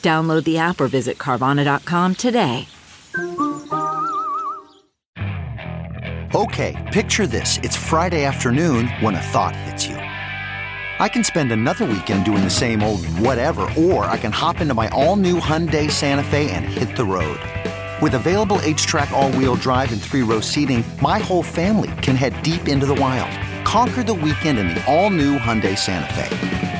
Download the app or visit Carvana.com today. Okay, picture this. It's Friday afternoon when a thought hits you. I can spend another weekend doing the same old whatever, or I can hop into my all new Hyundai Santa Fe and hit the road. With available HTRAC, all wheel drive, and three row seating, my whole family can head deep into the wild. Conquer the weekend in the all new Hyundai Santa Fe.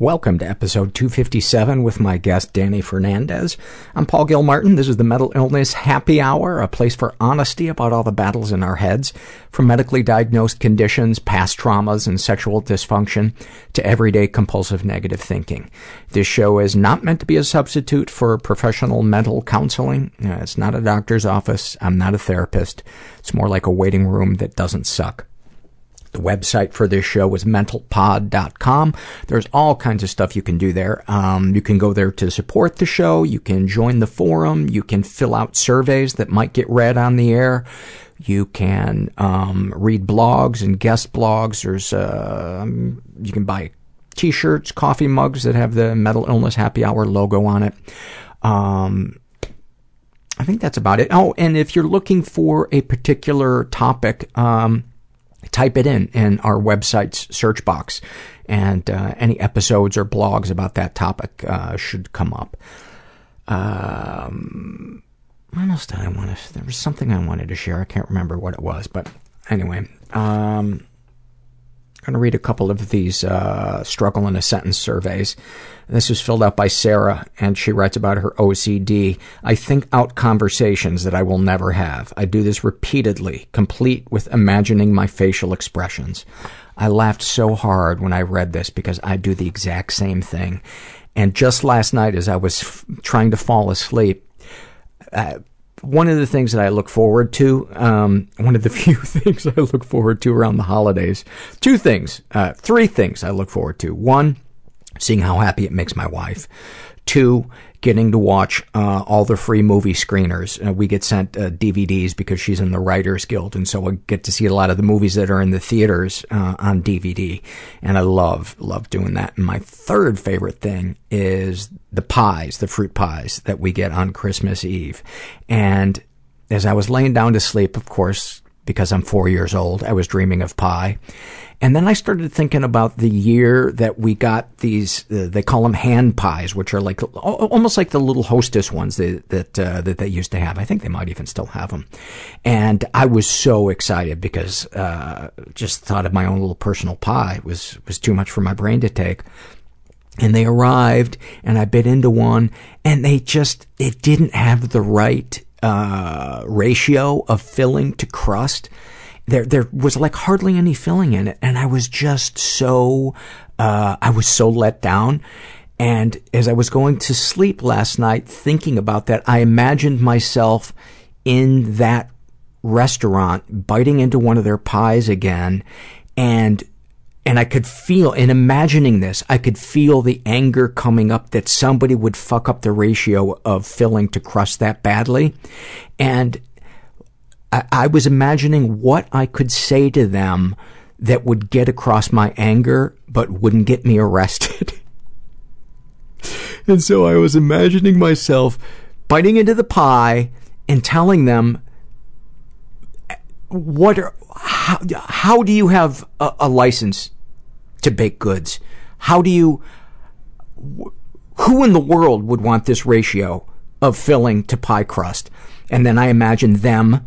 Welcome to episode 257 with my guest Dani Fernandez. I'm Paul Gilmartin. This is the Mental Illness Happy Hour, a place for honesty about all the battles in our heads, from medically diagnosed conditions, past traumas, and sexual dysfunction to everyday compulsive negative thinking. This show is not meant to be a substitute for professional mental counseling. Uh, it's not a doctor's office. I'm not a therapist. It's more like a waiting room that doesn't suck. The website for this show is mentalpod.com. There's all kinds of stuff you can do there. Um, you can go there to support the show. You can join the forum. You can fill out surveys that might get read on the air. You can um, read blogs and guest blogs. There's uh, you can buy t-shirts, coffee mugs that have the Mental Illness Happy Hour logo on it. Um, I think that's about it. Oh, and if you're looking for a particular topic, um, type it in in our website's search box and uh, any episodes or blogs about that topic uh, should come up. Um, what else did I want to? There was something I wanted to share. I can't remember what it was, but anyway, um, going to read a couple of these uh, struggle in a sentence surveys. This is filled out by Sarah, and she writes about her OCD. I think out conversations that I will never have. I do this repeatedly, complete with imagining my facial expressions. I laughed so hard when I read this because I do the exact same thing. And just last night, as I was f- trying to fall asleep, uh, one of the things that I look forward to, um, one of the few things I look forward to around the holidays, two things, uh, three things I look forward to. One, seeing how happy it makes my wife. Two, getting to watch uh, all the free movie screeners. Uh, we get sent uh, DVDs because she's in the Writers Guild, and so I get to see a lot of the movies that are in the theaters uh, on DVD. And I love love doing that. And my third favorite thing is the pies, the fruit pies that we get on Christmas Eve. And as I was laying down to sleep, of course, because I'm four years old, I was dreaming of pie. And then I started thinking about the year that we got these, uh, they call them hand pies, which are like, almost like the little hostess ones that, that, uh, that they used to have. I think they might even still have them. And I was so excited because, uh, just thought of my own little personal pie was, was too much for my brain to take. And they arrived and I bit into one and they just, it didn't have the right, uh, ratio of filling to crust there there was like hardly any filling in it and i was just so uh, i was so let down. And as i was going to sleep last night thinking about that i imagined myself in that restaurant, biting into one of their pies again, and and I could feel, in imagining this, I could feel the anger coming up that somebody would fuck up the ratio of filling to crust that badly. And I, I was imagining what I could say to them that would get across my anger, but wouldn't get me arrested. and so I was imagining myself biting into the pie and telling them what are, how, how do you have a, a license to bake goods? How do you, who in the world would want this ratio of filling to pie crust? And then I imagine them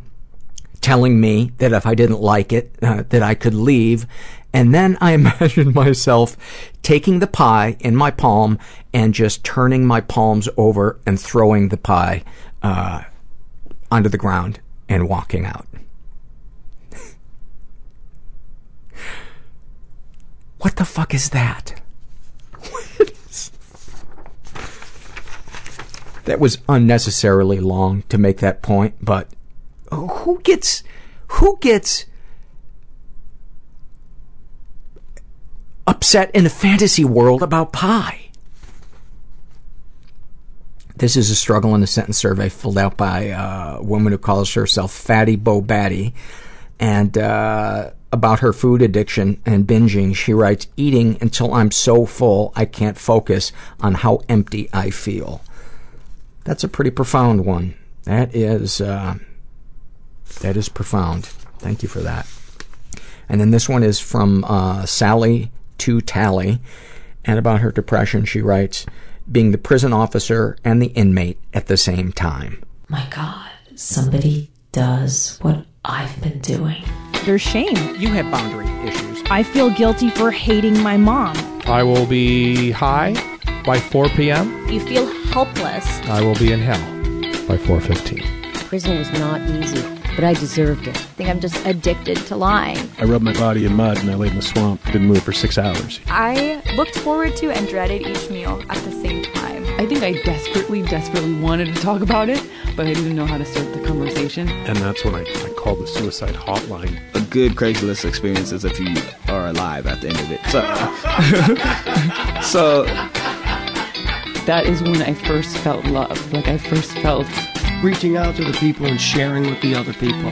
telling me that if I didn't like it, uh, that I could leave. And then I imagined myself taking the pie in my palm and just turning my palms over and throwing the pie uh, onto the ground and walking out. What the fuck is that? that was unnecessarily long to make that point, but who gets who gets upset in a fantasy world about pie? This is a struggle in a sentence survey filled out by a woman who calls herself Fatty Bo Batty. And uh, about her food addiction and binging, she writes, Eating until I'm so full I can't focus on how empty I feel. That's a pretty profound one. That is. Uh, that is profound. Thank you for that. And then this one is from uh, Sally to Tally. And about her depression, she writes, being the prison officer and the inmate at the same time. My God, somebody does what I've been doing. There's shame. You have boundary issues. I feel guilty for hating my mom. I will be high by 4 p.m. You feel helpless. I will be in hell by 4:15. Prison was not easy, but I deserved it. I think I'm just addicted to lying. I rubbed my body in mud and I laid in the swamp. Didn't move for six hours. I looked forward to and dreaded each meal at the same time. I think I desperately, desperately wanted to talk about it, but I didn't know how to start the conversation. And that's when I, I called the suicide hotline. A good Craigslist experience is if you are alive at the end of it. So, so that is when I first felt love. Like I first felt reaching out to the people and sharing with the other people.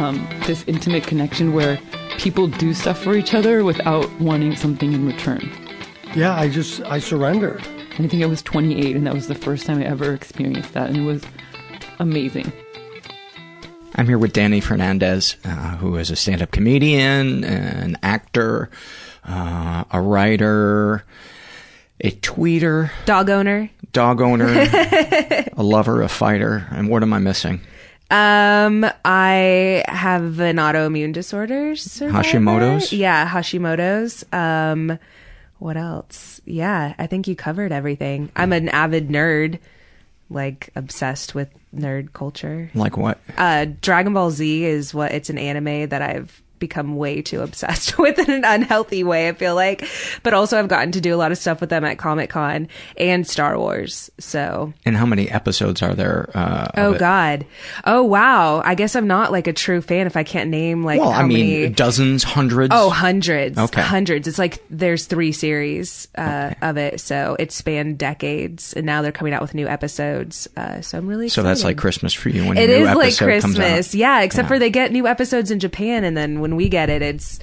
Um, this intimate connection where people do stuff for each other without wanting something in return. Yeah, I just I surrendered. I think I was 28, and that was the first time I ever experienced that, and it was amazing. I'm here with Dani Fernandez, uh, who is a stand-up comedian, an actor, uh, a writer, a tweeter, dog owner, dog owner, a lover, a fighter, and what am I missing? Um, I have an autoimmune disorder. Survivor. Hashimoto's. Yeah, Hashimoto's. Um, what else? Yeah, I think you covered everything. I'm an avid nerd, like obsessed with nerd culture. Like what? Uh, Dragon Ball Z is what it's an anime that I've become way too obsessed with in an unhealthy way, I feel like. But also I've gotten to do a lot of stuff with them at Comic Con and Star Wars. So And how many episodes are there? Uh, Oh God. Oh wow. I guess I'm not like a true fan if I can't name like well, I mean, many dozens, hundreds. Oh, hundreds. Okay. Hundreds. It's like there's three series uh, of it, so it spanned decades, and now they're coming out with new episodes. Uh, so I'm really So that's like Christmas for you when It a new is like episode comes out. Christmas, yeah. Except Yeah. for they get new episodes in Japan, and then when we get it, it's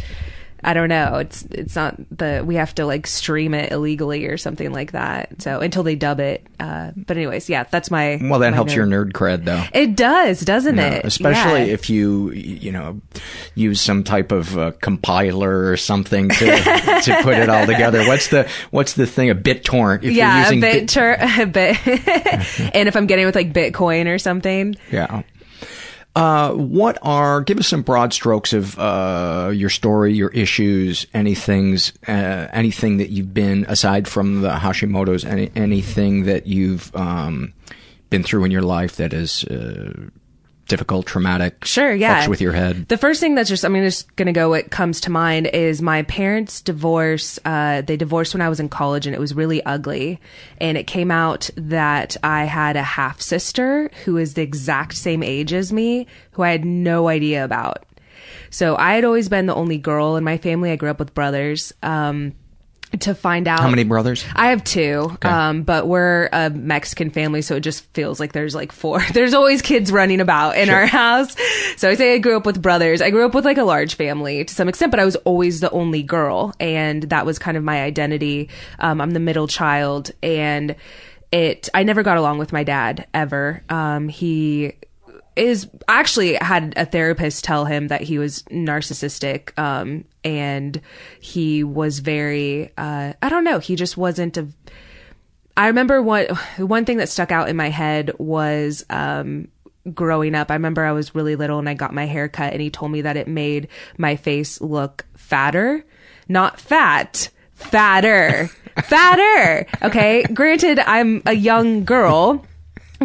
I don't know. It's it's not the we have to like stream it illegally or something like that. So until they dub it. Uh, but anyways, yeah, that's my. Well, that my helps nerd- your nerd cred, though. It does, doesn't You know, it? especially Yeah. if you, you know, use some type of uh, compiler or something to to put it all together. What's the what's the thing? A BitTorrent. If yeah, you're using a bit, Bit- bit. and if I'm getting with like Bitcoin or something, Yeah. Uh, what are, give us some broad strokes of, uh, your story, your issues, any things, uh, anything that you've been, aside from the Hashimoto's, any, anything that you've, um, been through in your life that has, uh, difficult, traumatic. Sure, yeah. With your head. The first thing that's just, I mean, just gonna go. What comes to mind is my parents' divorce. Uh, they divorced when I was in college, and it was really ugly. And it came out that I had a half sister who is the exact same age as me, who I had no idea about. So I had always been the only girl in my family. I grew up with brothers. Um, to find out How many brothers? I have two, um, but we're a Mexican family, so it just feels like there's like four. There's always kids running about in our house. So I say I grew up with brothers. I grew up with like a large family to some extent, but I was always the only girl, and that was kind of my identity. Um, I'm the middle child, and it. I never got along with my dad ever. Um, he is actually had a therapist tell him that he was narcissistic um and he was very uh i don't know he just wasn't a i remember what one thing that stuck out in my head was um growing up i remember i was really little and i got my hair cut and he told me that it made my face look fatter. Not fat fatter. Fatter. Okay granted i'm a young girl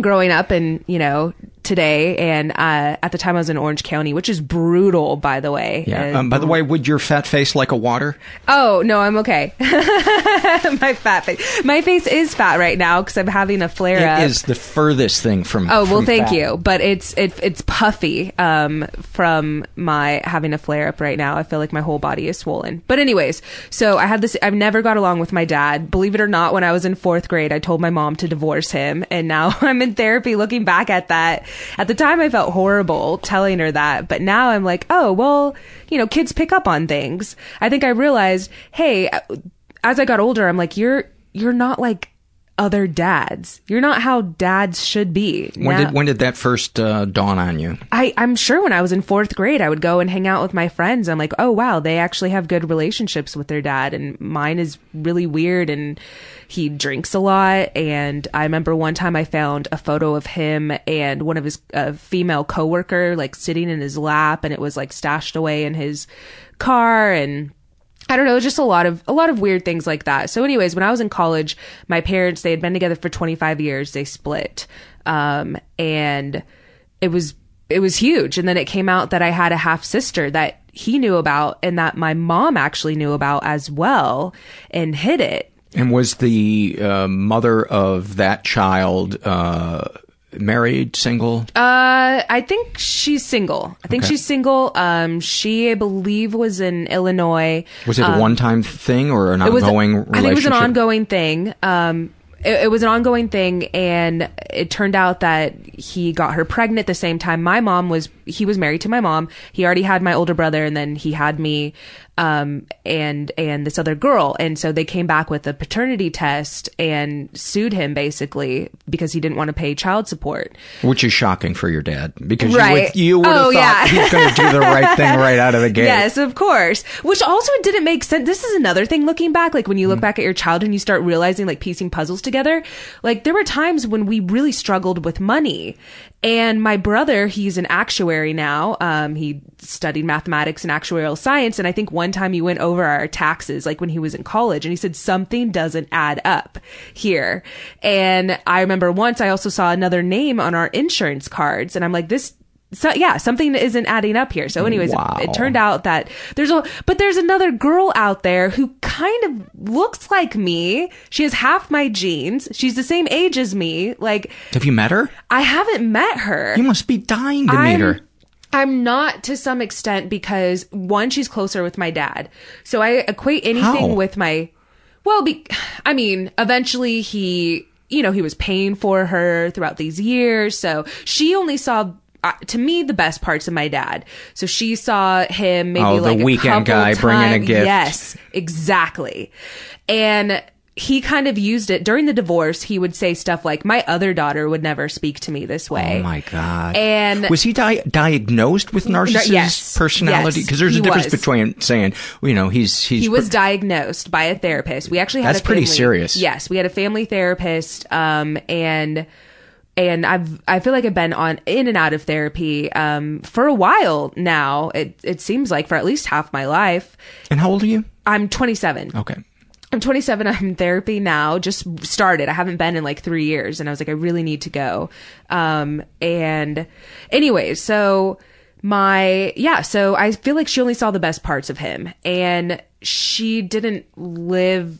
growing up and you know today and uh, at the time i was in orange county which is brutal by the way Yeah. Um, by the way, would your fat face like a water? oh no i'm okay my fat face my face is fat right now because i'm having a flare up It is the furthest thing from. Oh well, from thank fat. you. But it's it, it's puffy um, from my having a flare up right now. I feel like my whole body is swollen. But anyways, so I had this. I've never got along with my dad. Believe it or not, when I was in fourth grade, I told my mom to divorce him, and now I'm in therapy looking back at that. At the time, I felt horrible telling her that, but now I'm like, oh well, you know, kids pick up on things. I think I realized, hey, as I got older, I'm like, you're you're not like other dads. You're not how dads should be. When Now- did when did that first uh, dawn on you? I, I'm sure when I was in fourth grade, I would go and hang out with my friends. I'm like, oh wow, they actually have good relationships with their dad, and mine is really weird. And he drinks a lot. And I remember one time I found a photo of him and one of his uh, female coworker like sitting in his lap, and it was like stashed away in his car and. I don't know, just a lot of a lot of weird things like that. So, anyways, when I was in college, my parents they had been together for 25 years. They split, um, and it was it was huge. And then it came out that I had a half sister that he knew about, and that my mom actually knew about as well, and hid it. And was the uh, mother of that child uh, married, single? Uh, I think she's single. I think Okay. she's single. Um, she, I believe, was in Illinois. Was it a Um, one-time thing or an it was ongoing relationship? I think it was an ongoing thing. Um, it, it was an ongoing thing, and it turned out that he got her pregnant the same time. My mom was he was married to my mom. He already had my older brother, and then he had me, um, and and this other girl, and so they came back with a paternity test and sued him basically because he didn't want to pay child support. Which is shocking for your dad because Right. you would, you would have Oh, thought yeah. he's going to do the right thing right out of the gate. Yes, of course. Which also didn't make sense. This is another thing looking back, like when you look Mm. back at your childhood and you start realizing, like piecing puzzles together. Like there were times when we really struggled with money. And my brother, he's an actuary now. Um, he studied mathematics and actuarial science. And I think one time he went over our taxes, like when he was in college, and he said something doesn't add up here. And I remember once I also saw another name on our insurance cards, and I'm like, this so yeah, something isn't adding up here. So, anyways, Wow. it, it turned out that there's a but there's another girl out there who kind of looks like me. She has half my genes. She's the same age as me. Like Have you met her? I haven't met her. You must be dying to I'm, meet her. I'm not to some extent because one, she's closer with my dad. So I equate anything How? with my, well, be, I mean, eventually he, you know, he was paying for her throughout these years. So she only saw, uh, to me, the best parts of my dad. So she saw him maybe Oh, the like a weekend guy bringing a gift. Yes, exactly. And he kind of used it during the divorce. He would say stuff like, my other daughter would never speak to me this way. Oh my god! And was he di- diagnosed with narcissist yes. personality? Yes, Because there's a difference was. between saying, you know, he's he's he was diagnosed by a therapist. We actually had That's a pretty serious. Yes, we had a family therapist, um, and and I've I feel like I've been on in and out of therapy um, for a while now. It it seems like for at least half my life. And how old are you? I'm 27. Okay. I'm 27. I'm in therapy now. Just started. I haven't been in like three years, and I was like, I really need to go. Um, and anyway, so my yeah, so I feel like she only saw the best parts of him, and she didn't live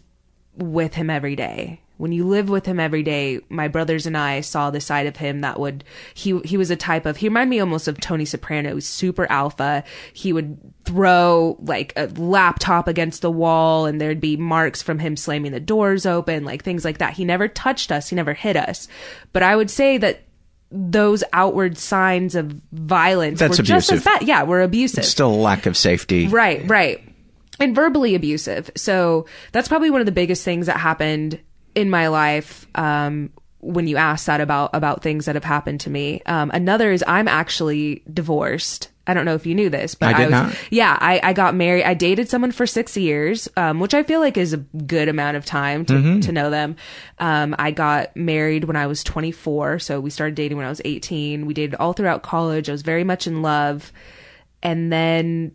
with him every day. When you live with him every day, my brothers and I saw the side of him that would he he was a type of he reminded me almost of Tony Soprano. He was super alpha. He would throw like a laptop against the wall and there'd be marks from him slamming the doors open, like things like that. He never touched us, he never hit us. But I would say that those outward signs of violence That's were just as abusive. bad. Yeah, we're abusive. Still a lack of safety. Right, right. And verbally abusive. So that's probably one of the biggest things that happened in my life. Um, when you ask that about about things that have happened to me, um, another is I'm actually divorced. I don't know if you knew this, but I did was, not. Yeah, I, I got married. I dated someone for six years, um, which I feel like is a good amount of time to, Mhm. to know them. Um, I got married when I was 24, so we started dating when I was 18. We dated all throughout college. I was very much in love, and then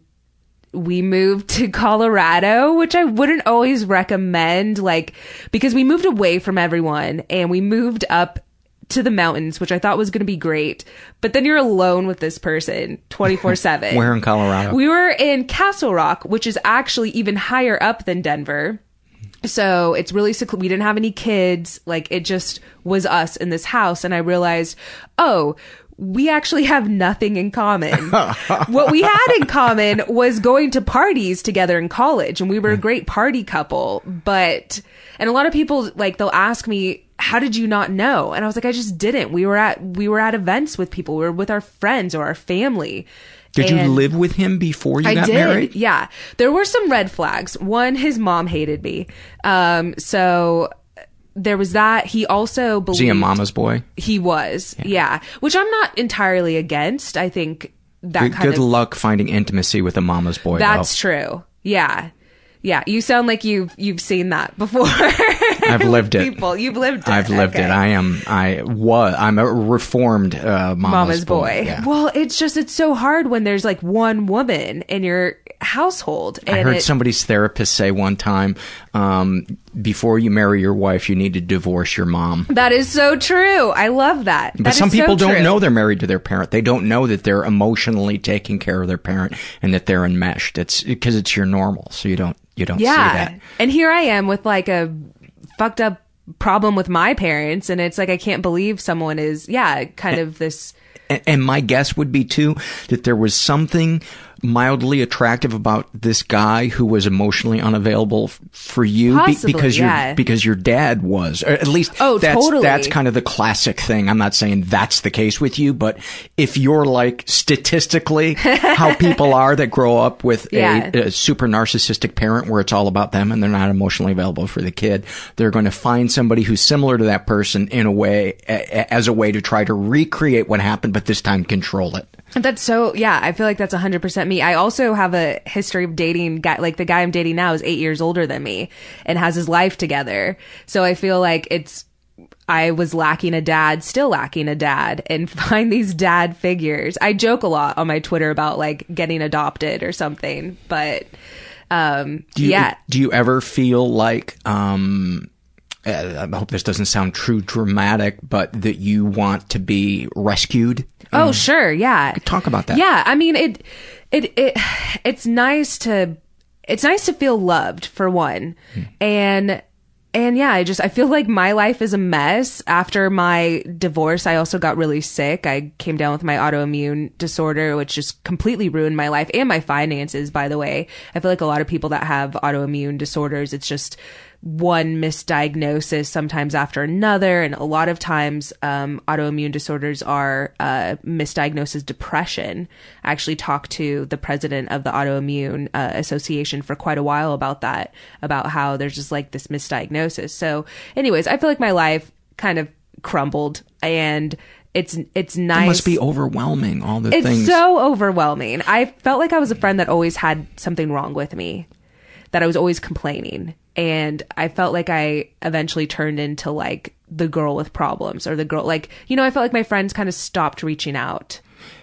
we moved to Colorado, which I wouldn't always recommend, like, because we moved away from everyone and we moved up to the mountains, which I thought was going to be great. But then you're alone with this person 24 7. Where in Colorado? We were in Castle Rock, which is actually even higher up than Denver. So it's really secluded. We didn't have any kids. Like it just was us in this house. And I realized, oh, we actually have nothing in common. what we had in common was going to parties together in college and we were a great party couple. But, and a lot of people like, they'll ask me, how did you not know? And I was like, I just didn't. We were at, we were at events with people. We were with our friends or our family. Did you live with him before you I got did. married? Yeah. There were some red flags. One, his mom hated me. Um, so there was that. He also believed he a mama's boy? he was. Yeah. Which I'm not entirely against. I think that Good, kind good of luck finding intimacy with a mama's boy. That's though. true. Yeah. Yeah. You sound like you've you've seen that before. I've lived it. People, you've lived it. I've lived Okay. it. I am. I was. I'm a reformed uh, mama's, mama's boy. Yeah. Well, it's just it's so hard when there's like one woman in your household. And I heard it- somebody's therapist say one time, um, before you marry your wife, you need to divorce your mom. That is so true. I love that. But That is some so people don't true. know they're married to their parent. They don't know that they're emotionally taking care of their parent and that they're enmeshed. It's because it's your normal, so you don't you don't see yeah. that. And here I am with like a fucked up problem with my parents, and it's like I can't believe someone is yeah, kind of this. And, and my guess would be too that there was something mildly attractive about this guy who was emotionally unavailable f- for you be- because yeah. your because your dad was or at least Oh, that's totally. that's kind of the classic thing i'm not saying that's the case with you but if you're like statistically how people are that grow up with Yeah. a, a super narcissistic parent where it's all about them and they're not emotionally available for the kid they're going to find somebody who's similar to that person in a way a- as a way to try to recreate what happened but this time control it That's so yeah. I feel like that's hundred percent me. I also have a history of dating guy like the guy I'm dating now is eight years older than me and has his life together. So I feel like it's. I was lacking a dad, still lacking a dad, and find these dad figures. I joke a lot on my Twitter about like getting adopted or something, but um, Do you, yeah, Do you ever feel like, um, Uh, I hope this doesn't sound too dramatic, but that you want to be rescued? Oh, um, sure, yeah. Talk about that. Yeah, I mean it it it it's nice to it's nice to feel loved for one. Hmm. And and yeah, I just I feel like my life is a mess. After my divorce, I also got really sick. I came down with my autoimmune disorder, which just completely ruined my life and my finances, by the way. I feel like a lot of people that have autoimmune disorders, it's just one misdiagnosis sometimes after another and a lot of times um, autoimmune disorders are uh, misdiagnosed as depression i actually talked to the president of the autoimmune uh, association for quite a while about that about how there's just like this misdiagnosis so anyways i feel like my life kind of crumbled and it's it's nice It must be overwhelming, all the things. it's so overwhelming. I felt like I was a friend that always had something wrong with me, that I was always complaining. And I felt like I eventually turned into like the girl with problems or the girl, like, you know, I felt like my friends kind of stopped reaching out.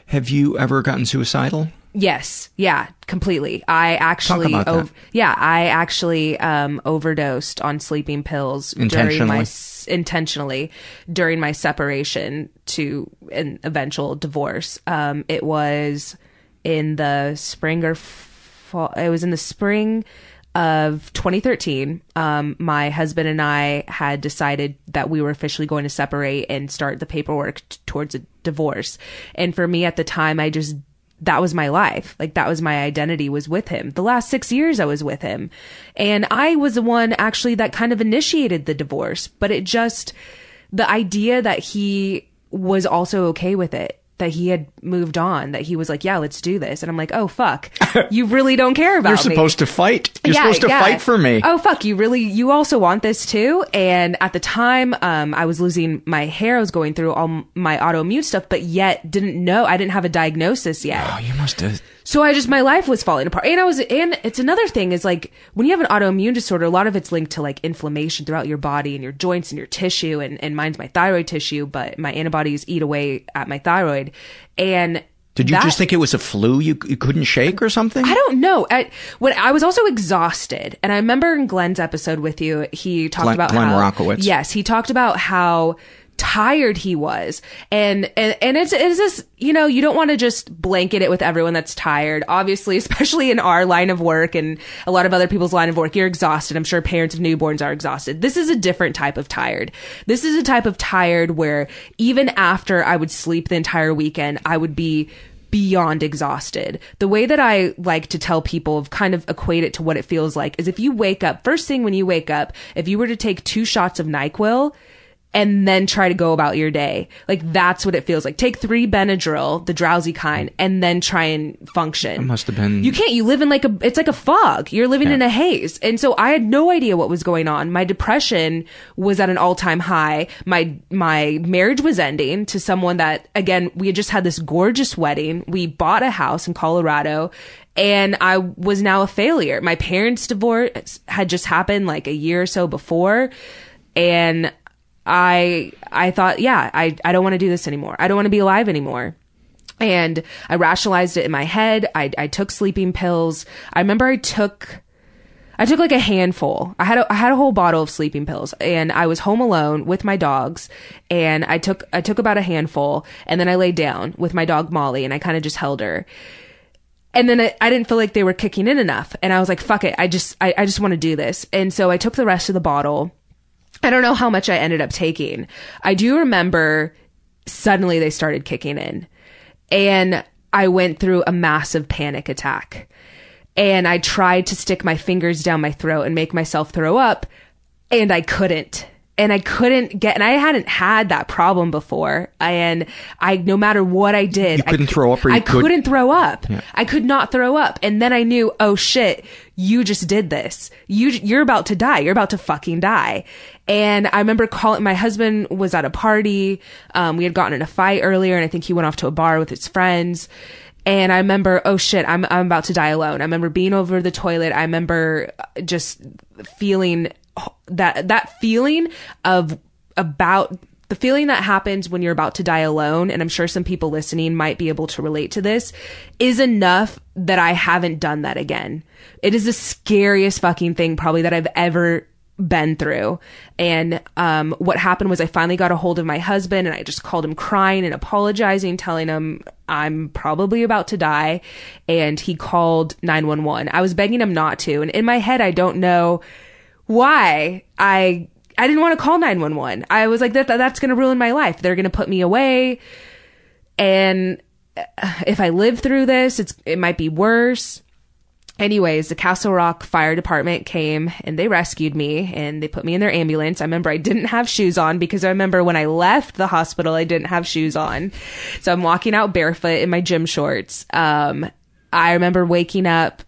Have you ever gotten suicidal? Yes, yeah, completely. I actually, about that. ov- yeah, I actually um, overdosed on sleeping pills during Intentionally? my intentionally during my separation to an eventual divorce. Um, it was in the spring or fall. It was in the spring of 2013. Um, my husband and I had decided that we were officially going to separate and start the paperwork t- towards a divorce. And for me at the time, I just that was my life. Like that was my identity was with him. The last six years I was with him. And I was the one actually that kind of initiated the divorce, but it just, the idea that he was also okay with it, that he had moved on, that he was like, yeah, let's do this. And I'm like, oh fuck, you really don't care about You're me. supposed to fight. You're Yeah, supposed to yeah. fight for me. Oh fuck, you really you also want this too? And at the time, um, I was losing my hair. I was going through all my autoimmune stuff, but yet didn't know I didn't have a diagnosis yet. Oh, you must have. So I just my life was falling apart. And I was and it's another thing is like when you have an autoimmune disorder, a lot of it's linked to like inflammation throughout your body and your joints and your tissue and, and mine's my thyroid tissue, but my antibodies eat away at my thyroid. And Did you that- just think it was a flu you, you couldn't shake or something? I don't know. I, when I was also exhausted, and I remember in Glenn's episode with you, he talked Glenn- about Glenn how Rockowitz. yes, he talked about how tired he was, and and and it's it's this you know you don't want to just blanket it with everyone that's tired. Obviously, especially in our line of work and a lot of other people's line of work, you're exhausted. I'm sure parents of newborns are exhausted. This is a different type of tired. This is a type of tired where even after I would sleep the entire weekend, I would be beyond exhausted. The way that I like to tell people, of kind of equate it to what it feels like, is if you wake up, first thing when you wake up, if you were to take two shots of NyQuil, and then try to go about your day. Like that's what it feels like. Take three Benadryl, the drowsy kind, and then try and function. It must have been. You can't. You live in like a. It's like a fog. You're living in a haze. And so I had no idea what was going on. My depression was at an all time high. My my marriage was ending to someone that again we had just had this gorgeous wedding. We bought a house in Colorado. And I was now a failure. My parents' divorce had just happened like a year or so before. And I I thought, yeah, I, I don't want to do this anymore. I don't want to be alive anymore. And I rationalized it in my head. I, I took sleeping pills. I remember I took, I took like a handful. I had a, I had a whole bottle of sleeping pills and I was home alone with my dogs and I took, I took about a handful and then I laid down with my dog Molly and I kind of just held her. And then I, I didn't feel like they were kicking in enough. And I was like, fuck it. I just, I, I just want to do this. And so I took the rest of the bottle. I don't know how much I ended up taking. I do remember suddenly they started kicking in and I went through a massive panic attack. And I tried to stick my fingers down my throat and make myself throw up and I couldn't. And I couldn't get, and I hadn't had that problem before. And I, no matter what I did, You couldn't I, throw up I could- couldn't throw up. Yeah. I could not throw up. And then I knew, oh shit, you just did this. You, you're about to die. You're about to fucking die. And I remember calling, my husband was at a party. Um, we had gotten in a fight earlier and I think he went off to a bar with his friends. And I remember, oh shit, I'm, I'm about to die alone. I remember being over the toilet. I remember just feeling that, that feeling of about the feeling that happens when you're about to die alone, and I'm sure some people listening might be able to relate to this, is enough that I haven't done that again. It is the scariest fucking thing probably that I've ever been through. And um, what happened was I finally got a hold of my husband and I just called him crying and apologizing, telling him I'm probably about to die. And he called 911. I was begging him not to. And in my head, I don't know why I I didn't want to call 911. I was like that, that that's going to ruin my life. They're going to put me away and uh, if I live through this, it's it might be worse. Anyways, the Castle Rock Fire Department came and they rescued me and they put me in their ambulance. I remember I didn't have shoes on because I remember when I left the hospital, I didn't have shoes on. So I'm walking out barefoot in my gym shorts. Um, I remember waking up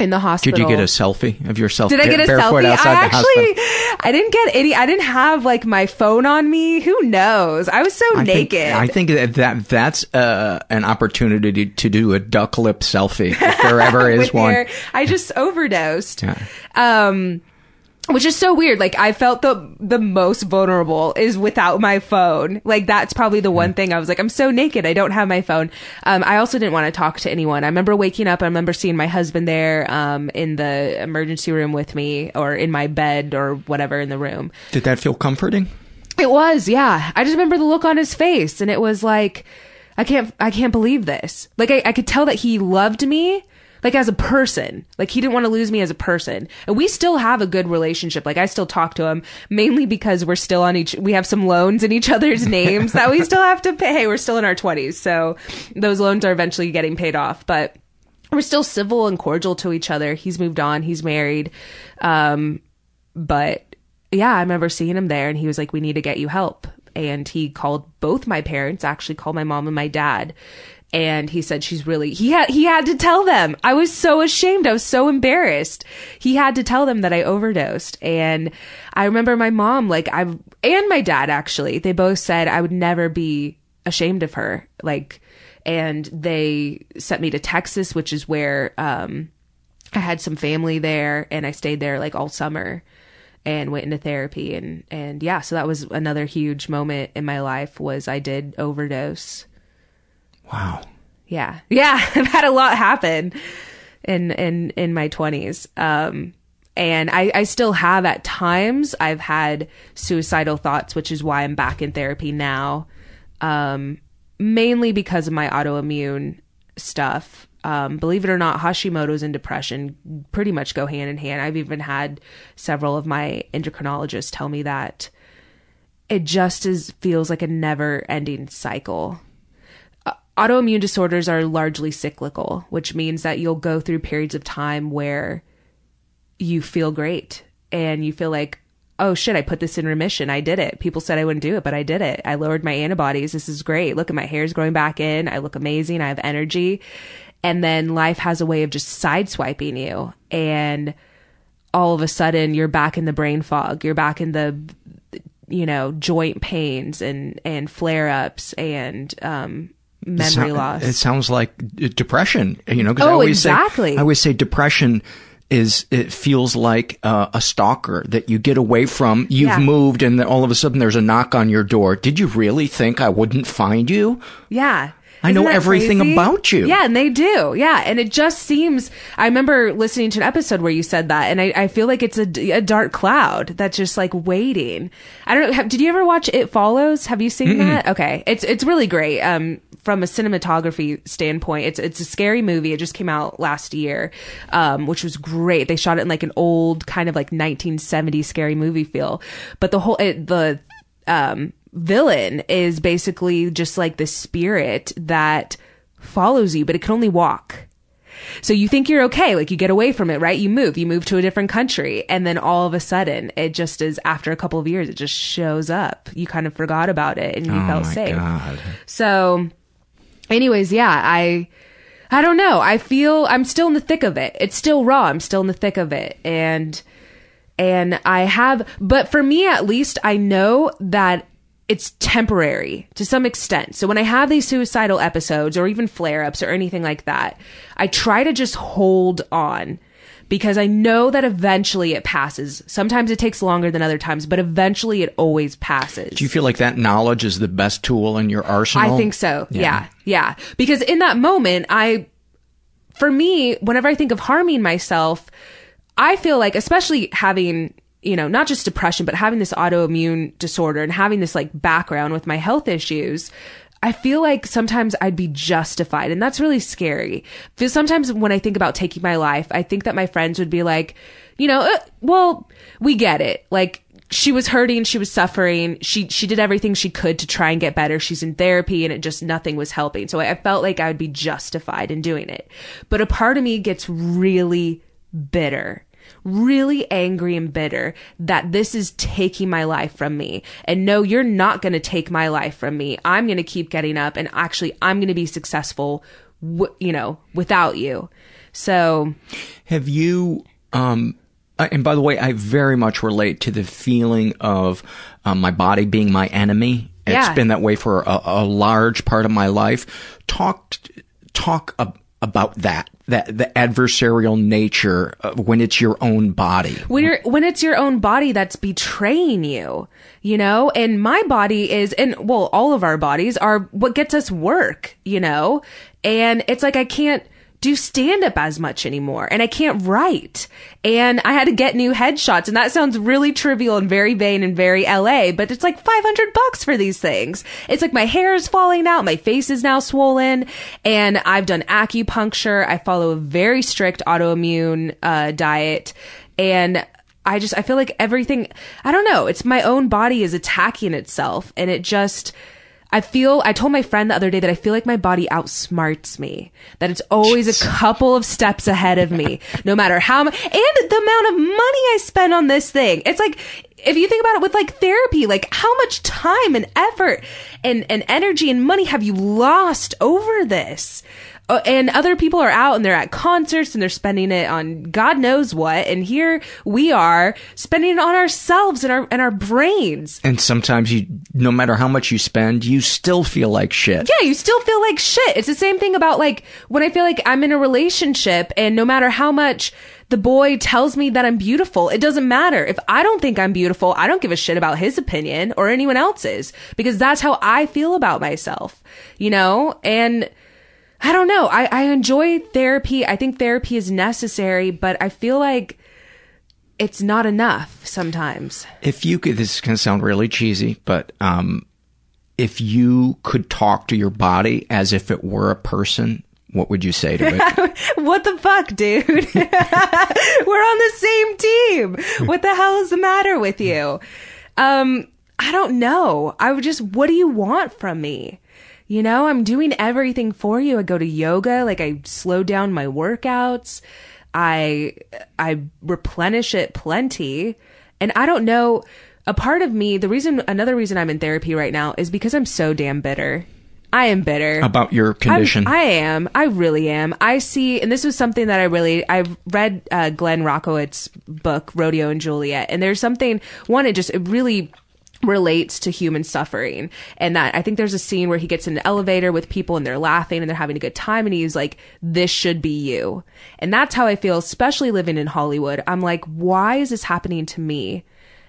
in the hospital. Did you get a selfie of yourself? Did I get a selfie? I actually. I didn't get any. I didn't have like my phone on me. Who knows? I was so I think- naked. I think that, that that's uh, an opportunity to, do a duck lip selfie if there ever is one. I just overdosed. Yeah. Um, which is so weird. Like I felt the the most vulnerable is without my phone. Like that's probably the one thing I was like, I'm so naked. I don't have my phone. Um, I also didn't want to talk to anyone. I remember waking up. I remember seeing my husband there, um, in the emergency room with me, or in my bed, or whatever in the room. Did that feel comforting? It was, yeah. I just remember the look on his face, and it was like, I can't, I can't believe this. Like I, I could tell that he loved me, like as a person. Like he didn't want to lose me as a person. And we still have a good relationship. Like I still talk to him mainly because we're still on each, we have some loans in each other's names that we still have to pay. We're still in our twenties. So those loans are eventually getting paid off, but we're still civil and cordial to each other. He's moved on. He's married. Um, but yeah, I remember seeing him there and he was like, we need to get you help. And he called both my parents, actually called my mom and my dad and he said she's really he had he had to tell them. I was so ashamed. I was so embarrassed. He had to tell them that i overdosed. And i remember my mom like i and my dad actually they both said i would never be ashamed of her. Like and they sent me to texas which is where um i had some family there and i stayed there like all summer and went into therapy. And and yeah so that was another huge moment in my life was i did overdose Wow. Yeah. Yeah. I've had a lot happen in, in, in my twenties. Um, and I, I still have at times I've had suicidal thoughts, which is why I'm back in therapy now. Um, mainly because of my autoimmune stuff. Um, believe it or not, Hashimoto's and depression pretty much go hand in hand. I've even had several of my endocrinologists tell me that it just is feels like a never ending cycle autoimmune disorders are largely cyclical, which means that you'll go through periods of time where you feel great and you feel like, oh shit, I put this in remission. I did it. People said I wouldn't do it, but I did it. I lowered my antibodies. This is great. Look at my hair's growing back in. I look amazing. I have energy. And then life has a way of just sideswiping you. And all of a sudden you're back in the brain fog. You're back in the, you know, joint pains and, and flare ups and, um, memory it loss. It sounds like depression, you know, because oh, I always exactly. say, I always say depression is, it feels like uh, a stalker that you get away from. You've Yeah. moved and then all of a sudden there's a knock on your door. Did you really think I wouldn't find you? Yeah. I know everything crazy? about you. Yeah, and they do. Yeah, and it just seems. I remember listening to an episode where you said that, and I, I feel like it's a, a dark cloud that's just like waiting. I don't know. Have, did you ever watch It Follows? Have you seen Mm-mm. that? Okay, it's it's really great. Um, from a cinematography standpoint, it's it's a scary movie. It just came out last year, um, which was great. They shot it in like an old kind of like 1970s scary movie feel, but the whole it, the um villain is basically just like the spirit that follows you, but it can only walk. So you think you're okay, like you get away from it, right? You move, you move to a different country, and then all of a sudden, it just is after a couple of years, it just shows up. You kind of forgot about it and you oh felt my safe. God. So, anyways, yeah, I, I don't know. I feel I'm still in the thick of it. It's still raw. I'm still in the thick of it, and and I have, but for me at least, I know that it's temporary to some extent. So when I have these suicidal episodes or even flare ups or anything like that, I try to just hold on because I know that eventually it passes. Sometimes it takes longer than other times, but eventually it always passes. Do you feel like that knowledge is the best tool in your arsenal? I think so. Yeah. yeah. Because in that moment, I, for me, whenever I think of harming myself, I feel like, especially having, you know, not just depression, but having this autoimmune disorder and having this like background with my health issues, I feel like sometimes I'd be justified. And that's really scary. Because sometimes when I think about taking my life, I think that my friends would be like, you know, uh, well, we get it. Like, she was hurting, she was suffering. She she did everything she could to try and get better. She's in therapy and it just nothing was helping. So I, I felt like I would be justified in doing it. But a part of me gets really bitter. Really angry and bitter that this is taking my life from me. And no, you're not going to take my life from me. I'm going to keep getting up and actually I'm going to be successful, w- you know, without you. So Have you, um, uh, and by the way, I very much relate to the feeling of um, my body being my enemy. It's Yeah. been that way for a, a large part of my life. Talk, talk about that that the adversarial nature of when it's your own body. when you're when it's your own body that's betraying you you know and my body is and well all of our bodies are what gets us work you know and it's like i can't do stand up as much anymore and I can't write. And I had to get new headshots and that sounds really trivial and very vain and very LA, but it's like 500 bucks for these things. It's like my hair is falling out. My face is now swollen and I've done acupuncture. I follow a very strict autoimmune, uh, diet and I just, I feel like everything, I don't know, it's my own body is attacking itself and it just, I feel, I told my friend the other day that I feel like my body outsmarts me, that it's always a couple of steps ahead of me, no matter how, and the amount of money I spend on this thing. It's like, if you think about it with like therapy, like how much time and effort and, and energy and money have you lost over this? Uh, and other people are out and they're at concerts and they're spending it on God knows what. And here we are spending it on ourselves and our, and our brains. And sometimes you, no matter how much you spend, you still feel like shit. Yeah, you still feel like shit. It's the same thing about like when I feel like I'm in a relationship and no matter how much the boy tells me that I'm beautiful, it doesn't matter. If I don't think I'm beautiful, I don't give a shit about his opinion or anyone else's because that's how I feel about myself, you know? And I don't know. I, I enjoy therapy. I think therapy is necessary, but I feel like it's not enough sometimes. If you could, this is going to sound really cheesy, but um, if you could talk to your body as if it were a person, what would you say to it? what the fuck, dude? We're on the same team. What the hell is the matter with you? Um, I don't know. I would just, what do you want from me? You know, I'm doing everything for you. I go to yoga, like I slow down my workouts. I I replenish it plenty. And I don't know a part of me, the reason another reason I'm in therapy right now is because I'm so damn bitter. I am bitter about your condition. I'm, I am. I really am. I see, and this was something that I really, I've read uh, Glenn Rockowitz's book, Rodeo and Juliet, and there's something, one, it just, it really relates to human suffering. And that I think there's a scene where he gets in an elevator with people and they're laughing and they're having a good time and he's like this should be you. And that's how I feel especially living in Hollywood. I'm like why is this happening to me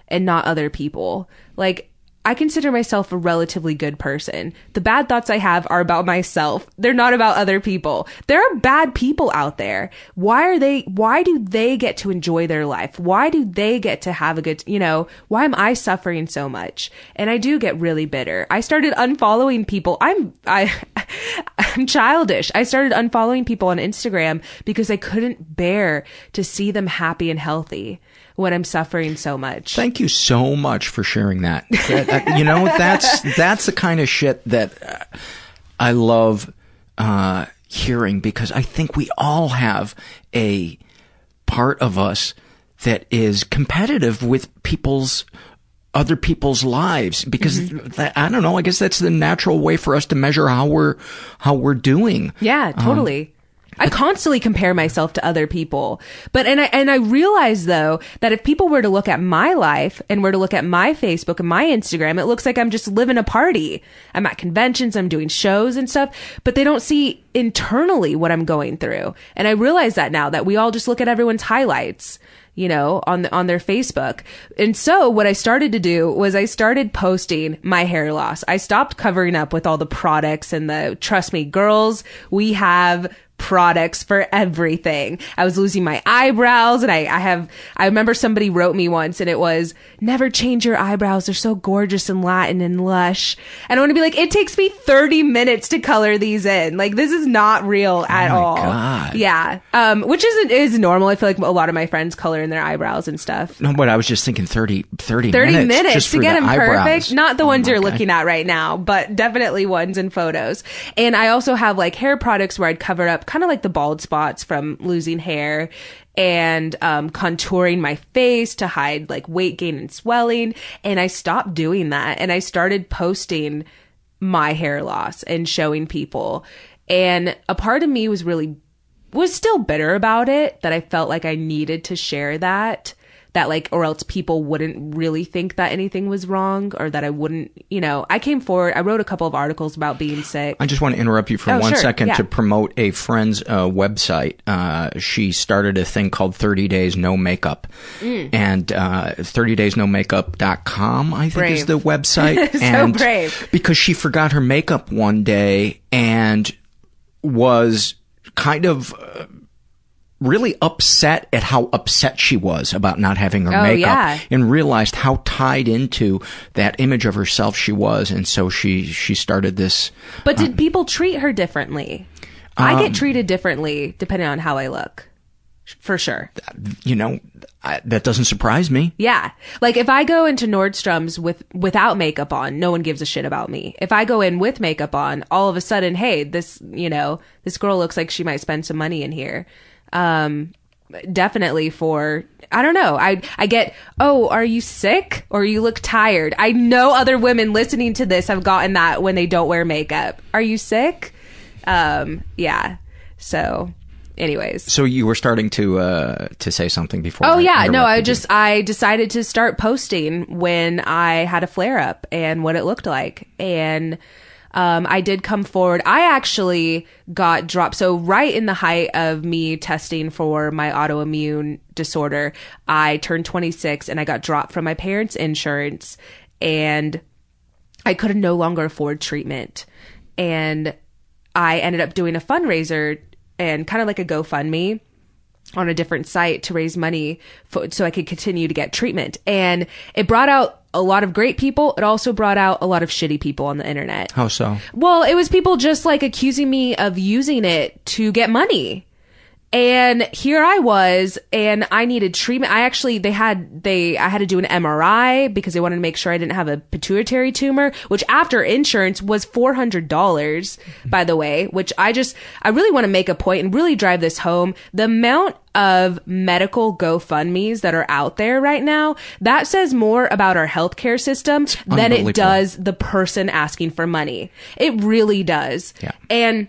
and not other people? Like I consider myself a relatively good person. The bad thoughts I have are about myself. They're not about other people. There are bad people out there. Why are they, why do they get to enjoy their life? Why do they get to have a good, you know, why am I suffering so much? And I do get really bitter. I started unfollowing people. I'm, I, I'm childish. I started unfollowing people on Instagram because I couldn't bear to see them happy and healthy when I'm suffering so much. Thank you so much for sharing that. That- you know, that's that's the kind of shit that uh, I love uh, hearing because I think we all have a part of us that is competitive with people's other people's lives because Mm-hmm. that, I don't know. I guess that's the natural way for us to measure how we're how we're doing. Yeah, Um, totally. I constantly compare myself to other people. But and I and I realize though that if people were to look at my life and were to look at my Facebook and my Instagram, it looks like I'm just living a party. I'm at conventions, I'm doing shows and stuff, but they don't see internally what I'm going through. And I realize that now that we all just look at everyone's highlights you know, on the, on their Facebook. And so what I started to do was I started posting my hair loss. I stopped covering up with all the products and the, trust me, girls, we have products for everything. I was losing my eyebrows and I, I have, I remember somebody wrote me once and it was, never change your eyebrows. They're so gorgeous and Latin and lush. And I want to be like, it takes me 30 minutes to color these in. Like, this is not real at Oh all. God. Yeah. Um, which isn't, is normal. I feel like a lot of my friends color in their eyebrows and stuff. No, but I was just thinking 30, 30, 30 minutes, minutes, to get the them eyebrows. perfect. Not the Oh ones you're God. looking at right now, but definitely ones in photos. And I also have like hair products where I'd cover up kind of like the bald spots from losing hair and um, contouring my face to hide like weight gain and swelling. And I stopped doing that and I started posting my hair loss and showing people. And a part of me was really was still bitter about it that I felt like I needed to share that that like or else people wouldn't really think that anything was wrong or that I wouldn't, you know, I came forward, I wrote a couple of articles about being sick. I just want to interrupt you for Oh, one sure, second yeah. to promote a friend's uh, website. Uh, she started a thing called 30 Days No Makeup. Mm. And uh, 30daysnomakeup.com, I think is the website. So and brave. Because she forgot her makeup one day and was kind of. Really upset at how upset she was about not having her Oh, makeup yeah. and realized how tied into that image of herself she was and so she she started this But did people treat her differently? I Um, get treated differently depending on how I look. For sure. you know, I, that doesn't surprise me. Yeah. Like if I go into Nordstrom's with without makeup on, no one gives a shit about me. If I go in with makeup on, all of a sudden, hey, this, you know, this girl looks like she might spend some money in here. Um definitely for I don't know. I I get, "Oh, are you sick or you look tired?" I know other women listening to this have gotten that when they don't wear makeup. Are you sick? Um yeah. So anyways. So you were starting to uh, to say something before. Oh I yeah, no, I interrupted you. just I decided to start posting when I had a flare up and what it looked like. And um, I did come forward. I actually got dropped. So right in the height of me testing for my autoimmune disorder, I turned 26 and I got dropped from my parents' insurance and I could no longer afford treatment. And I ended up doing a fundraiser and kind of like a GoFundMe on a different site to raise money for, so I could continue to get treatment. And it brought out a lot of great people. It also brought out a lot of shitty people on the internet. How so? Well, it was people just like accusing me of using it to get money. And here I was, and I needed treatment. I actually, they had, they, I had to do an MRI because they wanted to make sure I didn't have a pituitary tumor, which after insurance was $400, by the way, which I just, I really want to make a point and really drive this home. The amount of medical GoFundMe's that are out there right now, that says more about our healthcare system than it does the person asking for money. It really does. Yeah. And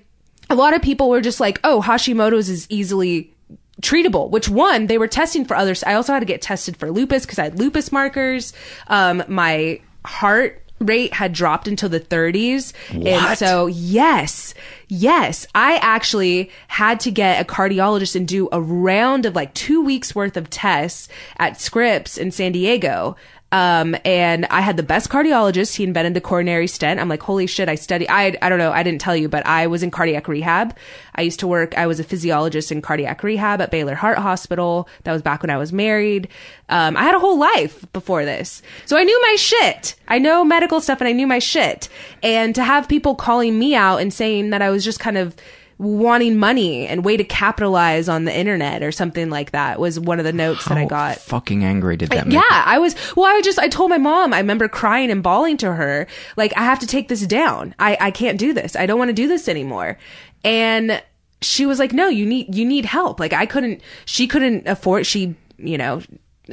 a lot of people were just like, oh, Hashimoto's is easily treatable, which one, they were testing for others. I also had to get tested for lupus because I had lupus markers. Um, my heart rate had dropped into the 30s. And so, yes, yes, I actually had to get a cardiologist and do a round of like two weeks worth of tests at Scripps in San Diego. Um, and I had the best cardiologist. He invented the coronary stent. I'm like, holy shit, I study. I, I don't know. I didn't tell you, but I was in cardiac rehab. I used to work, I was a physiologist in cardiac rehab at Baylor Heart Hospital. That was back when I was married. Um, I had a whole life before this. So I knew my shit. I know medical stuff and I knew my shit. And to have people calling me out and saying that I was just kind of, wanting money and way to capitalize on the internet or something like that was one of the notes that I got. fucking angry did that make? Yeah, I was. Well, I just. I told my mom. I remember crying and bawling to her, like, I have to take this down. I I can't do this. I don't want to do this anymore. And she was like, No, you need you need help. Like, I couldn't. She couldn't afford. She, you know.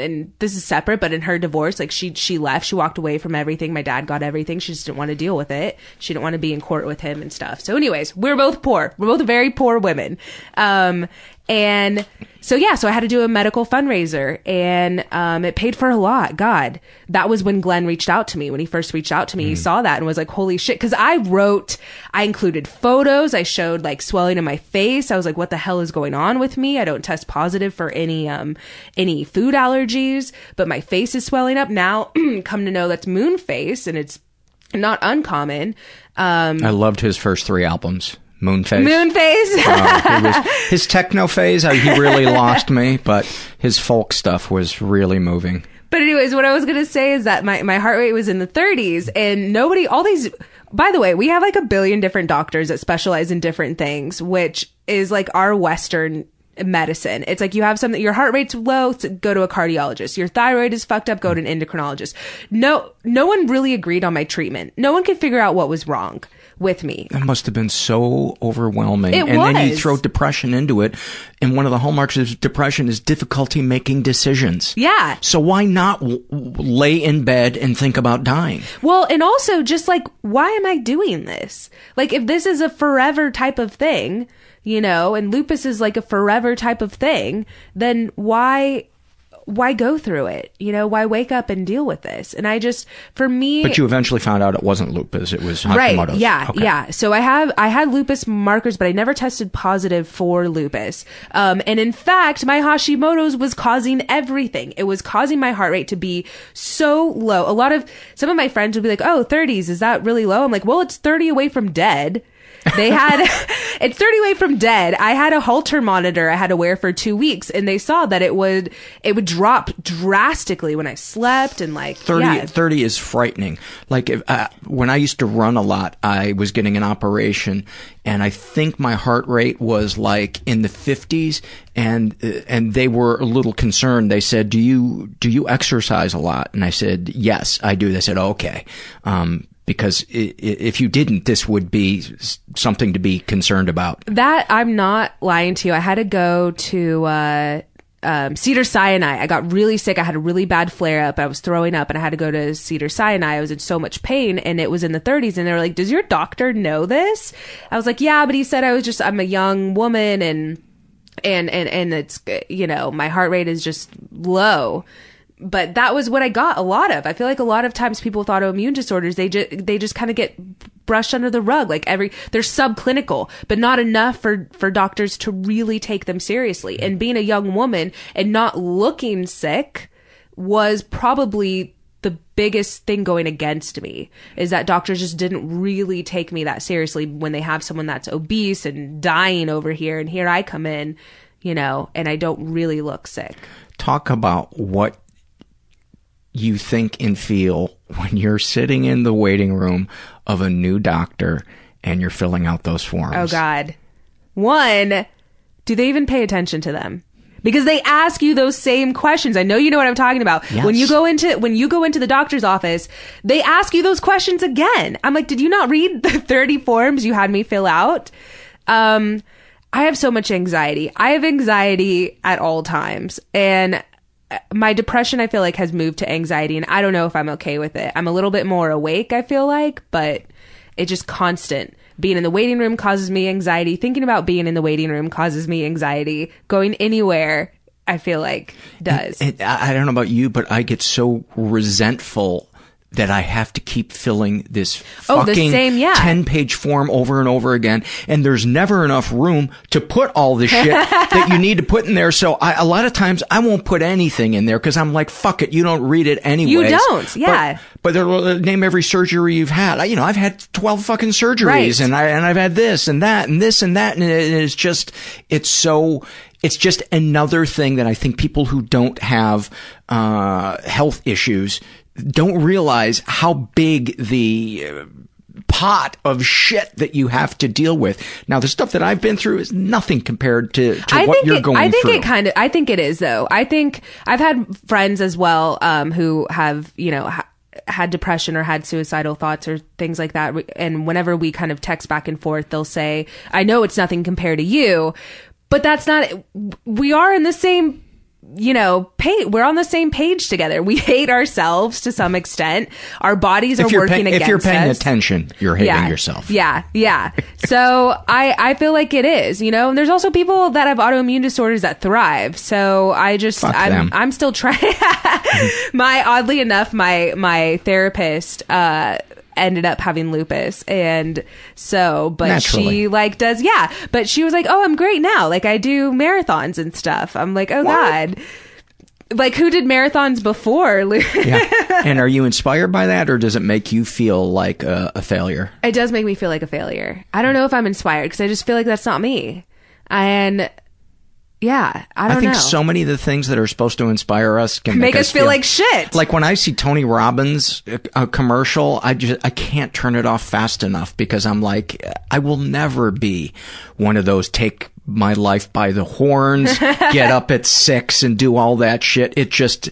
And this is separate, but in her divorce, like she she left, she walked away from everything. My dad got everything. She just didn't want to deal with it. She didn't want to be in court with him and stuff. So, anyways, we're both poor. We're both very poor women. Um, and so yeah, so I had to do a medical fundraiser and um, it paid for a lot. God, that was when Glenn reached out to me. When he first reached out to me, he saw that and was like, holy shit. Cause I wrote, I included photos. I showed like swelling in my face. I was like, what the hell is going on with me? I don't test positive for any, um, any food allergies, but my face is swelling up. Now come to know that's moon face and it's not uncommon. Um, I loved his first three albums. Moonface. moon phase. Uh, was- his techno phase, uh, he really lost me, but his folk stuff was really moving. But anyways, what I was gonna say is that my, my heart rate was in the 30s, and nobody, all these. By the way, we have like a billion different doctors that specialize in different things, which is like our Western medicine. It's like you have something, your heart rate's low, go to a cardiologist. Your thyroid is fucked up, go to an endocrinologist. No, no one really agreed on my treatment. No one could figure out what was wrong with me. That must have been so overwhelming. It and then you throw depression into it, and one of the hallmarks of depression is difficulty making decisions. Yeah. So why not w- lay in bed and think about dying? Well, and also just like, why am I doing this? Like, if this is a forever type of thing, you know, and lupus is like a forever type of thing, then why, why go through it? You know, why wake up and deal with this? And I just, for me, But you eventually found out it wasn't lupus; it was right, Hashimoto's. yeah, Okay. yeah. So I have I had lupus markers, but I never tested positive for lupus. Um, and in fact, my Hashimoto's was causing everything. It was causing my heart rate to be so low. A lot of some of my friends would be like, "Oh, 30s, is that really low?" I'm like, "Well, it's 30 away from dead." They had it's 30 away from dead. I had a Holter monitor I had to wear for 2 weeks and they saw that it would it would drop drastically when I slept and like 30, yeah. 30 is frightening. Like if, uh, when I used to run a lot, I was getting an operation, and I think my heart rate was like in the fifties, and uh, and they were a little concerned. They said, "Do you do you exercise a lot?" And I said, "Yes, I do." They said, "Okay." Um, because if you didn't, this would be something to be concerned about. That I'm not lying to you. I had to go to uh, um, Cedar Sinai. I got really sick. I had a really bad flare up. I was throwing up, and I had to go to Cedar Sinai. I was in so much pain, and it was in the 30s. And they were like, "Does your doctor know this?" I was like, "Yeah," but he said I was just I'm a young woman, and and and and it's you know my heart rate is just low but that was what I got a lot of. I feel like a lot of times people with autoimmune disorders, they just they just kind of get brushed under the rug. Like every they're subclinical, but not enough for for doctors to really take them seriously. And being a young woman and not looking sick was probably the biggest thing going against me is that doctors just didn't really take me that seriously when they have someone that's obese and dying over here and here I come in, you know, and I don't really look sick. talk about what you think and feel when you're sitting in the waiting room of a new doctor and you're filling out those forms. Oh God. One, do they even pay attention to them? Because they ask you those same questions. I know you know what I'm talking about. Yes. When you go into when you go into the doctor's office, they ask you those questions again. I'm like, did you not read the 30 forms you had me fill out? Um, I have so much anxiety. I have anxiety at all times, and my depression I feel like has moved to anxiety, and I don't know if I'm okay with it. I'm a little bit more awake. I feel like, but it's just constant. Being in the waiting room causes me anxiety. Thinking about being in the waiting room causes me anxiety. Going anywhere, I feel like does. And I don't know about you, but I get so resentful that I have to keep filling this Oh, fucking same, yeah. 10 page form over and over again. And there's never enough room to put all the shit that you need to put in there. So I, a lot of times I won't put anything in there because I'm like, fuck it. You don't read it anyway. You don't, yeah. But, but they'll uh, name every surgery you've had. I, you know, I've had 12 fucking surgeries Right. and I, and I've had this and that and this and that. And it is just, it's so, it's just another thing that I think people who don't have, uh, health issues don't realize how big the, uh, pot of shit that you have to deal with. Now, the stuff that I've been through is nothing compared to, to I what think you're it, going I think through. it kind of. I think it is though. I think I've had friends as well um, who have you know. Ha- had depression or had suicidal thoughts or things like that and whenever we kind of text back and forth they'll say i know it's nothing compared to you but that's not we are in the same you know pay we're on the same page together we hate ourselves to some extent our bodies are if working pay- against if you're paying us. attention, you're hating yeah. yourself. Yeah, yeah. So I I feel like it is, you know. And there's also people that have autoimmune disorders that thrive. So I just Fuck I'm them. I'm still trying. my oddly enough, my my therapist uh ended up having lupus and so but Naturally. she like does yeah but she was like oh i'm great now like i do marathons and stuff i'm like oh god like who did marathons before yeah. And are you inspired by that, or does it make you feel like a, a failure? It does make me feel like a failure. I don't know if I'm inspired because I just feel like that's not me. And yeah, I don't know. I think know. so many of the things that are supposed to inspire us can Make us feel like shit. Like when I see Tony Robbins uh, a commercial, I just I can't turn it off fast enough because I'm like I will never be one of those take my life by the horns, get up at six and do all that shit. It just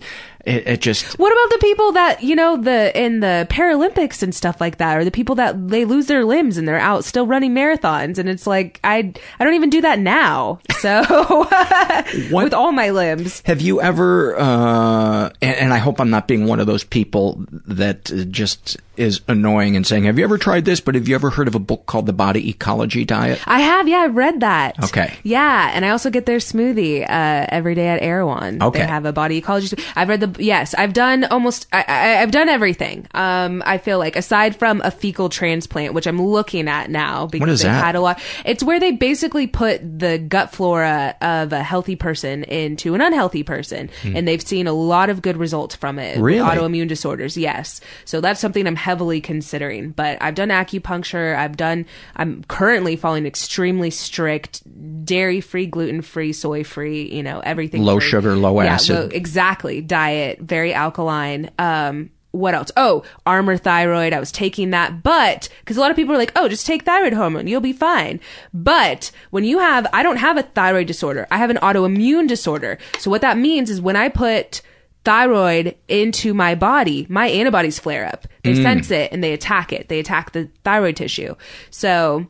it, it just What about the people that you know the in the Paralympics and stuff like that, or the people that they lose their limbs and they're out still running marathons, and it's like I I don't even do that now. So with all my limbs, Have you ever, uh, and, and I hope I'm not being one of those people that just is annoying and saying, have you ever tried this? But have you ever heard of a book called The Body Ecology Diet? I have. Yeah, I've read that. Okay. Yeah, and I also get their smoothie uh, every day at Erewhon. Okay. They have a body ecology. I've read the. Yes, I've done almost. I, I, I've done everything. Um, I feel like aside from a fecal transplant, which I'm looking at now because that? had a lot. It's where they basically put the gut flora of a healthy person into an unhealthy person, Hmm. and they've seen a lot of good results from it. Really? autoimmune disorders. Yes, so that's something I'm heavily considering. But I've done acupuncture. I've done. I'm currently following extremely strict dairy free, gluten free, soy free. You know everything. Low free. sugar, low Yeah, acid. low- exactly. Diet very alkaline. Um. What else? Oh, Armour Thyroid. I was taking that, but because a lot of people are like, "Oh, just take thyroid hormone, you'll be fine." But when you have, I don't have a thyroid disorder. I have an autoimmune disorder. So what that means is when I put thyroid into my body, my antibodies flare up. They Mm. sense it and they attack it. They attack the thyroid tissue. So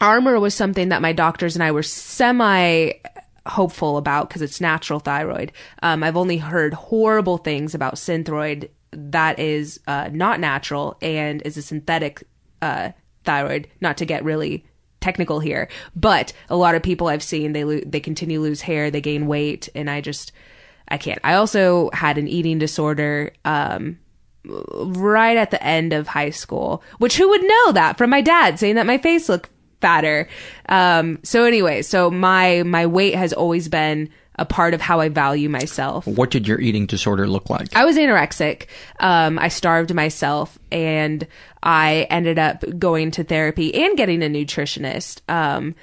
armor was something that my doctors and I were semi hopeful about because it's natural thyroid. Um, I've only heard horrible things about Synthroid that is uh, not natural and is a synthetic uh, thyroid. Not to get really technical here, but a lot of people I've seen they lo- they continue to lose hair, they gain weight, and I just I can't. I also had an eating disorder. Um, right at the end of high school, which who would know that from my dad saying that my face looked fatter. Um, so anyway, so my, my weight has always been a part of how I value myself. What did your eating disorder look like? I was anorexic. Um, I starved myself and I ended up going to therapy and getting a nutritionist. Um,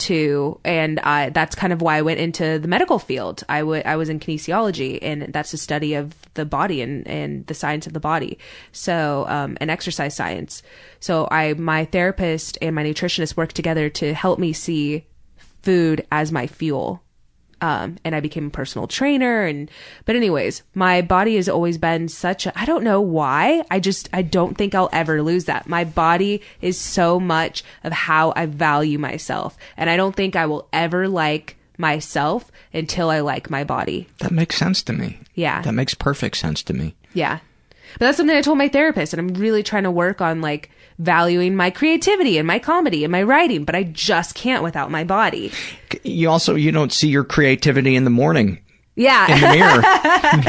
too, and I, that's kind of why I went into the medical field. I wa- I was in kinesiology, and that's the study of the body and, and the science of the body. So, um, and exercise science. So, I my therapist and my nutritionist worked together to help me see food as my fuel um, and I became a personal trainer. And but anyways, my body has always been such a I don't know why. I just I don't think I'll ever lose that. My body is so much of how I value myself, and I don't think I will ever like myself until I like my body. That makes sense to me. Yeah. That makes perfect sense to me. Yeah. But that's something I told my therapist, and I'm really trying to work on like valuing my creativity and my comedy and my writing, but I just can't without my body. You also you don't see your creativity in the morning Yeah. in the mirror.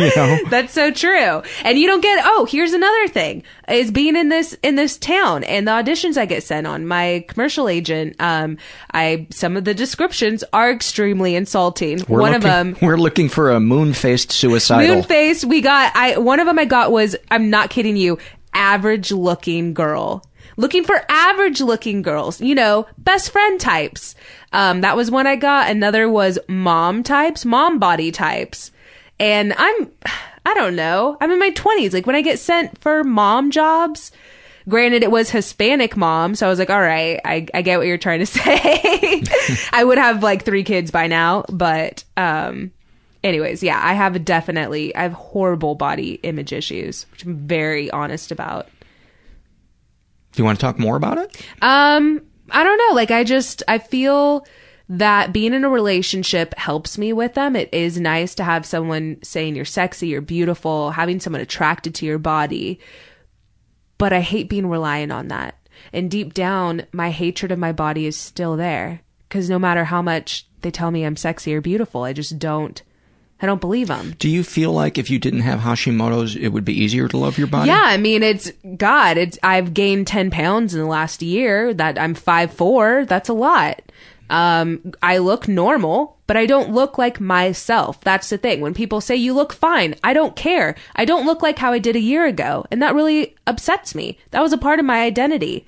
you know? That's so true. And you don't get, oh, here's another thing is being in this, in this town and the auditions I get sent on. My commercial agent, um, I, some of the descriptions are extremely insulting. We're one looking, of them, We're looking for a moon-faced suicidal. moon face, we got, I, one of them I got was, I'm not kidding you, average looking girl. Looking for average looking girls, you know, best friend types. Um, that was one I got. Another was mom types, mom body types. And I'm, I don't know. I'm in my 20s. Like when I get sent for mom jobs, granted it was Hispanic mom. So I was like, all right, I, I get what you're trying to say. I would have like three kids by now, but, um, anyways, yeah, I have definitely, I have horrible body image issues, which I'm very honest about. Do you want to talk more about it? Um, I don't know. Like I just I feel that being in a relationship helps me with them. It is nice to have someone saying you're sexy, you're beautiful, having someone attracted to your body. But I hate being reliant on that. And deep down, my hatred of my body is still there cuz no matter how much they tell me I'm sexy or beautiful, I just don't I don't believe them. Do you feel like if you didn't have Hashimoto's, it would be easier to love your body? Yeah, I mean it's God. It's I've gained ten pounds in the last year. That I'm five four. That's a lot. Um, I look normal, but I don't look like myself. That's the thing. When people say you look fine, I don't care. I don't look like how I did a year ago, and that really upsets me. That was a part of my identity.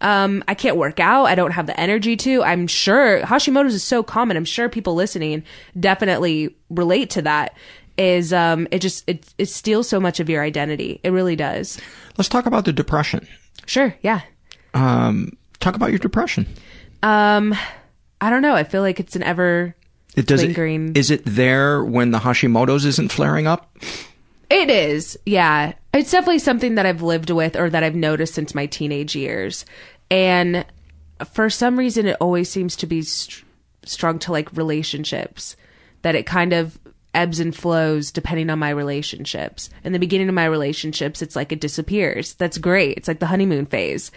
Um, I can't work out. I don't have the energy to. I'm sure Hashimoto's is so common. I'm sure people listening definitely relate to that. Is um, it just it it steals so much of your identity. It really does. Let's talk about the depression. Sure. Yeah. Um, talk about your depression. Um, I don't know. I feel like it's an ever It does. It, lingering. is it there when the Hashimoto's isn't flaring up? It is, yeah. It's definitely something that I've lived with or that I've noticed since my teenage years. And for some reason, it always seems to be str- strung to like relationships, that it kind of ebbs and flows depending on my relationships. In the beginning of my relationships, it's like it disappears. That's great. It's like the honeymoon phase.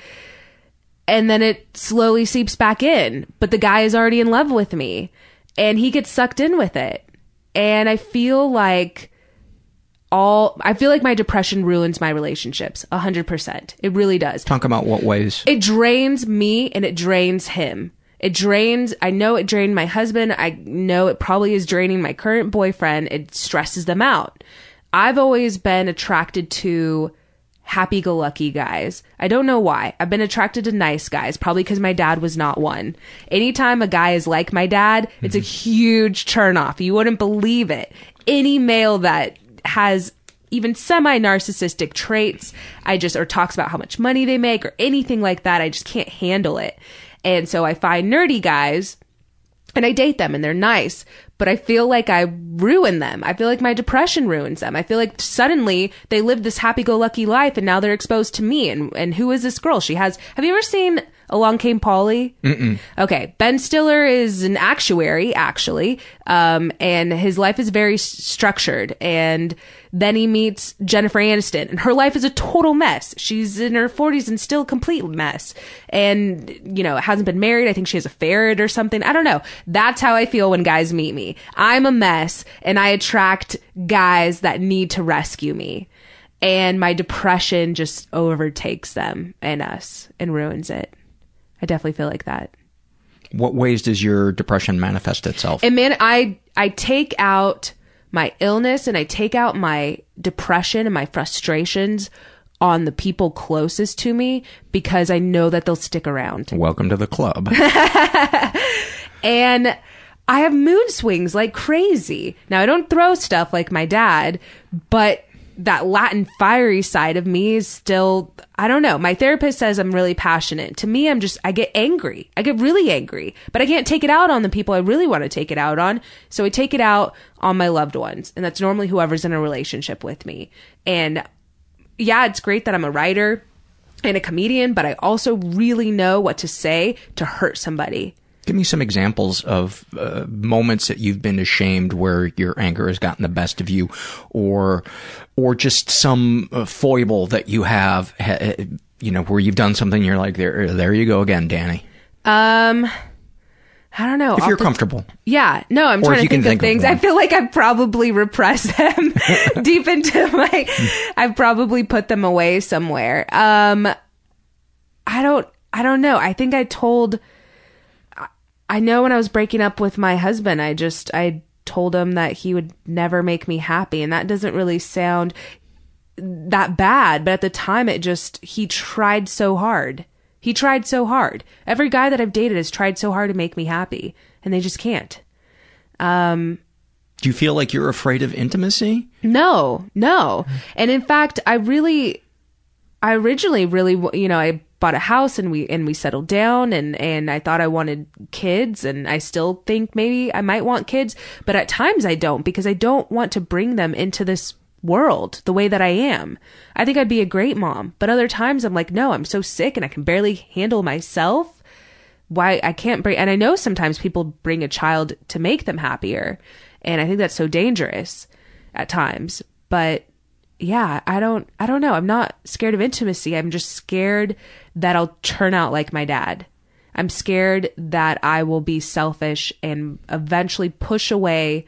And then it slowly seeps back in, but the guy is already in love with me and he gets sucked in with it. And I feel like all I feel like my depression ruins my relationships a hundred percent. It really does. Talk about what ways. It drains me and it drains him. It drains, I know it drained my husband. I know it probably is draining my current boyfriend. It stresses them out. I've always been attracted to happy go lucky guys. I don't know why. I've been attracted to nice guys, probably because my dad was not one. Anytime a guy is like my dad, it's a mm-hmm. huge turn off. You wouldn't believe it. Any male that has even semi narcissistic traits, I just, or talks about how much money they make or anything like that, I just can't handle it. And so I find nerdy guys and I date them and they're nice, but I feel like I ruin them. I feel like my depression ruins them. I feel like suddenly they live this happy go lucky life and now they're exposed to me. And, and who is this girl? She has, have you ever seen Along Came Polly? Mm-mm. Okay. Ben Stiller is an actuary, actually. Um, and his life is very s- structured. And then he meets Jennifer Aniston and her life is a total mess. She's in her forties and still a complete mess. And, you know, hasn't been married. I think she has a ferret or something. I don't know. That's how I feel when guys meet me. I'm a mess and I attract guys that need to rescue me. And my depression just overtakes them and us and ruins it. I definitely feel like that. What ways does your depression manifest itself? And man, I I take out my illness and I take out my depression and my frustrations on the people closest to me because I know that they'll stick around. Welcome to the club. and I have mood swings like crazy. Now I don't throw stuff like my dad, but that Latin fiery side of me is still, I don't know. My therapist says I'm really passionate. To me, I'm just, I get angry. I get really angry, but I can't take it out on the people I really want to take it out on. So I take it out on my loved ones. And that's normally whoever's in a relationship with me. And yeah, it's great that I'm a writer and a comedian, but I also really know what to say to hurt somebody. Give me some examples of uh, moments that you've been ashamed where your anger has gotten the best of you, or or just some uh, foible that you have, ha- you know, where you've done something. You're like, there, there you go again, Dani. Um, I don't know. If you're the- comfortable, Yeah, no, I'm Or trying to think, think of of things. I feel like I probably repressed them deep into my. I've probably put them away somewhere. Um, I don't. I don't know. I think I told. I- know when I was breaking up with my husband, I just I told him that he would never make me happy, and that doesn't really sound that bad, but at the time it just he tried so hard. He tried so hard. Every guy that I've dated has tried so hard to make me happy, and they just can't. Um, do you feel like you're afraid of intimacy? no, no. And in fact, I really, I originally really, you know, I bought a house and we and we settled down and and I thought I wanted kids and I still think maybe I might want kids, but at times I don't because I don't want to bring them into this world the way that I am. I think I'd be a great mom, but other times I'm like, no, I'm so sick and I can barely handle myself. Why I can't bring and I know sometimes people bring a child to make them happier. And I think that's so dangerous at times. But yeah, I don't I don't know. I'm not scared of intimacy. I'm just scared that I'll turn out like my dad. I'm scared that I will be selfish and eventually push away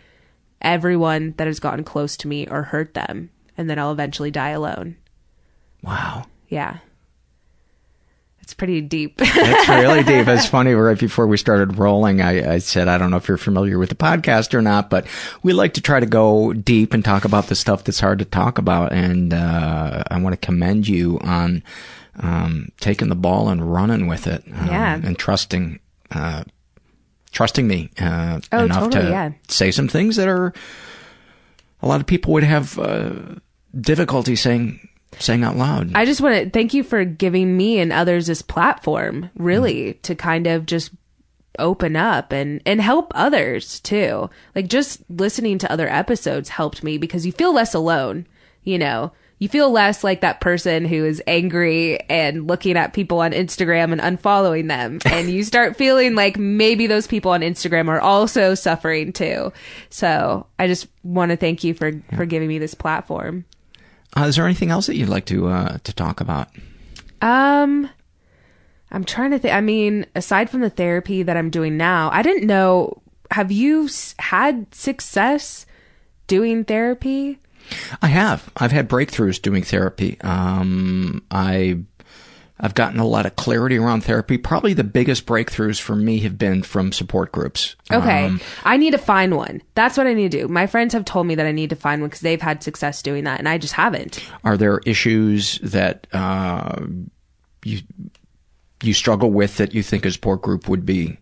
everyone that has gotten close to me or hurt them and then I'll eventually die alone. Wow. Yeah. It's pretty deep. That's really deep. It's funny. Right before we started rolling, I, I said, I don't know if you're familiar with the podcast or not, but we like to try to go deep and talk about the stuff that's hard to talk about. And uh, I want to commend you on um, taking the ball and running with it, um, Yeah. and trusting, uh, trusting me uh, Oh, enough totally, to yeah. say some things that are a lot of people would have uh, difficulty saying saying out loud. I just want to thank you for giving me and others this platform, really, to kind of just open up and and help others too. Like just listening to other episodes helped me because you feel less alone. you know, you feel less like that person who is angry and looking at people on Instagram and unfollowing them. And you start feeling like maybe those people on Instagram are also suffering too. So I just want to thank you for, for giving me this platform. Uh, is there anything else that you'd like to uh, to talk about? Um, I'm trying to think. I mean, aside from the therapy that I'm doing now, I didn't know. Have you s- had success doing therapy? I have. I've had breakthroughs doing therapy. Um, I, I've gotten a lot of clarity around therapy. Probably the biggest breakthroughs for me have been from support groups. Okay. Um, I need to find one. That's what I need to do. My friends have told me that I need to find one because they've had success doing that and I just haven't. are there issues that uh, you you struggle with that you think a support group would be?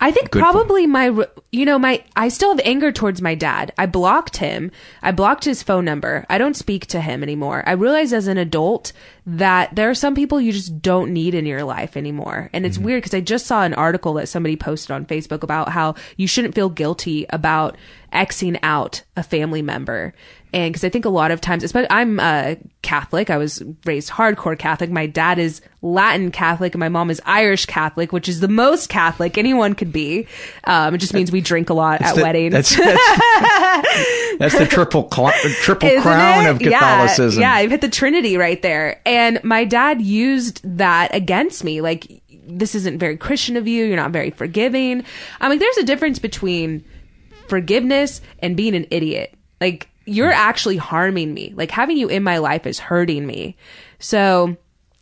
I think Good probably my, you know, my, I still have anger towards my dad. I blocked him. I blocked his phone number. I don't speak to him anymore. I realize as an adult that there are some people you just don't need in your life anymore. And it's mm-hmm. weird because I just saw an article that somebody posted on Facebook about how you shouldn't feel guilty about Xing out a family member. And because I think a lot of times, especially I'm uh, Catholic, I was raised hardcore Catholic. My dad is Latin Catholic and my mom is Irish Catholic, which is the most Catholic anyone could be. Um, it just means we drink a lot at the- weddings. That's, that's, that's the triple cl- triple Isn't crown it? of Catholicism. Yeah, yeah, I've hit the Trinity right there. And my dad used that against me. Like, this isn't very Christian of you. You're not very forgiving. I'm like, there's a difference between forgiveness and being an idiot. Like, you're actually harming me. Like, having you in my life is hurting me. So,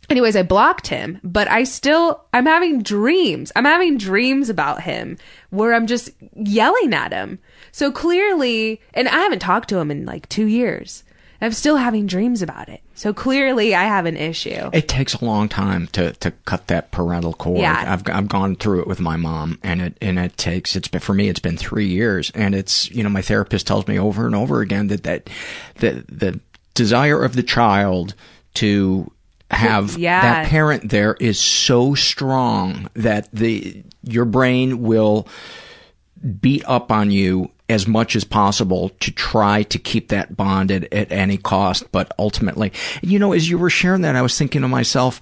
anyways, I blocked him, but I still, I'm having dreams. I'm having dreams about him where I'm just yelling at him. So clearly, and I haven't talked to him in like two years. I'm still having dreams about it. So clearly, I have an issue. It takes a long time to, to cut that parental cord. Yeah. I've I've gone through it with my mom, and it and it takes it's been for me. It's been three years, and it's you know my therapist tells me over and over again that that the the desire of the child to have Yeah. that parent there is so strong that the your brain will beat up on you as much as possible to try to keep that bond at, at any cost. But ultimately, you know, as you were sharing that, I was thinking to myself,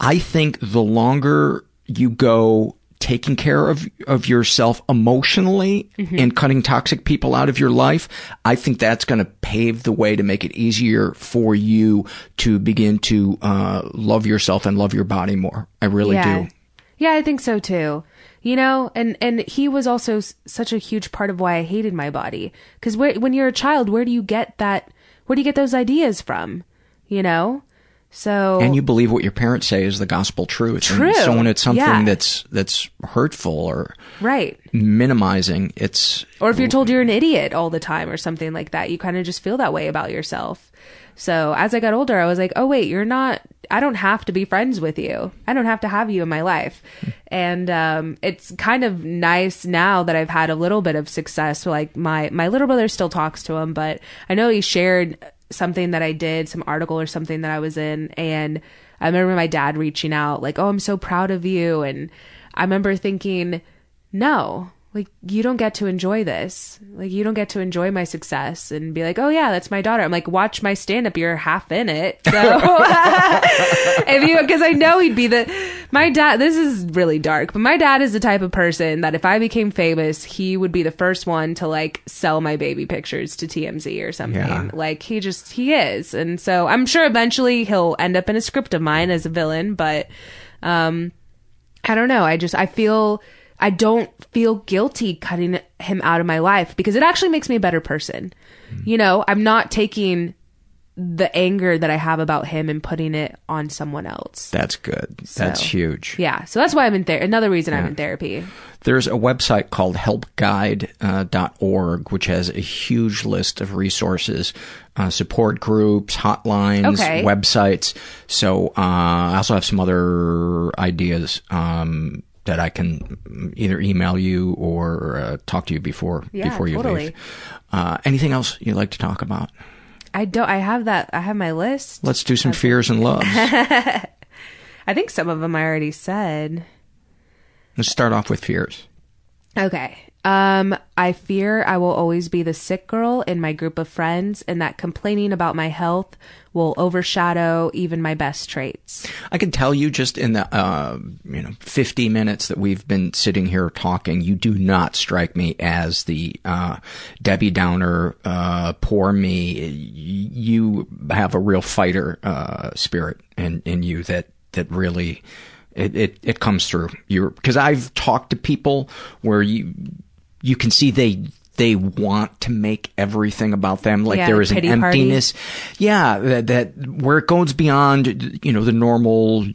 I think the longer you go taking care of, of yourself emotionally Mm-hmm. and cutting toxic people out of your life, I think that's going to pave the way to make it easier for you to begin to uh, love yourself and love your body more. I really yeah. do. Yeah, I think so too. You know, and and he was also s- such a huge part of why I hated my body. Because when you're a child, where do you get that? Where do you get those ideas from? You know, so and you believe what your parents say is the gospel truth. True. And so when it's something Yeah. that's that's hurtful or right. minimizing, it's Or if you're told you're an idiot all the time or something like that, you kind of just feel that way about yourself. So as I got older, I was like, oh, wait, you're not, I don't have to be friends with you. I don't have to have you in my life. And, um, it's kind of nice now that I've had a little bit of success. Like my, my little brother still talks to him, but I know he shared something that I did, some article or something that I was in. And I remember my dad reaching out like, oh, I'm so proud of you. And I remember thinking, no, like you don't get to enjoy this. Like you don't get to enjoy my success and be like, oh yeah, that's my daughter. I'm like, watch my stand up. You're half in it. So if you, cause I know he'd be the, my dad, this is really dark, but my dad is the type of person that if I became famous, he would be the first one to like sell my baby pictures to TMZ or something. Yeah. Like he just, he is. And so I'm sure eventually he'll end up in a script of mine as a villain, but, um, I don't know. I just I feel I don't feel guilty cutting him out of my life because it actually makes me a better person. You know, I'm not taking the anger that I have about him and putting it on someone else. that's good. That's huge. Yeah, so that's why I'm in there. Another reason I'm in therapy. There's a website called helpguide.org, which has a huge list of resources, uh, support groups, hotlines, Okay. websites. So uh, I also have some other ideas um, that I can either email you or uh, talk to you before Yeah, before you totally. leave. Uh, anything else you'd like to talk about? I don't. I have that. I have my list. Let's do some fears and loves. I think some of them I already said. Let's start off with fears. Okay. Um, I fear I will always be the sick girl in my group of friends, and that complaining about my health will overshadow even my best traits. I can tell you just in the uh, you know 50 minutes that we've been sitting here talking, you do not strike me as the uh, Debbie Downer, uh, poor me. You have a real fighter uh, spirit in in you that that really it it, it comes through. You because I've talked to people where you you can see they they want to make everything about them. Like Yeah, there the is an emptiness. Yeah that, that where it goes beyond you know the normal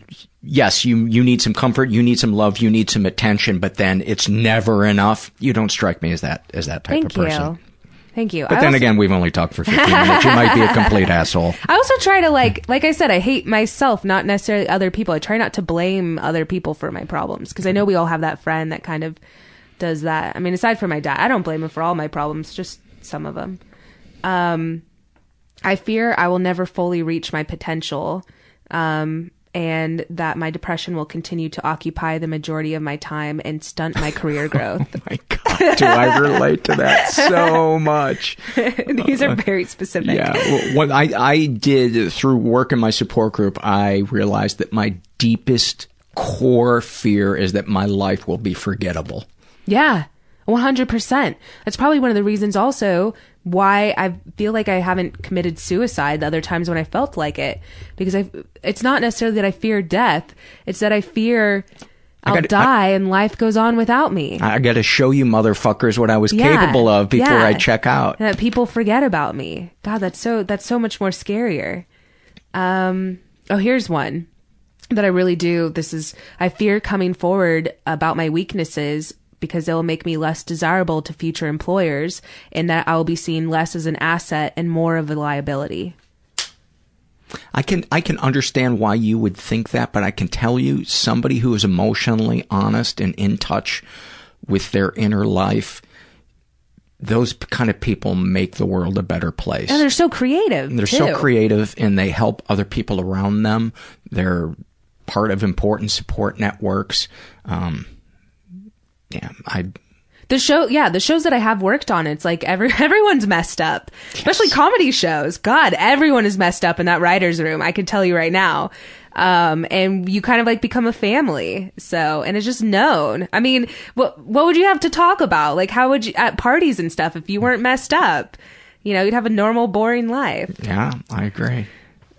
yes you you need some comfort you need some love you need some attention but then it's never enough. You don't strike me as that as that type Thank of person. you. Thank you. but I then also- again we've only talked for 15 minutes. You might be a complete asshole. I also try to like, like I said, I hate myself, not necessarily other people. I try not to blame other people for my problems because I know we all have that friend that kind of does that. I mean, aside from my dad, I don't blame him for all my problems, just some of them. Um, I fear I will never fully reach my potential, um, and that my depression will continue to occupy the majority of my time and stunt my career growth. do I relate to that so much These are very specific. Yeah, well, what I I did through work in my support group, I realized that my deepest core fear is that my life will be forgettable. Yeah, 100%. That's probably one of the reasons also why I feel like I haven't committed suicide the other times when I felt like it. Because I, it's not necessarily that I fear death, it's that I fear I I'll gotta- die and life goes on without me. I got to show you motherfuckers what I was Yeah, capable of before yeah. I check out. And that people forget about me. God, that's so that's so much more scarier. Um oh, here's one that I really do. This is I fear coming forward about my weaknesses because it will make me less desirable to future employers and that I will be seen less as an asset and more of a liability. I can I can understand why you would think that, but I can tell you somebody who is emotionally honest and in touch with their inner life, those kind of people make the world a better place. And they're so creative. And They're too. so creative and they help other people around them. They're part of important support networks. Um, yeah, I The show, yeah, the shows that I have worked on, it's like every everyone's messed up, especially comedy shows. God, everyone is messed up in that writers' room. I can tell you right now. Um, and you kind of like become a family. So, and it's just known. I mean, what what would you have to talk about? Like, how would you at parties and stuff if you weren't messed up? You know, you'd have a normal, boring life. yeah, I agree.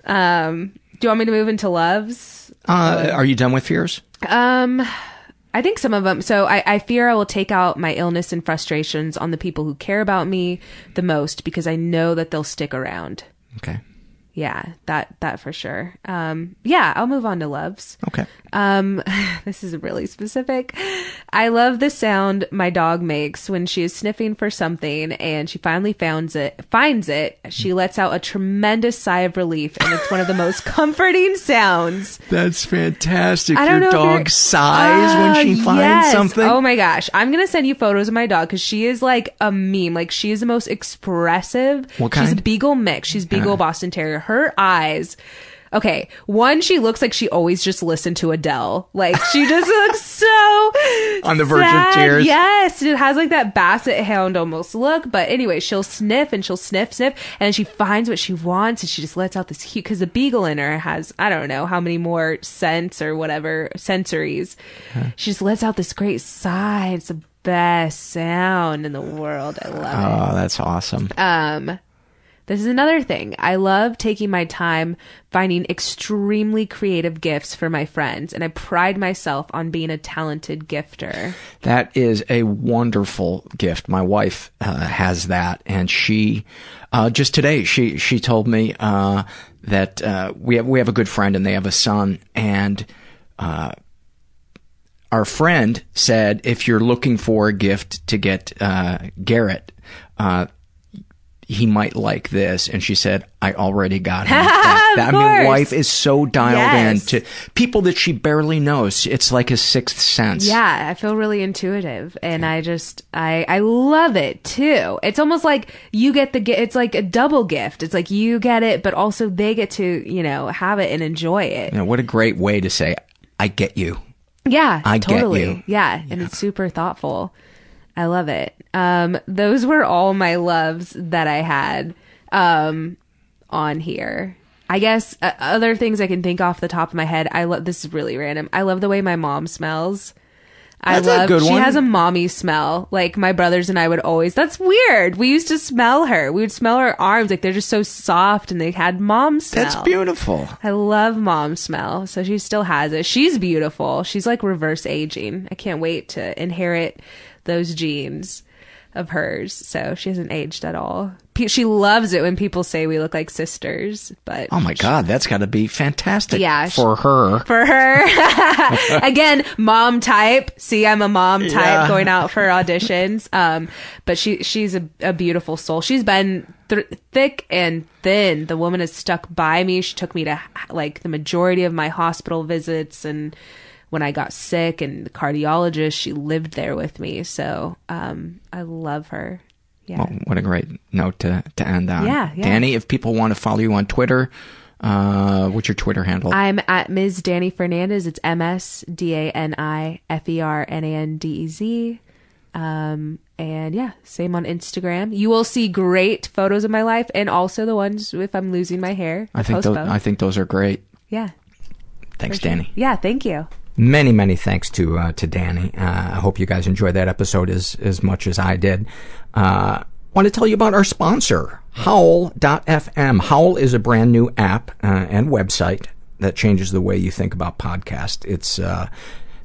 Um, do you want me to move into loves? Uh, are you done with fears? Um, I think some of them. So I, I fear I will take out my illness and frustrations on the people who care about me the most because I know that they'll stick around. Okay. Yeah, that that for sure. Um, yeah, I'll move on to loves. Okay. Um, this is really specific. I love the sound my dog makes when she is sniffing for something and she finally finds it. Finds it. She lets out a tremendous sigh of relief, and it's one of the most comforting sounds. That's fantastic. I don't Your know dog sighs when she Ah, finds yes. something. Oh my gosh. I'm going to send you photos of my dog because she is like a meme. Like she is the most expressive. What She's a kind? Beagle mix. She's Beagle Uh. Boston Terrier. Her eyes. Okay. One, she looks like she always just listened to Adele. Like she just looks so On the verge of sad. tears. Yes. It has like that basset hound almost look. But anyway, she'll sniff and she'll sniff, sniff. And she finds what she wants and she just lets out this cute, cause the beagle in her has, I don't know how many more scents or whatever sensories. She just lets out this great sigh. It's the best sound in the world. I love it. Oh, that's awesome. Um, this is another thing. I love taking my time finding extremely creative gifts for my friends, and I pride myself on being a talented gifter. That is a wonderful gift. My wife uh, has that, and she uh, just today she she told me uh, that uh, we have we have a good friend and they have a son, and uh, our friend said if you're looking for a gift to get uh, Garrett. Uh, he might like this, and she said, "I already got him." that. That- I mean, wife is so dialed Yes. in to people that she barely knows. It's like a sixth sense. Yeah, I feel really intuitive, and I just I I love it too. It's almost like you get the it's like a double gift. It's like you get it, but also they get to you know have it and enjoy it. You know, what a great way to say, I get you. Yeah, I get totally. you. Yeah, and it's super thoughtful. I love it. Um, those were all my loves that I had um, on here. I guess uh, other things I can think off the top of my head. I love this is really random. I love the way my mom smells. I That's a love she one. has a mommy smell. Like my brothers and I would always that's weird. We used to smell her. We would smell her arms like they're just so soft and they had mom smell. That's beautiful. I love mom smell. So she still has it. She's beautiful. She's like reverse aging. I can't wait to inherit those genes of hers. So she hasn't aged at all. She loves it when people say we look like sisters, but Oh my god, that's got to be fantastic Yeah, for her. for her. Again, mom type. See, I'm a mom type Yeah. going out for auditions. Um, but she she's a, a beautiful soul. She's been th- thick and thin. The woman has stuck by me. She took me to like the majority of my hospital visits and when I got sick and the cardiologist, she lived there with me. So, um, I love her. Yeah. Well, what a great note to, to end on. Yeah, yeah. Dani, if people want to follow you on Twitter, uh, what's your Twitter handle? I'm at Ms. Dani Fernandez. It's M S D A N I F E R N A N D E Z. Um, and yeah, same on Instagram. You will see great photos of my life and also the ones if I'm losing my hair. I think those. I think those are great. yeah. Thanks, sure. Dani. Yeah, thank you. Many, many thanks to uh, to Dani. Uh, I hope you guys enjoyed that episode as as much as I did. Uh, want to tell you about our sponsor, Howl.fm. Howl is a brand new app uh, and website that changes the way you think about podcast. It's uh,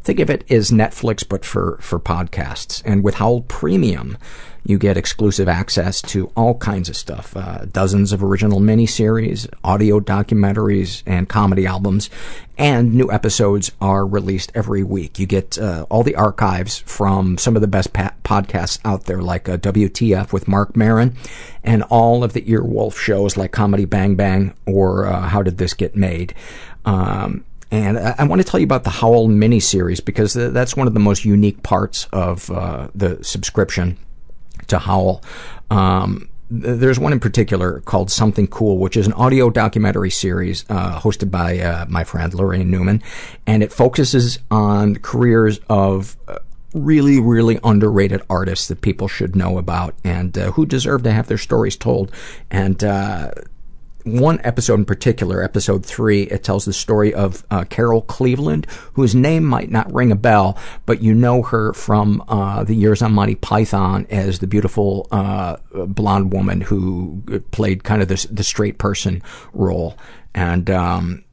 think of it as Netflix but for for podcasts. And with Howl Premium, you get exclusive access to all kinds of stuff, uh, dozens of original miniseries, audio documentaries, and comedy albums. And new episodes are released every week. You get uh, all the archives from some of the best pa- podcasts out there, like uh, WTF with Marc Maron, and all of the Earwolf shows like Comedy Bang Bang or uh, How Did This Get Made. Um, and I, want to tell you about the Howl miniseries because th- that's one of the most unique parts of uh, the subscription to Howl. Um, there's one in particular called Something Cool, which is an audio documentary series uh, hosted by uh, my friend Laraine Newman, and it focuses on careers of uh, really, really underrated artists that people should know about and uh, who deserve to have their stories told. And uh, one episode in particular, episode three, it tells the story of uh, Carol Cleveland, whose name might not ring a bell, but you know her from uh, the years on Monty Python as the beautiful uh, blonde woman who played kind of the, the straight person role. And um,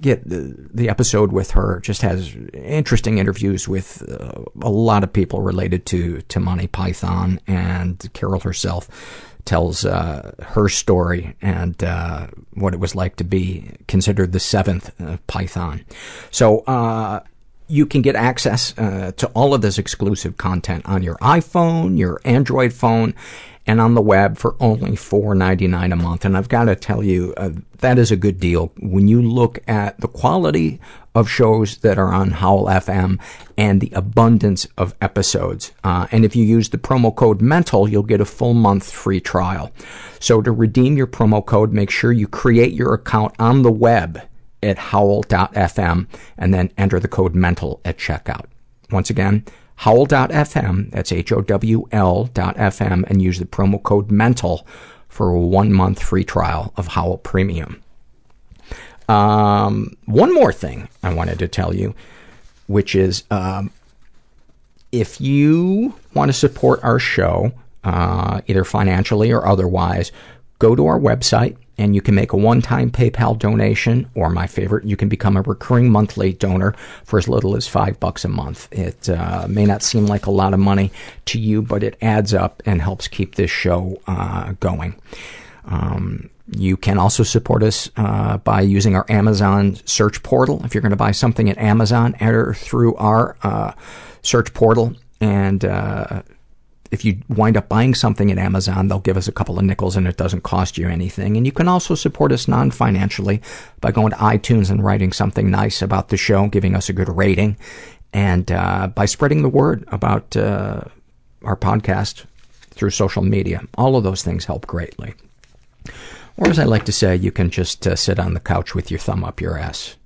the, the episode with her just has interesting interviews with uh, a lot of people related to, to Monty Python, and Carol herself tells uh, her story and uh, what it was like to be considered the seventh Python. So uh, you can get access uh, to all of this exclusive content on your iPhone, your Android phone, and on the web for only $4.99 a month. And I've got to tell you, uh, that is a good deal. When you look at the quality of shows that are on Howl FM and the abundance of episodes. Uh, and if you use the promo code MENTAL, you'll get a full month free trial. So to redeem your promo code, make sure you create your account on the web at howl.fm and then enter the code MENTAL at checkout. Once again, howl.fm, that's H-O-W-L FM, and use the promo code MENTAL for a one month free trial of Howl Premium. Um, one more thing I wanted to tell you, which is, um, if you want to support our show, uh, either financially or otherwise, go to our website and you can make a one-time PayPal donation, or my favorite, you can become a recurring monthly donor for as little as five bucks a month. It uh, may not seem like a lot of money to you, but it adds up and helps keep this show uh, going. Um, you can also support us uh, by using our Amazon search portal. If you're going to buy something at Amazon, enter through our uh, search portal and uh, if you wind up buying something at Amazon, they'll give us a couple of nickels and it doesn't cost you anything. And you can also support us non-financially by going to iTunes and writing something nice about the show, giving us a good rating, and uh, by spreading the word about uh, our podcast through social media. All of those things help greatly. Or as I like to say, you can just uh, sit on the couch with your thumb up your ass,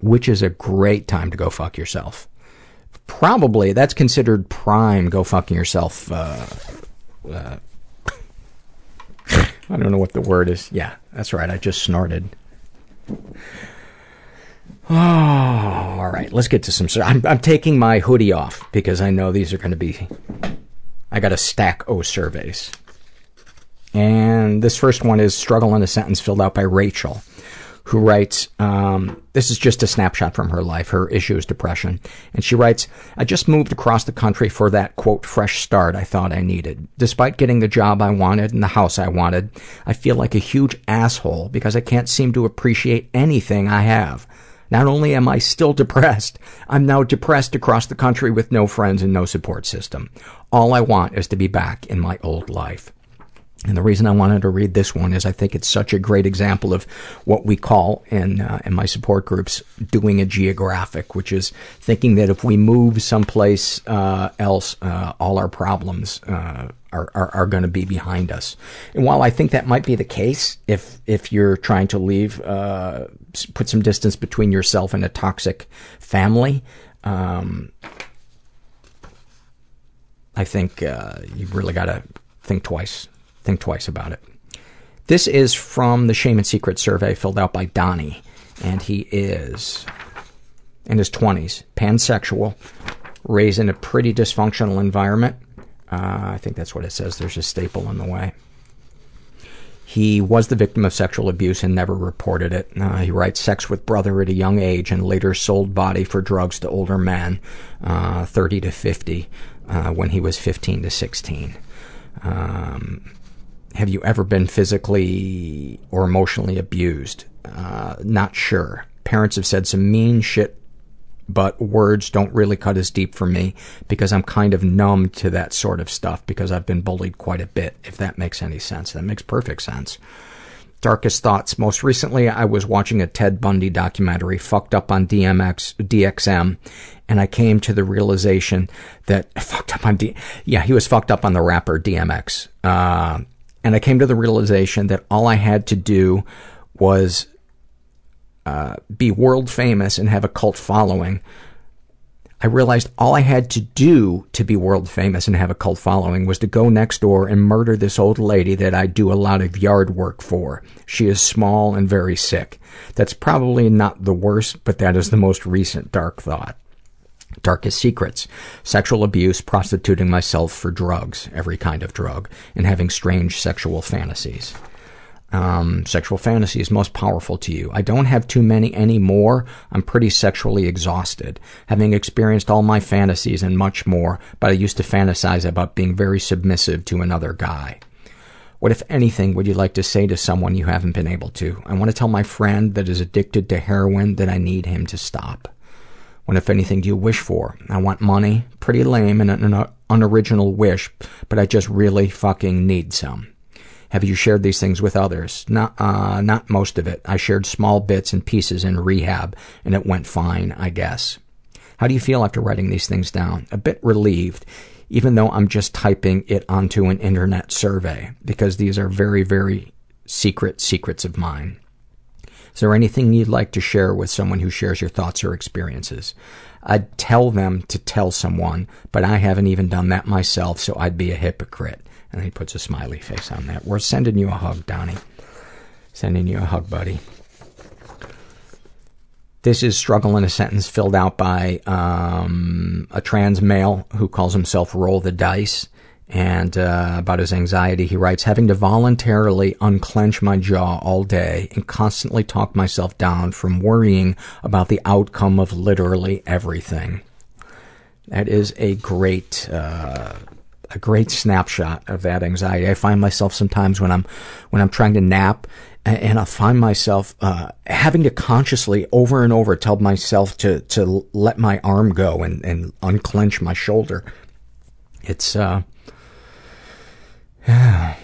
which is a great time to go fuck yourself. probably that's considered prime go fucking yourself uh, uh, i don't know what the word is. Yeah that's right i just snorted. Oh all right let's get to some I'm, I'm taking my hoodie off because i know these are going to be i got a stack o surveys and this first one is struggle in a sentence filled out by rachel who writes, um, this is just a snapshot from her life. Her issue is depression. And she writes, I just moved across the country for that, quote, fresh start I thought I needed. Despite getting the job I wanted and the house I wanted, I feel like a huge asshole because I can't seem to appreciate anything I have. Not only am I still depressed, I'm now depressed across the country with no friends and no support system. All I want is to be back in my old life. And the reason I wanted to read this one is I think it's such a great example of what we call in uh, in my support groups doing a geographic, which is thinking that if we move someplace uh, else, uh, all our problems uh, are are, are going to be behind us. And while I think that might be the case, if if you're trying to leave, uh, put some distance between yourself and a toxic family. Um, I think uh, you've really got to think twice think twice about it. This is from the Shame and Secret survey filled out by Donnie, and he is in his 20s, pansexual, raised in a pretty dysfunctional environment. Uh, I think that's what it says. There's a staple in the way. He was the victim of sexual abuse and never reported it. Uh, he writes, sex with brother at a young age and later sold body for drugs to older men, uh, 30 to 50, uh, when he was 15 to 16. Um, have you ever been physically or emotionally abused? Uh, not sure. Parents have said some mean shit, but words don't really cut as deep for me because I'm kind of numb to that sort of stuff because I've been bullied quite a bit, if that makes any sense. That makes perfect sense. Darkest thoughts. Most recently, I was watching a Ted Bundy documentary, fucked up on DMX, DXM, and I came to the realization that fucked up on D. Yeah, he was fucked up on the rapper DMX. Uh, and I came to the realization that all I had to do was uh, be world famous and have a cult following. I realized all I had to do to be world famous and have a cult following was to go next door and murder this old lady that I do a lot of yard work for. She is small and very sick. That's probably not the worst, but that is the most recent dark thought. Darkest secrets. Sexual abuse, prostituting myself for drugs, every kind of drug, and having strange sexual fantasies. Um, sexual fantasies most powerful to you. I don't have too many anymore. I'm pretty sexually exhausted. Having experienced all my fantasies and much more, but I used to fantasize about being very submissive to another guy. What, if anything, would you like to say to someone you haven't been able to? I want to tell my friend that is addicted to heroin that I need him to stop. What, if anything, do you wish for? I want money. Pretty lame and an unoriginal wish, but I just really fucking need some. Have you shared these things with others? Not, uh, not most of it. I shared small bits and pieces in rehab, and it went fine, I guess. How do you feel after writing these things down? A bit relieved, even though I'm just typing it onto an internet survey, because these are very, very secret secrets of mine. Is there anything you'd like to share with someone who shares your thoughts or experiences? I'd tell them to tell someone, but I haven't even done that myself, so I'd be a hypocrite. And he puts a smiley face on that. We're sending you a hug, Donnie. Sending you a hug, buddy. This is Struggle in a Sentence filled out by um, a trans male who calls himself Roll the Dice and uh, about his anxiety, he writes, having to voluntarily unclench my jaw all day and constantly talk myself down from worrying about the outcome of literally everything. That is a great, uh, a great snapshot of that anxiety. I find myself sometimes when I'm, when I'm trying to nap and I find myself uh, having to consciously over and over tell myself to to let my arm go and, and unclench my shoulder. It's uh,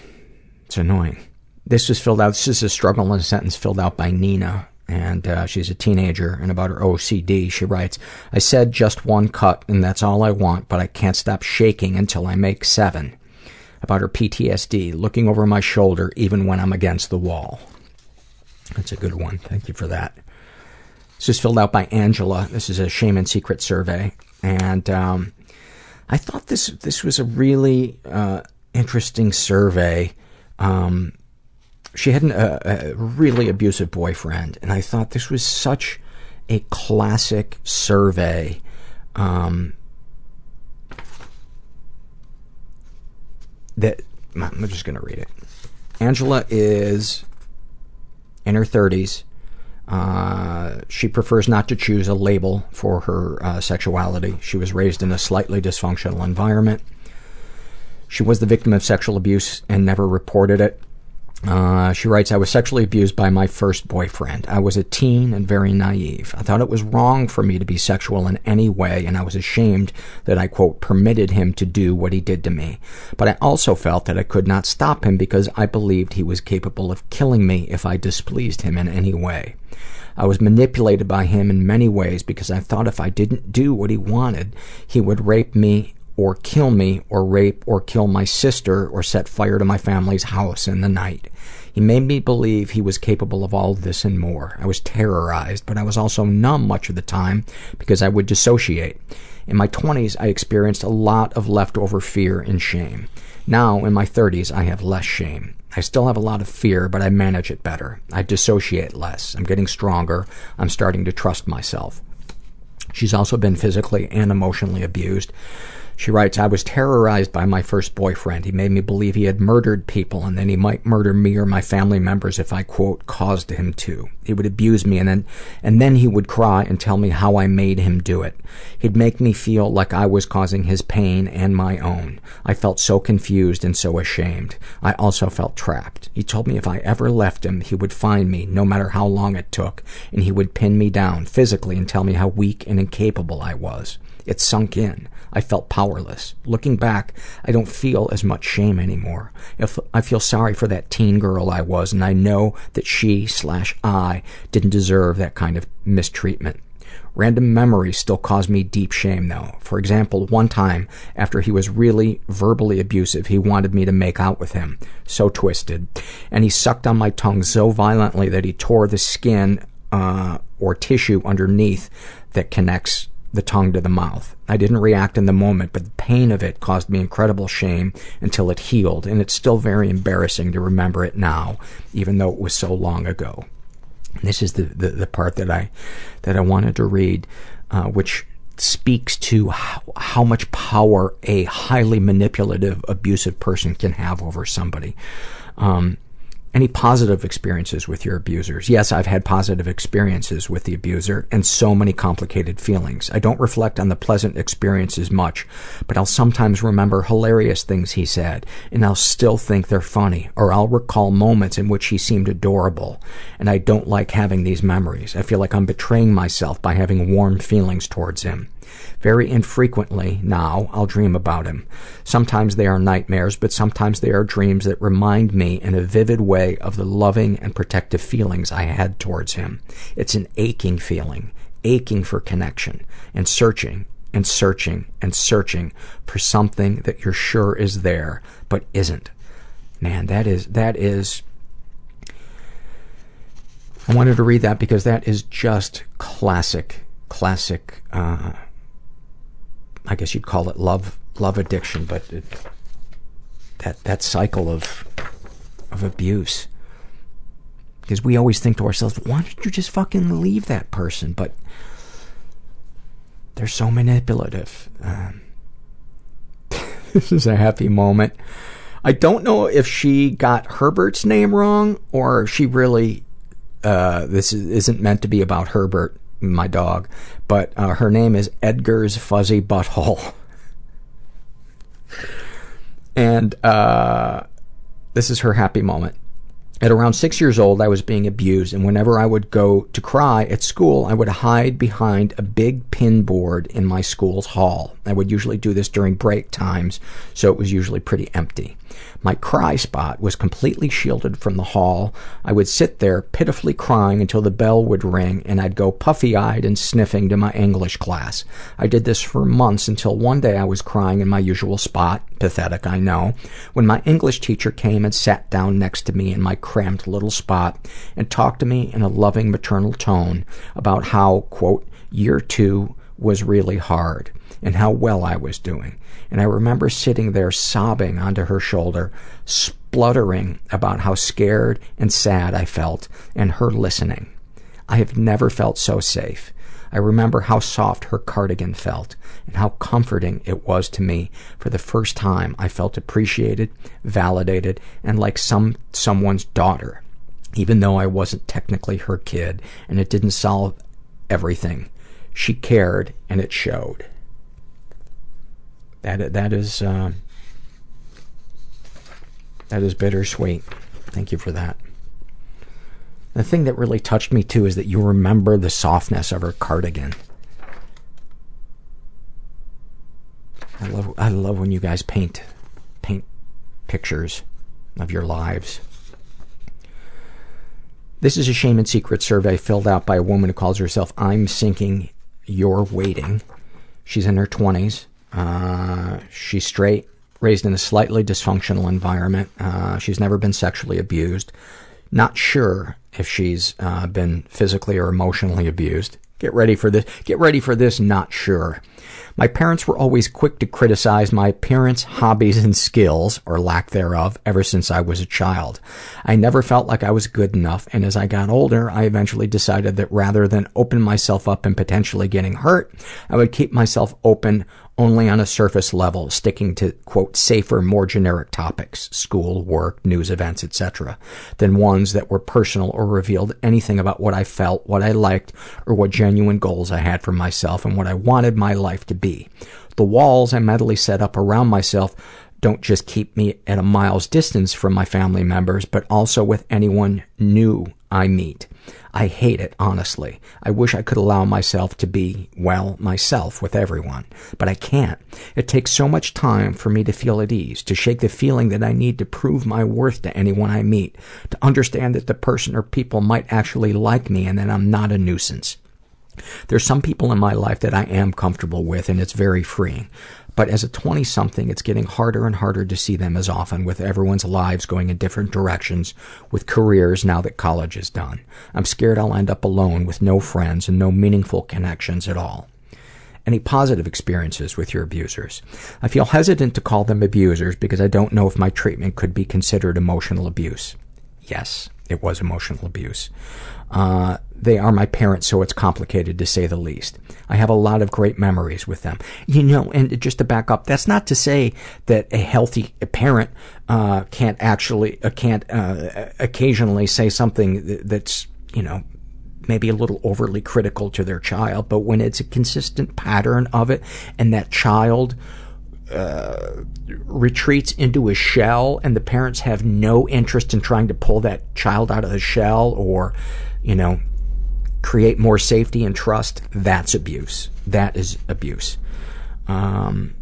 it's annoying. This was filled out, this is a struggle in a sentence filled out by Nina, and uh, she's a teenager, and about her OCD, she writes, I said just one cut, and that's all I want, but I can't stop shaking until I make seven. About her PTSD, looking over my shoulder even when I'm against the wall. That's a good one. Thank you for that. This is filled out by Angela. This is a shame and secret survey And um, I thought this this was a really uh, interesting survey. Um, she had an, a, a really abusive boyfriend, and I thought this was such a classic survey. Um, that I'm just going to read it. Angela is in her 30s. Uh, she prefers not to choose a label for her uh, sexuality. She was raised in a slightly dysfunctional environment. She was the victim of sexual abuse and never reported it. Uh, she writes, I was sexually abused by my first boyfriend. I was a teen and very naive. I thought it was wrong for me to be sexual in any way, and I was ashamed that I, quote, permitted him to do what he did to me. But I also felt that I could not stop him because I believed he was capable of killing me if I displeased him in any way. I was manipulated by him in many ways because I thought if I didn't do what he wanted, he would rape me or kill me or rape or kill my sister or set fire to my family's house in the night. He made me believe he was capable of all this and more. I was terrorized, but I was also numb much of the time because I would dissociate. In my 20s, I experienced a lot of leftover fear and shame. Now, in my 30s, I have less shame. I still have a lot of fear, but I manage it better. I dissociate less. I'm getting stronger. I'm starting to trust myself. She's also been physically and emotionally abused. She writes, I was terrorized by my first boyfriend. He made me believe he had murdered people and then he might murder me or my family members if I, quote, caused him to. He would abuse me and then, and then he would cry and tell me how I made him do it. He'd make me feel like I was causing his pain and my own. I felt so confused and so ashamed. I also felt trapped. He told me if I ever left him, he would find me, no matter how long it took, and he would pin me down physically and tell me how weak and incapable I was. It sunk in. I felt powerless. Looking back, I don't feel as much shame anymore. If I feel sorry for that teen girl I was, and I know that she slash I didn't deserve that kind of mistreatment. Random memories still cause me deep shame, though. For example, one time, after he was really verbally abusive, he wanted me to make out with him. So twisted. And he sucked on my tongue so violently that he tore the skin uh, or tissue underneath that connects the tongue to the mouth. I didn't react in the moment, but the pain of it caused me incredible shame until it healed, and it's still very embarrassing to remember it now, even though it was so long ago. This is the, the, the part that I, that I wanted to read, uh, which speaks to how, how much power a highly manipulative, abusive person can have over somebody. Um, any positive experiences with your abusers? Yes, I've had positive experiences with the abuser and so many complicated feelings. I don't reflect on the pleasant experiences much, but I'll sometimes remember hilarious things he said, and I'll still think they're funny, or I'll recall moments in which he seemed adorable, and I don't like having these memories. I feel like I'm betraying myself by having warm feelings towards him. Very infrequently now I'll dream about him. Sometimes they are nightmares, but sometimes they are dreams that remind me in a vivid way of the loving and protective feelings I had towards him. It's an aching feeling, aching for connection, and searching and searching and searching for something that you're sure is there, but isn't. Man, that is, that is, I wanted to read that because that is just classic, classic, uh, I guess you'd call it love love addiction, but it, that that cycle of of abuse. Because we always think to ourselves, why don't you just fucking leave that person? But they're so manipulative. Um, this is a happy moment. I don't know if she got Herbert's name wrong or she really. Uh, this is, isn't meant to be about Herbert my dog, but uh, her name is Edgar's Fuzzy Butthole. and uh, this is her happy moment. At around six years old, I was being abused, and whenever I would go to cry at school, I would hide behind a big pin board in my school's hall. I would usually do this during break times, so it was usually pretty empty. My cry spot was completely shielded from the hall. I would sit there pitifully crying until the bell would ring and I'd go puffy-eyed and sniffing to my English class. I did this for months until one day I was crying in my usual spot, pathetic I know, when my English teacher came and sat down next to me in my cramped little spot and talked to me in a loving maternal tone about how, quote, year two was really hard and how well I was doing. And I remember sitting there sobbing onto her shoulder, spluttering about how scared and sad I felt, and her listening. I have never felt so safe. I remember how soft her cardigan felt and how comforting it was to me. For the first time, I felt appreciated, validated, and like some someone's daughter, even though I wasn't technically her kid and it didn't solve everything. She cared and it showed. That that is uh, that is bittersweet. Thank you for that. The thing that really touched me too is that you remember the softness of her cardigan. I love I love when you guys paint paint pictures of your lives. This is a shame and secret survey filled out by a woman who calls herself I'm sinking, you're waiting. She's in her 20s. Uh, she's straight, raised in a slightly dysfunctional environment. Uh, she's never been sexually abused. Not sure if she's uh, been physically or emotionally abused. Get ready for this. Get ready for this. Not sure. My parents were always quick to criticize my appearance, hobbies, and skills, or lack thereof, ever since I was a child. I never felt like I was good enough, and as I got older, I eventually decided that rather than open myself up and potentially getting hurt, I would keep myself open only on a surface level, sticking to, quote, safer, more generic topics, school, work, news events, etc., than ones that were personal or revealed anything about what I felt, what I liked, or what genuine goals I had for myself and what I wanted my life to be. The walls I mentally set up around myself don't just keep me at a mile's distance from my family members, but also with anyone new I meet. I hate it, honestly. I wish I could allow myself to be, well, myself with everyone. But I can't. It takes so much time for me to feel at ease, to shake the feeling that I need to prove my worth to anyone I meet, to understand that the person or people might actually like me and that I'm not a nuisance. There's some people in my life that I am comfortable with, and it's very freeing. But as a 20 something, it's getting harder and harder to see them as often, with everyone's lives going in different directions, with careers now that college is done. I'm scared I'll end up alone with no friends and no meaningful connections at all. Any positive experiences with your abusers? I feel hesitant to call them abusers because I don't know if my treatment could be considered emotional abuse. Yes, it was emotional abuse. Uh, they are my parents, so it's complicated to say the least. I have a lot of great memories with them. You know, and just to back up, that's not to say that a healthy parent uh, can't actually, uh, can't uh, occasionally say something that's, you know, maybe a little overly critical to their child, but when it's a consistent pattern of it, and that child uh, retreats into a shell and the parents have no interest in trying to pull that child out of the shell or, you know, create more safety and trust, that's abuse. That is abuse. Um,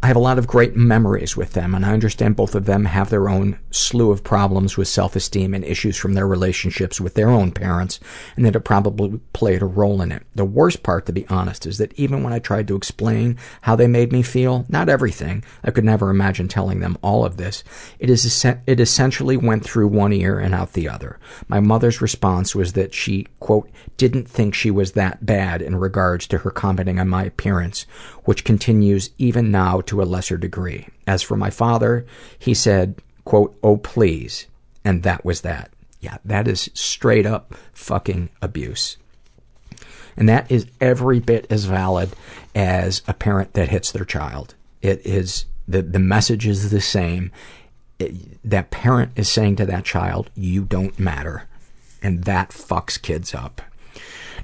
I have a lot of great memories with them, and I understand both of them have their own slew of problems with self-esteem and issues from their relationships with their own parents, and that it probably played a role in it. The worst part, to be honest, is that even when I tried to explain how they made me feel, not everything, I could never imagine telling them all of this, it, is, it essentially went through one ear and out the other. My mother's response was that she, quote, didn't think she was that bad in regards to her commenting on my appearance, which continues even now to a lesser degree. As for my father, he said, quote, oh please, and that was that. Yeah, that is straight up fucking abuse. And that is every bit as valid as a parent that hits their child. It is, the, the message is the same. It, that parent is saying to that child, you don't matter. And that fucks kids up.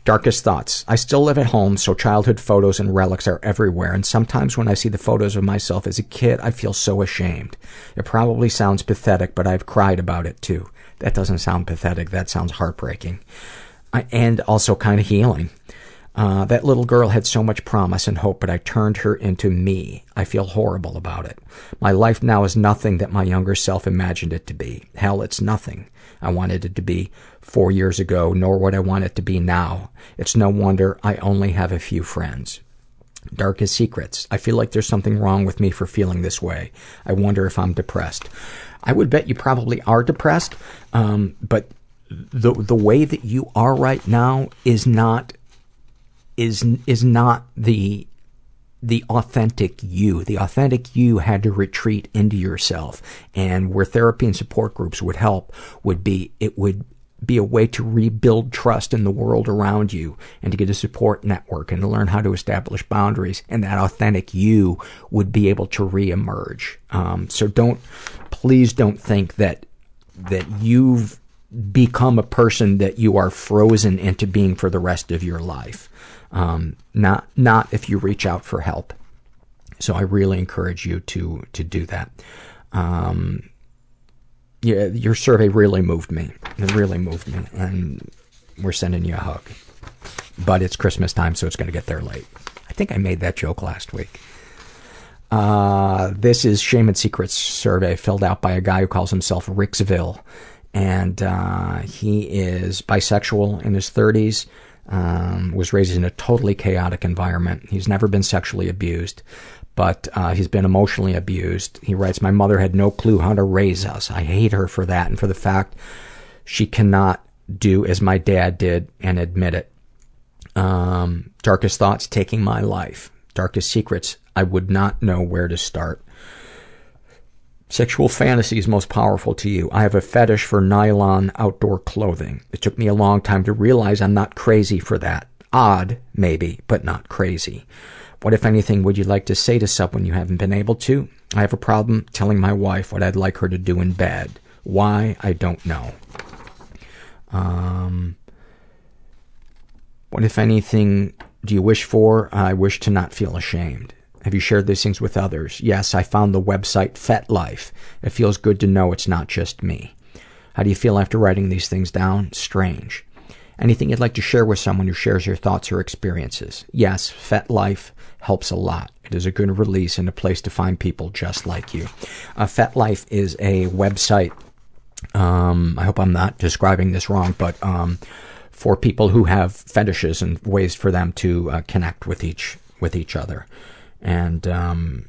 Darkest thoughts. I still live at home, so childhood photos and relics are everywhere, and sometimes when I see the photos of myself as a kid, I feel so ashamed. It probably sounds pathetic, but I've cried about it too. That doesn't sound pathetic, that sounds heartbreaking. I, and also kind of healing. Uh, that little girl had so much promise and hope, but I turned her into me. I feel horrible about it. My life now is nothing that my younger self imagined it to be. Hell, it's nothing. I wanted it to be four years ago, nor what I want it to be now. It's no wonder I only have a few friends. Darkest secrets. I feel like there's something wrong with me for feeling this way. I wonder if I'm depressed. I would bet you probably are depressed, um, but the the way that you are right now is not is is not the the authentic you. The authentic you had to retreat into yourself. And where therapy and support groups would help would be, it would be a way to rebuild trust in the world around you and to get a support network and to learn how to establish boundaries. And that authentic you would be able to reemerge. Um, so don't, please don't think that, that you've become a person that you are frozen into being for the rest of your life. Um, not, not if you reach out for help. So I really encourage you to, to do that. Um, yeah, your survey really moved me. It really moved me. And we're sending you a hug. But it's Christmas time, so it's going to get there late. I think I made that joke last week. Uh, this is Shame and Secrets survey filled out by a guy who calls himself Ricksville. And uh, he is bisexual in his 30s um, was raised in a totally chaotic environment. He's never been sexually abused, but uh, he's been emotionally abused. He writes, My mother had no clue how to raise us. I hate her for that and for the fact she cannot do as my dad did and admit it. Um, darkest thoughts taking my life. Darkest secrets, I would not know where to start. Sexual fantasies most powerful to you. I have a fetish for nylon outdoor clothing. It took me a long time to realize I'm not crazy for that. Odd, maybe, but not crazy. What, if anything, would you like to say to someone you haven't been able to? I have a problem telling my wife what I'd like her to do in bed. Why? I don't know. Um, what, if anything, do you wish for? I wish to not feel ashamed. Have you shared these things with others? Yes, I found the website FetLife. It feels good to know it's not just me. How do you feel after writing these things down? Strange. Anything you'd like to share with someone who shares your thoughts or experiences? Yes, FetLife helps a lot. It is a good release and a place to find people just like you. Uh, FetLife is a website. Um, I hope I'm not describing this wrong, but um, for people who have fetishes and ways for them to uh, connect with each with each other. And um,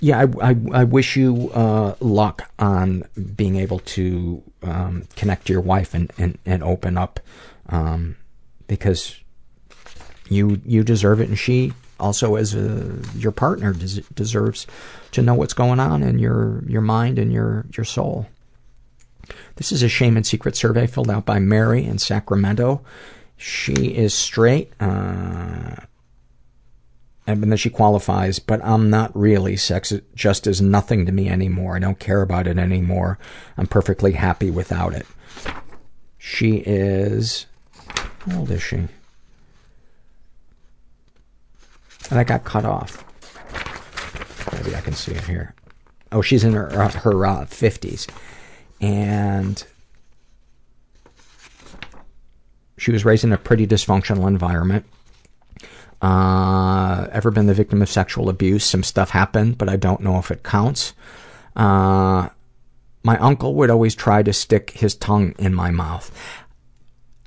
yeah, I, I, I wish you uh, luck on being able to um, connect to your wife and, and, and open up um, because you you deserve it, and she also, as a, your partner, des- deserves to know what's going on in your your mind and your your soul. This is a shame and secret survey filled out by Mary in Sacramento. She is straight. Uh, and then she qualifies, but I'm not really. Sex just is nothing to me anymore. I don't care about it anymore. I'm perfectly happy without it. She is. How old is she? And I got cut off. Maybe I can see it here. Oh, she's in her uh, her uh, 50s, and she was raised in a pretty dysfunctional environment uh, ever been the victim of sexual abuse? Some stuff happened, but I don't know if it counts. Uh, my uncle would always try to stick his tongue in my mouth.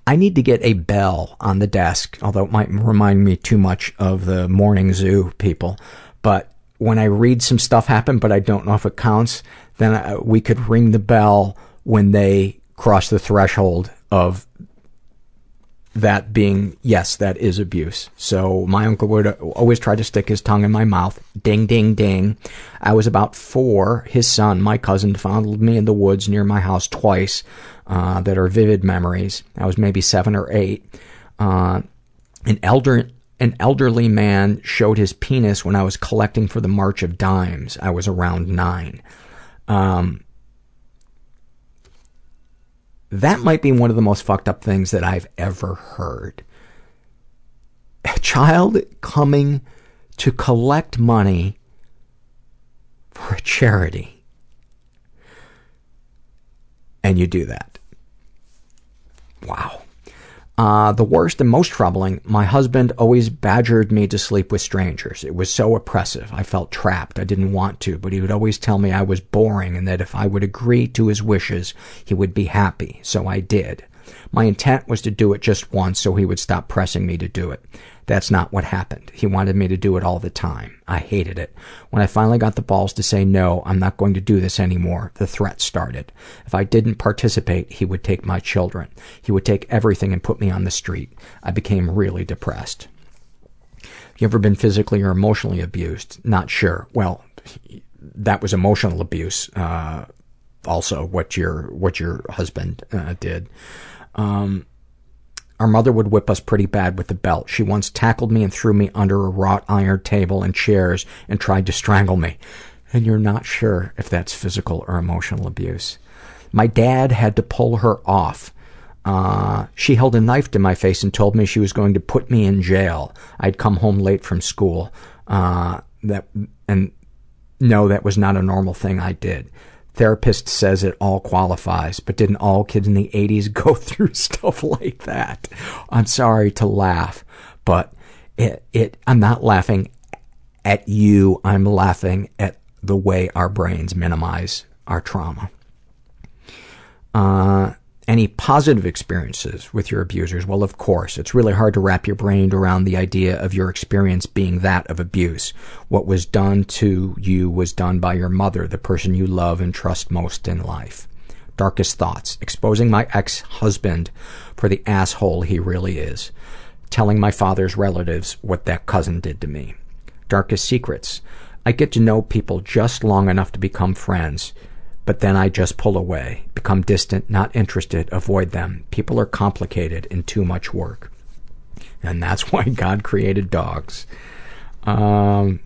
I need to get a bell on the desk, although it might remind me too much of the morning zoo people. But when I read some stuff happen, but I don't know if it counts, then I, we could ring the bell when they cross the threshold of that being, yes, that is abuse. So my uncle would always try to stick his tongue in my mouth. Ding, ding, ding. I was about four. His son, my cousin, fondled me in the woods near my house twice uh, that are vivid memories. I was maybe seven or eight. Uh, an elder an elderly man showed his penis when I was collecting for the March of Dimes. I was around nine. Um, that might be one of the most fucked up things that I've ever heard. A child coming to collect money for a charity. And you do that. Wow. Uh, the worst and most troubling, my husband always badgered me to sleep with strangers. It was so oppressive. I felt trapped. I didn't want to, but he would always tell me I was boring and that if I would agree to his wishes, he would be happy. So I did. My intent was to do it just once so he would stop pressing me to do it. That's not what happened. He wanted me to do it all the time. I hated it. When I finally got the balls to say no, I'm not going to do this anymore, the threat started. If I didn't participate, he would take my children. He would take everything and put me on the street. I became really depressed. You ever been physically or emotionally abused? Not sure. Well, that was emotional abuse. Uh, also, what your what your husband uh, did. Um, our mother would whip us pretty bad with the belt. She once tackled me and threw me under a wrought iron table and chairs and tried to strangle me. And you're not sure if that's physical or emotional abuse. My dad had to pull her off. Uh, she held a knife to my face and told me she was going to put me in jail. I'd come home late from school. Uh, that and no, that was not a normal thing I did. Therapist says it all qualifies, but didn't all kids in the 80s go through stuff like that? I'm sorry to laugh, but it, it, I'm not laughing at you. I'm laughing at the way our brains minimize our trauma. Uh, any positive experiences with your abusers? Well, of course. It's really hard to wrap your brain around the idea of your experience being that of abuse. What was done to you was done by your mother, the person you love and trust most in life. Darkest thoughts. Exposing my ex-husband for the asshole he really is. Telling my father's relatives what that cousin did to me. Darkest secrets. I get to know people just long enough to become friends but then I just pull away, become distant, not interested, avoid them. People are complicated and too much work. And that's why God created dogs. Um,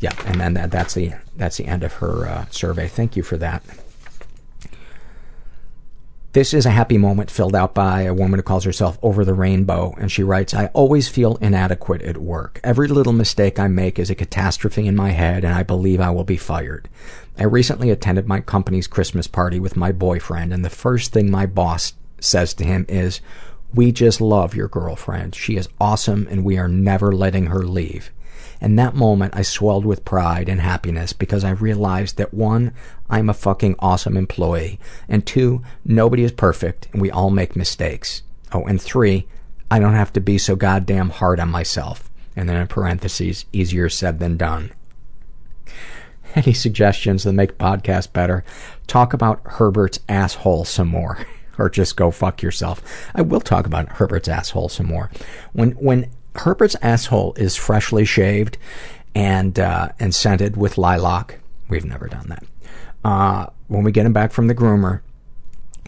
yeah, and then that, that's the that's the end of her uh, survey. Thank you for that. This is a happy moment filled out by a woman who calls herself Over the Rainbow, and she writes, I always feel inadequate at work. Every little mistake I make is a catastrophe in my head, and I believe I will be fired. I recently attended my company's Christmas party with my boyfriend, and the first thing my boss says to him is, We just love your girlfriend. She is awesome, and we are never letting her leave. In that moment, I swelled with pride and happiness because I realized that one, I'm a fucking awesome employee, and two, nobody is perfect and we all make mistakes. Oh, and three, I don't have to be so goddamn hard on myself. And then in parentheses, easier said than done. Any suggestions that make podcast better? Talk about Herbert's asshole some more. or just go fuck yourself. I will talk about Herbert's asshole some more. When when Herbert's asshole is freshly shaved and uh, and scented with lilac. We've never done that. Uh, when we get him back from the groomer,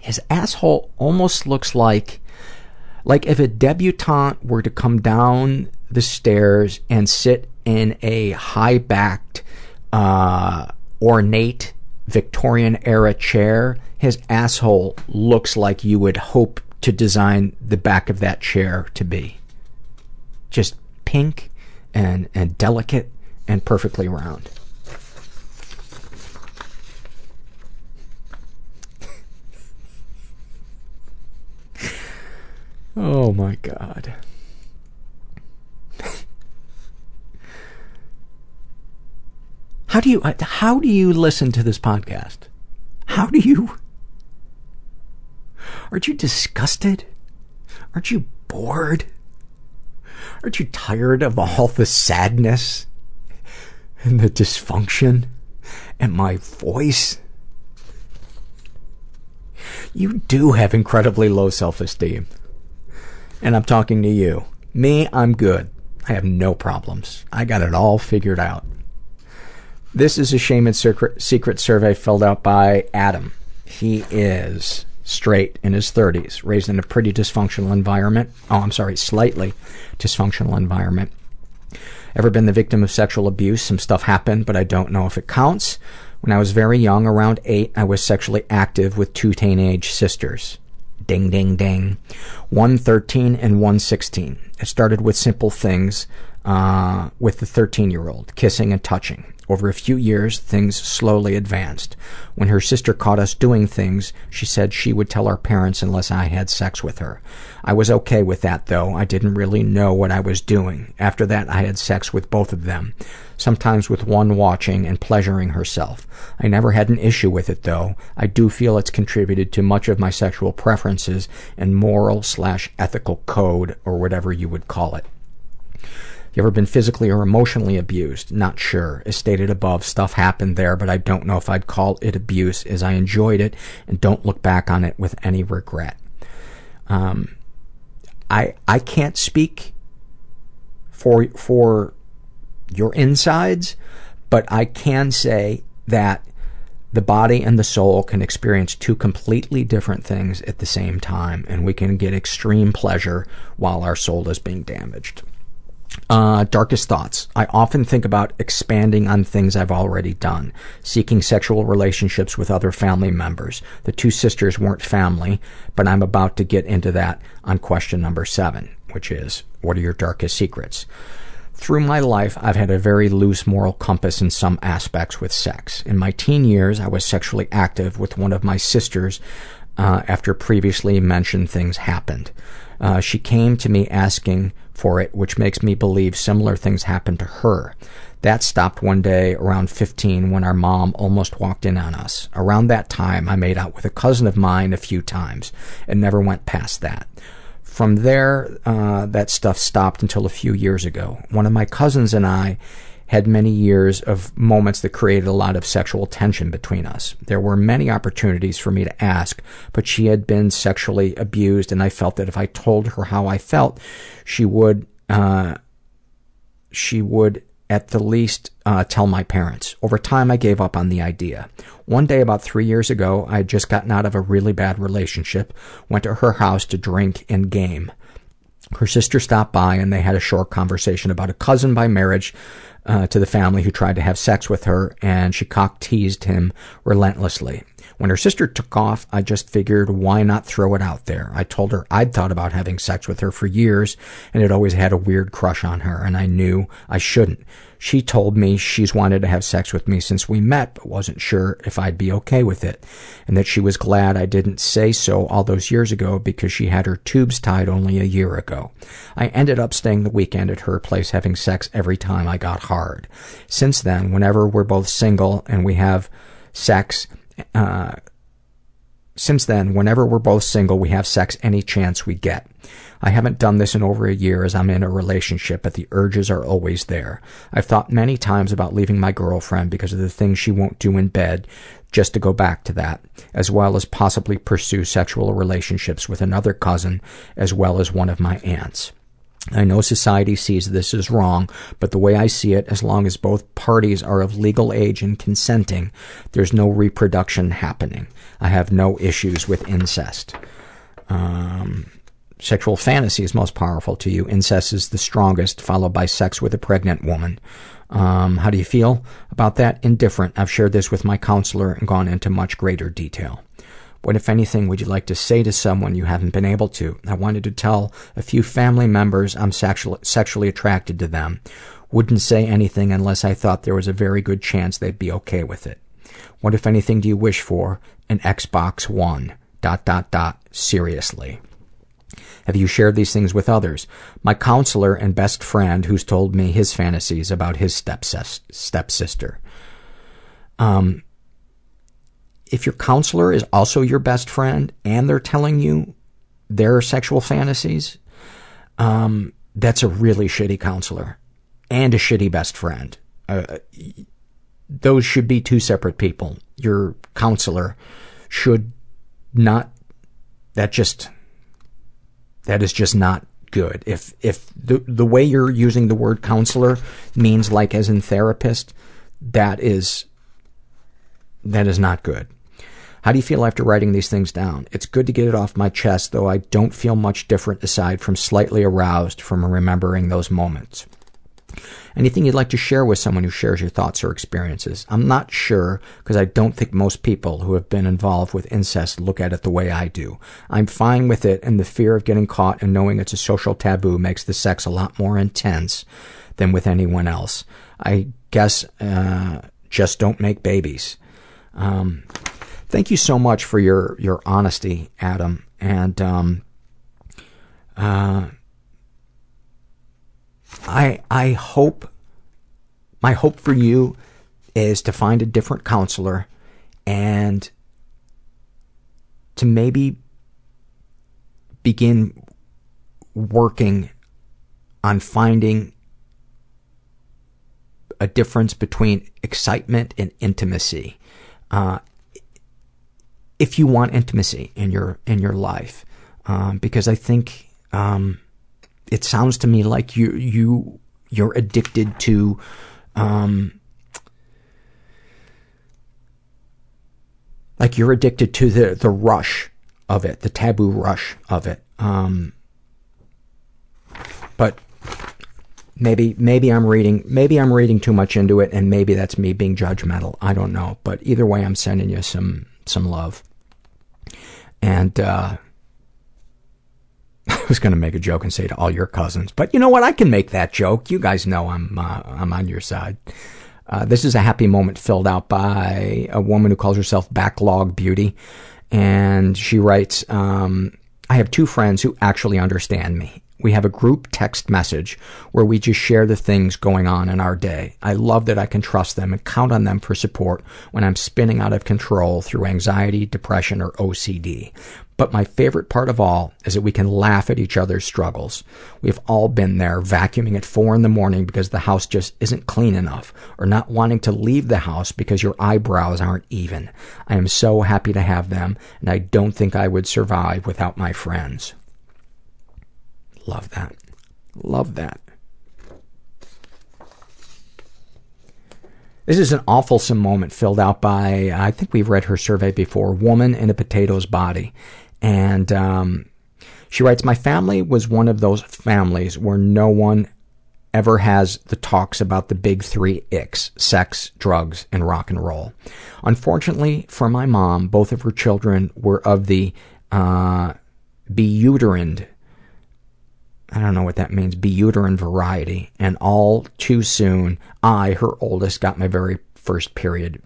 his asshole almost looks like like if a debutante were to come down the stairs and sit in a high backed, uh, ornate Victorian era chair, his asshole looks like you would hope to design the back of that chair to be just pink and, and delicate and perfectly round. oh my god. How do you uh, how do you listen to this podcast? How do you Aren't you disgusted? Aren't you bored? Aren't you tired of all the sadness and the dysfunction and my voice? You do have incredibly low self-esteem. And I'm talking to you. Me, I'm good. I have no problems. I got it all figured out. This is a shame and secret, secret survey filled out by Adam. He is straight, in his 30s, raised in a pretty dysfunctional environment. Oh, I'm sorry, slightly dysfunctional environment. Ever been the victim of sexual abuse? Some stuff happened, but I don't know if it counts. When I was very young, around eight, I was sexually active with two teenage sisters. Ding, ding, ding. One 13 and one 16. It started with simple things uh, with the 13 year old, kissing and touching. Over a few years, things slowly advanced. When her sister caught us doing things, she said she would tell our parents unless I had sex with her. I was okay with that, though. I didn't really know what I was doing. After that, I had sex with both of them, sometimes with one watching and pleasuring herself. I never had an issue with it, though. I do feel it's contributed to much of my sexual preferences and moral slash ethical code, or whatever you would call it. You ever been physically or emotionally abused? Not sure. As stated above, stuff happened there, but I don't know if I'd call it abuse as I enjoyed it and don't look back on it with any regret. Um, I I can't speak for for your insides, but I can say that the body and the soul can experience two completely different things at the same time, and we can get extreme pleasure while our soul is being damaged. Uh, darkest thoughts. I often think about expanding on things I've already done. Seeking sexual relationships with other family members. The two sisters weren't family, but I'm about to get into that on question number seven, which is, what are your darkest secrets? Through my life, I've had a very loose moral compass in some aspects with sex. In my teen years, I was sexually active with one of my sisters uh, after previously mentioned things happened. Uh, she came to me asking for it, which makes me believe similar things happened to her. That stopped one day around 15 when our mom almost walked in on us. Around that time, I made out with a cousin of mine a few times and never went past that. From there, uh, that stuff stopped until a few years ago. One of my cousins and I had many years of moments that created a lot of sexual tension between us. There were many opportunities for me to ask, but she had been sexually abused, and I felt that if I told her how I felt, she would, uh, she would at the least uh, tell my parents. Over time, I gave up on the idea. One day, about three years ago, I had just gotten out of a really bad relationship, went to her house to drink and game. Her sister stopped by and they had a short conversation about a cousin by marriage uh, to the family who tried to have sex with her, and she cock teased him relentlessly. When her sister took off, I just figured why not throw it out there. I told her I'd thought about having sex with her for years and had always had a weird crush on her, and I knew I shouldn't. She told me she's wanted to have sex with me since we met, but wasn't sure if I'd be okay with it, and that she was glad I didn't say so all those years ago because she had her tubes tied only a year ago. I ended up staying the weekend at her place having sex every time I got hard. Since then, whenever we're both single and we have sex, uh, since then, whenever we're both single, we have sex any chance we get. I haven't done this in over a year as I'm in a relationship, but the urges are always there. I've thought many times about leaving my girlfriend because of the things she won't do in bed, just to go back to that, as well as possibly pursue sexual relationships with another cousin, as well as one of my aunts. I know society sees this as wrong, but the way I see it, as long as both parties are of legal age and consenting, there's no reproduction happening. I have no issues with incest. Um, sexual fantasy is most powerful to you. Incest is the strongest, followed by sex with a pregnant woman. Um, how do you feel about that? Indifferent. I've shared this with my counselor and gone into much greater detail. What, if anything, would you like to say to someone you haven't been able to? I wanted to tell a few family members I'm sexual, sexually attracted to them. Wouldn't say anything unless I thought there was a very good chance they'd be okay with it. What, if anything, do you wish for? An Xbox One. Dot, dot, dot. Seriously. Have you shared these things with others? My counselor and best friend who's told me his fantasies about his stepsister. Um, if your counselor is also your best friend and they're telling you their sexual fantasies, um, that's a really shitty counselor and a shitty best friend. Uh, those should be two separate people. Your counselor should not, that just, that is just not good. If, if the, the way you're using the word counselor means like as in therapist, that is, that is not good. How do you feel after writing these things down? It's good to get it off my chest, though I don't feel much different aside from slightly aroused from remembering those moments. Anything you'd like to share with someone who shares your thoughts or experiences? I'm not sure, because I don't think most people who have been involved with incest look at it the way I do. I'm fine with it, and the fear of getting caught and knowing it's a social taboo makes the sex a lot more intense than with anyone else. I guess uh, just don't make babies. Um, thank you so much for your your honesty, Adam, and um, uh, I I hope my hope for you is to find a different counselor and to maybe begin working on finding a difference between excitement and intimacy. Uh, if you want intimacy in your in your life, um, because I think um, it sounds to me like you you you're addicted to um, like you're addicted to the the rush of it, the taboo rush of it. Um, but maybe maybe I'm reading maybe I'm reading too much into it, and maybe that's me being judgmental. I don't know, but either way, I'm sending you some some love. And uh, I was going to make a joke and say to all your cousins, but you know what? I can make that joke. You guys know I'm uh, I'm on your side. Uh, this is a happy moment filled out by a woman who calls herself Backlog Beauty, and she writes, um, "I have two friends who actually understand me. We have a group text message where we just share the things going on in our day. I love that I can trust them and count on them for support when I'm spinning out of control through anxiety, depression, or OCD. But my favorite part of all is that we can laugh at each other's struggles. We've all been there, vacuuming at four in the morning because the house just isn't clean enough, or not wanting to leave the house because your eyebrows aren't even. I am so happy to have them, and I don't think I would survive without my friends. Love that. Love that. This is an awfulsome moment filled out by, I think we've read her survey before, Woman in a Potato's Body. And um, she writes, My family was one of those families where no one ever has the talks about the big three icks sex, drugs, and rock and roll. Unfortunately for my mom, both of her children were of the uh, beuterin I don't know what that means, beuterin variety, and all too soon, I, her oldest, got my very first period.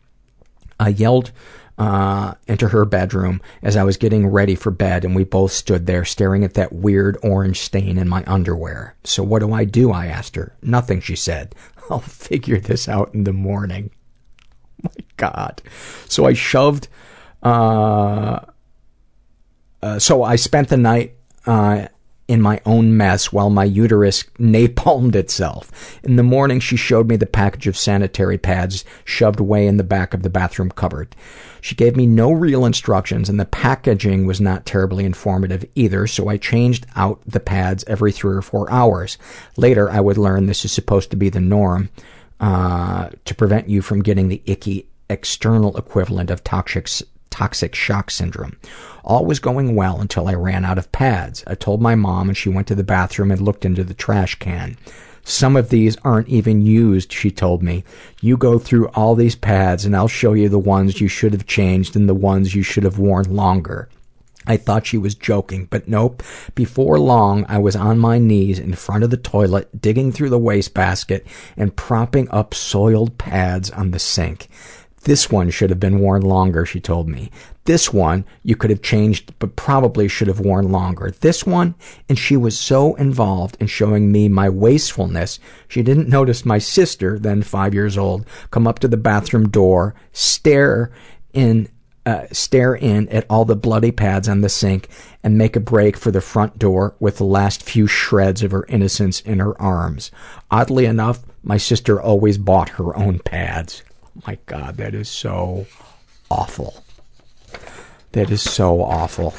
I yelled uh, into her bedroom as I was getting ready for bed, and we both stood there staring at that weird orange stain in my underwear. So what do I do? I asked her. Nothing, she said. I'll figure this out in the morning. Oh my God. So I shoved. Uh, uh, so I spent the night uh, in my own mess while my uterus napalmed itself. In the morning, she showed me the package of sanitary pads shoved away in the back of the bathroom cupboard. She gave me no real instructions, and the packaging was not terribly informative either, so I changed out the pads every three or four hours. Later, I would learn this is supposed to be the norm uh, to prevent you from getting the icky external equivalent of toxic toxic shock syndrome. All was going well until I ran out of pads. I told my mom and she went to the bathroom and looked into the trash can. Some of these aren't even used, she told me. You go through all these pads and I'll show you the ones you should have changed and the ones you should have worn longer. I thought she was joking, but nope. Before long, I was on my knees in front of the toilet, digging through the wastebasket and propping up soiled pads on the sink. This one should have been worn longer, she told me. This one you could have changed, but probably should have worn longer. This one, and she was so involved in showing me my wastefulness, she didn't notice my sister, then five years old, come up to the bathroom door, stare in uh, stare in at all the bloody pads on the sink and make a break for the front door with the last few shreds of her innocence in her arms. Oddly enough, my sister always bought her own pads. My God, that is so awful. That is so awful.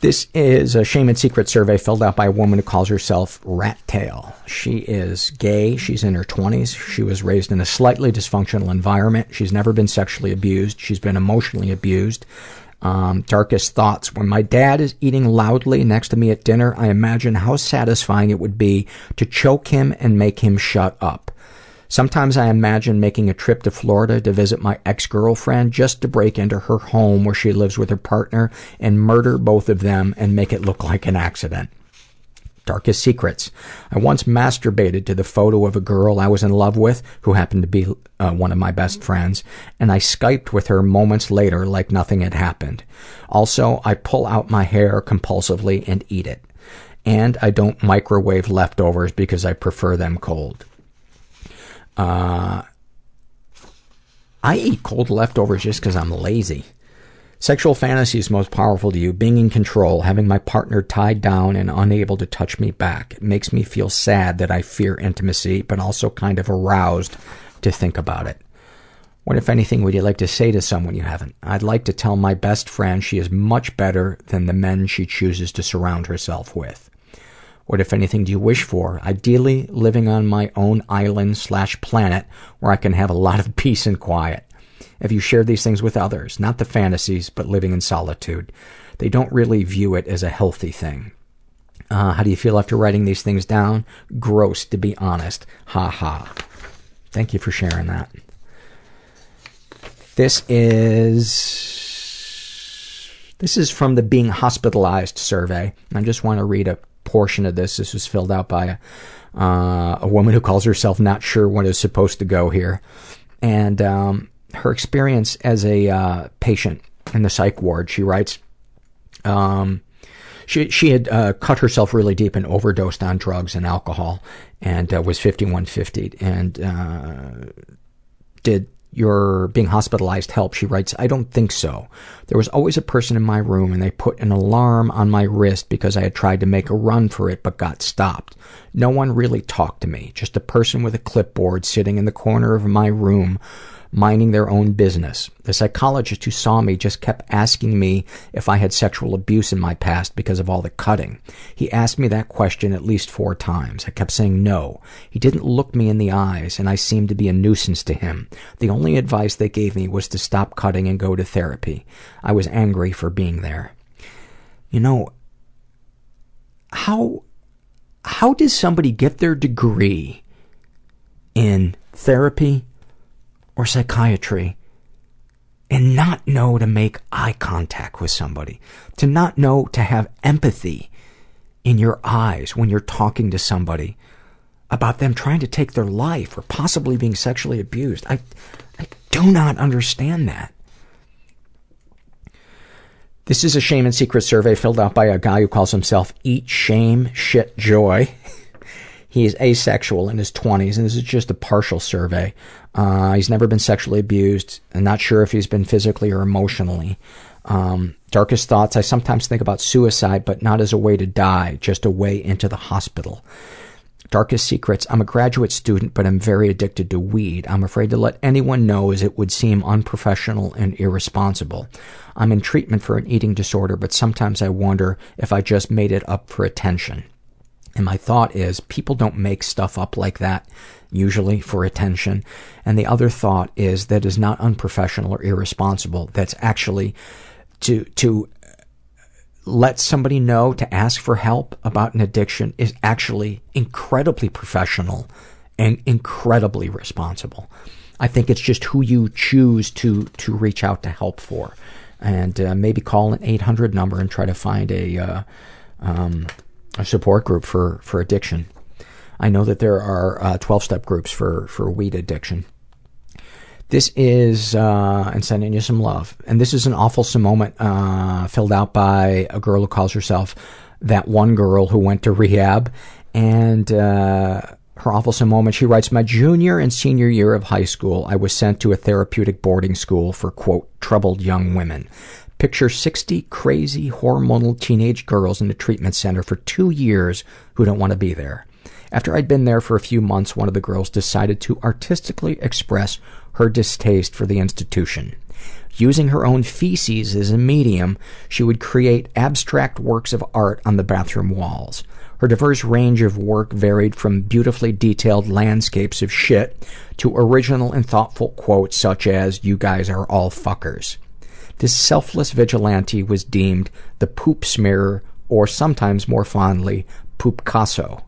This is a shame and secret survey filled out by a woman who calls herself Rat Tail. She is gay. She's in her 20s. She was raised in a slightly dysfunctional environment. She's never been sexually abused. She's been emotionally abused. Um, darkest thoughts. When my dad is eating loudly next to me at dinner, I imagine how satisfying it would be to choke him and make him shut up. Sometimes I imagine making a trip to Florida to visit my ex-girlfriend just to break into her home where she lives with her partner and murder both of them and make it look like an accident. Darkest secrets. I once masturbated to the photo of a girl I was in love with, who happened to be uh, one of my best friends, and I Skyped with her moments later like nothing had happened. Also, I pull out my hair compulsively and eat it. And I don't microwave leftovers because I prefer them cold. Uh, I eat cold leftovers just because I'm lazy. Sexual fantasy is most powerful to you. Being in control, having my partner tied down and unable to touch me back. It makes me feel sad that I fear intimacy, but also kind of aroused to think about it. What, if anything, would you like to say to someone you haven't? I'd like to tell my best friend she is much better than the men she chooses to surround herself with. What, if anything, do you wish for? Ideally, living on my own island slash planet where I can have a lot of peace and quiet. Have you shared these things with others? Not the fantasies, but living in solitude. They don't really view it as a healthy thing. Uh, how do you feel after writing these things down? Gross, to be honest. Ha ha. Thank you for sharing that. This is this is from the being hospitalized survey. I just want to read a portion of this. This was filled out by a, uh, a woman who calls herself not sure what is supposed to go here, and um, her experience as a uh, patient in the psych ward. She writes, um, she she had uh, cut herself really deep and overdosed on drugs and alcohol, and uh, was fifty one fifty, and uh, did your being hospitalized help? She writes, I don't think so. There was always a person in my room and they put an alarm on my wrist because I had tried to make a run for it but got stopped. No one really talked to me, just a person with a clipboard sitting in the corner of my room minding their own business. The psychologist who saw me just kept asking me if I had sexual abuse in my past because of all the cutting. He asked me that question at least four times. I kept saying no. He didn't look me in the eyes, and I seemed to be a nuisance to him. The only advice they gave me was to stop cutting and go to therapy. I was angry for being there. You know, how how does somebody get their degree in therapy or psychiatry and not know to make eye contact with somebody, to not know to have empathy in your eyes when you're talking to somebody about them trying to take their life or possibly being sexually abused. I, I do not understand that. This is a shame and secret survey filled out by a guy who calls himself Eat Shame Shit Joy. he is asexual in his 20s, and this is just a partial survey. Uh, he's never been sexually abused. I'm not sure if he's been physically or emotionally. Um, darkest thoughts. I sometimes think about suicide, but not as a way to die, just a way into the hospital. Darkest secrets. I'm a graduate student, but I'm very addicted to weed. I'm afraid to let anyone know as it would seem unprofessional and irresponsible. I'm in treatment for an eating disorder, but sometimes I wonder if I just made it up for attention. And my thought is, people don't make stuff up like that usually for attention. And the other thought is that is not unprofessional or irresponsible. That's actually to, to let somebody know to ask for help about an addiction is actually incredibly professional and incredibly responsible. I think it's just who you choose to, to reach out to help for. And uh, maybe call an 800 number and try to find a, uh, um, a support group for, for addiction. I know that there are uh, 12 step groups for, for weed addiction. This is, uh, and sending you some love. And this is an awful moment uh, filled out by a girl who calls herself that one girl who went to rehab. And uh, her awful moment, she writes, My junior and senior year of high school, I was sent to a therapeutic boarding school for, quote, troubled young women. Picture 60 crazy, hormonal teenage girls in a treatment center for two years who don't want to be there. After I'd been there for a few months, one of the girls decided to artistically express her distaste for the institution. Using her own feces as a medium, she would create abstract works of art on the bathroom walls. Her diverse range of work varied from beautifully detailed landscapes of shit to original and thoughtful quotes such as, You guys are all fuckers. This selfless vigilante was deemed the poop smearer, or sometimes more fondly, poop casso.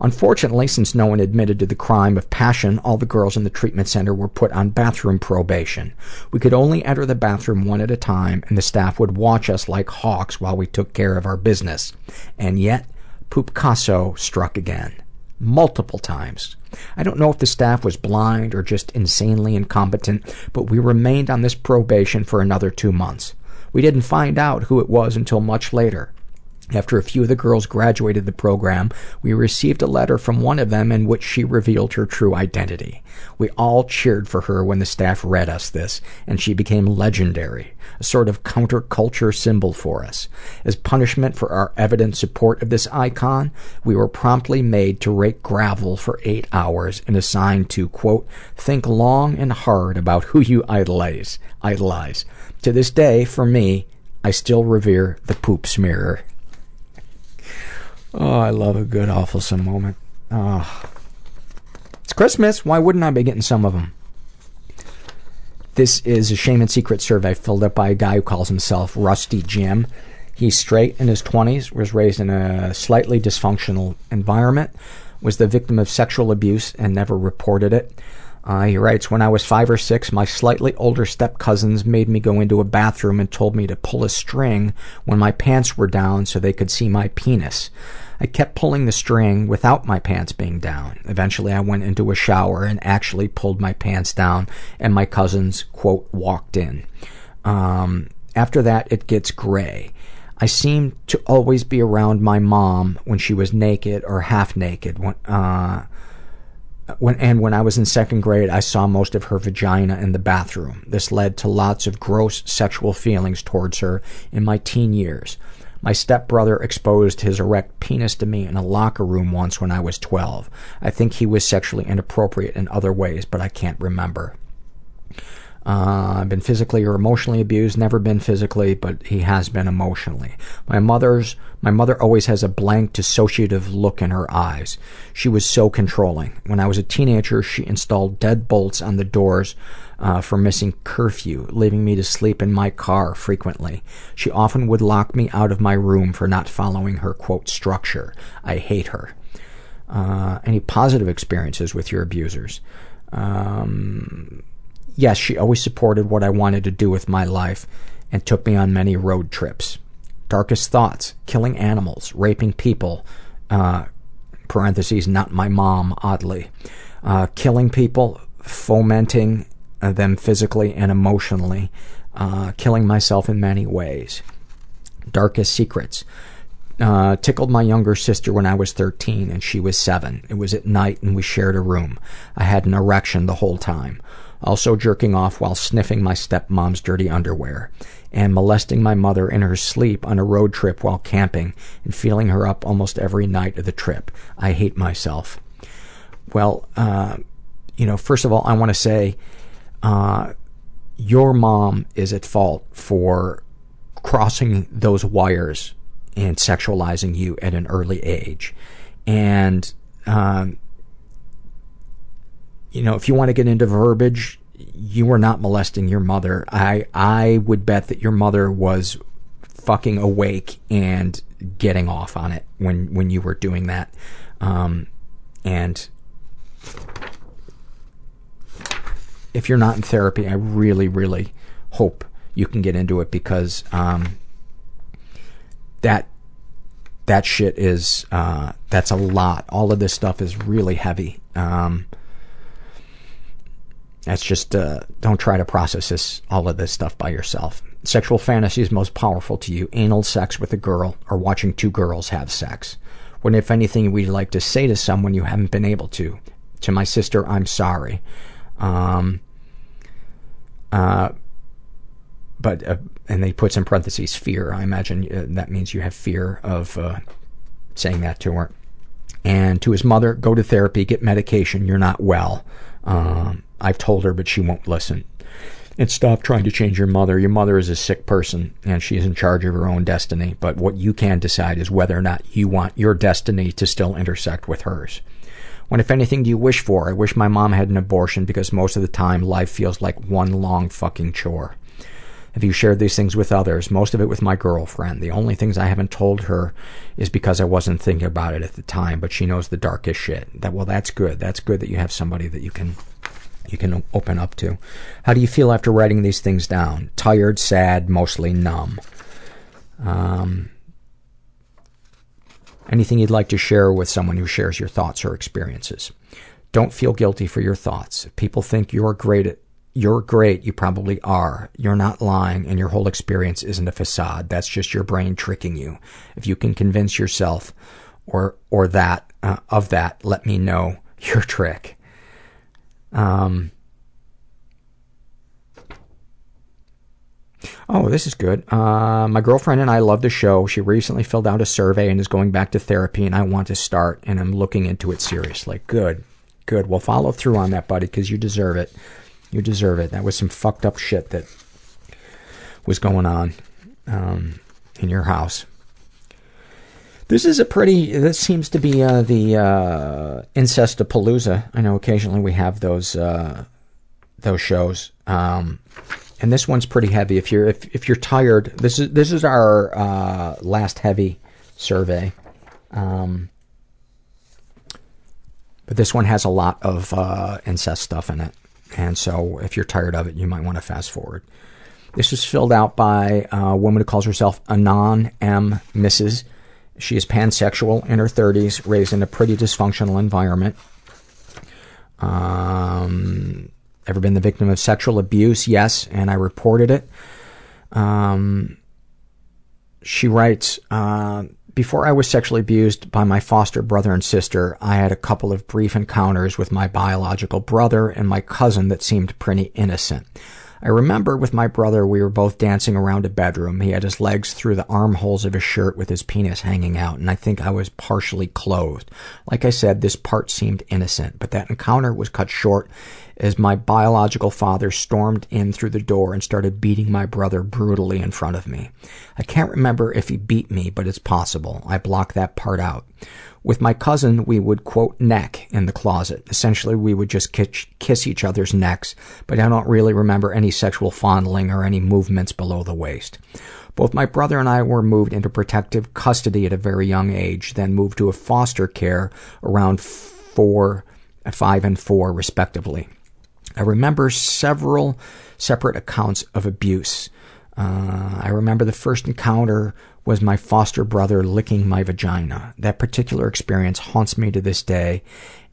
Unfortunately, since no one admitted to the crime of passion, all the girls in the treatment center were put on bathroom probation. We could only enter the bathroom one at a time, and the staff would watch us like hawks while we took care of our business. And yet, Poopcasso struck again. Multiple times. I don't know if the staff was blind or just insanely incompetent, but we remained on this probation for another two months. We didn't find out who it was until much later. After a few of the girls graduated the program, we received a letter from one of them in which she revealed her true identity. We all cheered for her when the staff read us this, and she became legendary, a sort of counterculture symbol for us. As punishment for our evident support of this icon, we were promptly made to rake gravel for eight hours and assigned to, quote, think long and hard about who you idolize. idolize. To this day, for me, I still revere the poop smearer. Oh, I love a good awfulsome moment. Oh. It's Christmas. Why wouldn't I be getting some of them? This is a shame and secret survey filled out by a guy who calls himself Rusty Jim. He's straight in his 20s, was raised in a slightly dysfunctional environment, was the victim of sexual abuse and never reported it. Uh, he writes, When I was five or six, my slightly older step cousins made me go into a bathroom and told me to pull a string when my pants were down so they could see my penis. I kept pulling the string without my pants being down. Eventually, I went into a shower and actually pulled my pants down, and my cousins, quote, walked in. Um, after that, it gets gray. I seemed to always be around my mom when she was naked or half naked. When, uh, when, and when I was in second grade, I saw most of her vagina in the bathroom. This led to lots of gross sexual feelings towards her in my teen years. My stepbrother exposed his erect penis to me in a locker room once when I was 12. I think he was sexually inappropriate in other ways, but I can't remember. Uh, I've been physically or emotionally abused. Never been physically, but he has been emotionally. My mother's my mother always has a blank, dissociative look in her eyes. She was so controlling. When I was a teenager, she installed deadbolts on the doors uh, for missing curfew, leaving me to sleep in my car frequently. She often would lock me out of my room for not following her quote structure. I hate her. Uh, any positive experiences with your abusers? Um, yes, she always supported what I wanted to do with my life and took me on many road trips. Darkest thoughts, killing animals, raping people, uh, parentheses, not my mom, oddly, uh, killing people, fomenting uh, them physically and emotionally, uh, killing myself in many ways. Darkest secrets. Uh, tickled my younger sister when I was 13 and she was 7. It was at night and we shared a room. I had an erection the whole time also jerking off while sniffing my stepmom's dirty underwear, and molesting my mother in her sleep on a road trip while camping, and feeling her up almost every night of the trip. I hate myself. Well, uh, you know, first of all, I want to say, uh, your mom is at fault for crossing those wires and sexualizing you at an early age. And um, you know, if you want to get into verbiage, you were not molesting your mother. I I would bet that your mother was fucking awake and getting off on it when when you were doing that. Um, and if you're not in therapy, I really, really hope you can get into it because um, that that shit is uh, that's a lot. All of this stuff is really heavy. Um, that's just, uh, don't try to process this, all of this stuff by yourself. Sexual fantasies most powerful to you. Anal sex with a girl or watching two girls have sex. What, if anything, would you like to say to someone you haven't been able to? To my sister, I'm sorry. Um, uh, but, uh, and they puts in parentheses, fear. I imagine uh, that means you have fear of, uh, saying that to her. And to his mother, go to therapy, get medication, you're not well. Um, I've told her, but she won't listen. And stop trying to change your mother. Your mother is a sick person, and she is in charge of her own destiny. But what you can decide is whether or not you want your destiny to still intersect with hers. What, if anything, do you wish for? I wish my mom had an abortion because most of the time life feels like one long fucking chore. Have you shared these things with others? Most of it with my girlfriend. The only things I haven't told her is because I wasn't thinking about it at the time, but she knows the darkest shit. That well, that's good. That's good that you have somebody that you can you can open up to. How do you feel after writing these things down? Tired, sad, mostly numb. Um, Anything you'd like to share with someone who shares your thoughts or experiences. Don't feel guilty for your thoughts. If people think you're great at you're great, you probably are. You're not lying, and your whole experience isn't a facade. That's just your brain tricking you. If you can convince yourself or or that uh, of that, let me know your trick. Um, Oh, this is good. Uh, my girlfriend and I love the show. She recently filled out a survey and is going back to therapy, and I want to start, and I'm looking into it seriously. Good. Good. Well, follow through on that, buddy, because you deserve it. You deserve it. That was some fucked up shit that was going on um, in your house. This is a pretty. This seems to be uh, the uh, incestapalooza. I know occasionally we have those uh, those shows. Um, and this one's pretty heavy. If you're if, if you're tired, this is this is our uh, last heavy survey. Um, but this one has a lot of uh, incest stuff in it, and so if you're tired of it, you might want to fast forward. This was filled out by a woman who calls herself Anon M. Mrs. She is pansexual, in her 30s, raised in a pretty dysfunctional environment. Um, Ever been the victim of sexual abuse? Yes, and I reported it. Um, she writes, uh, before I was sexually abused by my foster brother and sister, I had a couple of brief encounters with my biological brother and my cousin that seemed pretty innocent. I remember with my brother, we were both dancing around a bedroom. He had his legs through the armholes of his shirt with his penis hanging out, and I think I was partially clothed. Like I said, this part seemed innocent, but that encounter was cut short as my biological father stormed in through the door and started beating my brother brutally in front of me. I can't remember if he beat me, but it's possible. I blocked that part out. With my cousin, we would quote neck in the closet. Essentially, we would just kiss, kiss each other's necks, but I don't really remember any sexual fondling or any movements below the waist. Both my brother and I were moved into protective custody at a very young age, then moved to a foster care around four, five and four, respectively. I remember several separate accounts of abuse. Uh, I remember the first encounter was my foster brother licking my vagina. That particular experience haunts me to this day,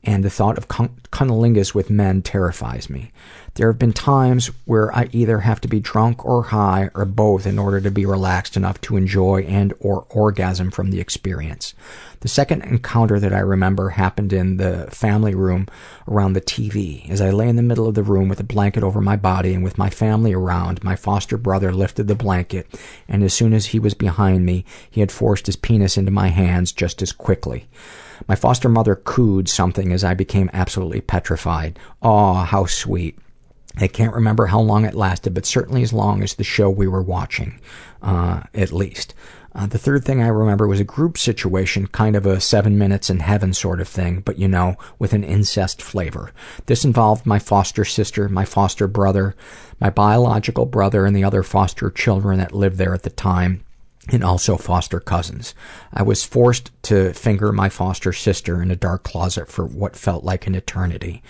and the thought of cunnilingus with men terrifies me. There have been times where I either have to be drunk or high or both in order to be relaxed enough to enjoy and or orgasm from the experience. The second encounter that I remember happened in the family room around the TV. As I lay in the middle of the room with a blanket over my body and with my family around, my foster brother lifted the blanket, and as soon as he was behind me, he had forced his penis into my hands just as quickly. My foster mother cooed something as I became absolutely petrified. Aw, how sweet. I can't remember how long it lasted, but certainly as long as the show we were watching, uh, at least. Uh, the third thing I remember was a group situation, kind of a seven minutes in heaven sort of thing, but you know, with an incest flavor. This involved my foster sister, my foster brother, my biological brother, and the other foster children that lived there at the time, and also foster cousins. I was forced to finger my foster sister in a dark closet for what felt like an eternity.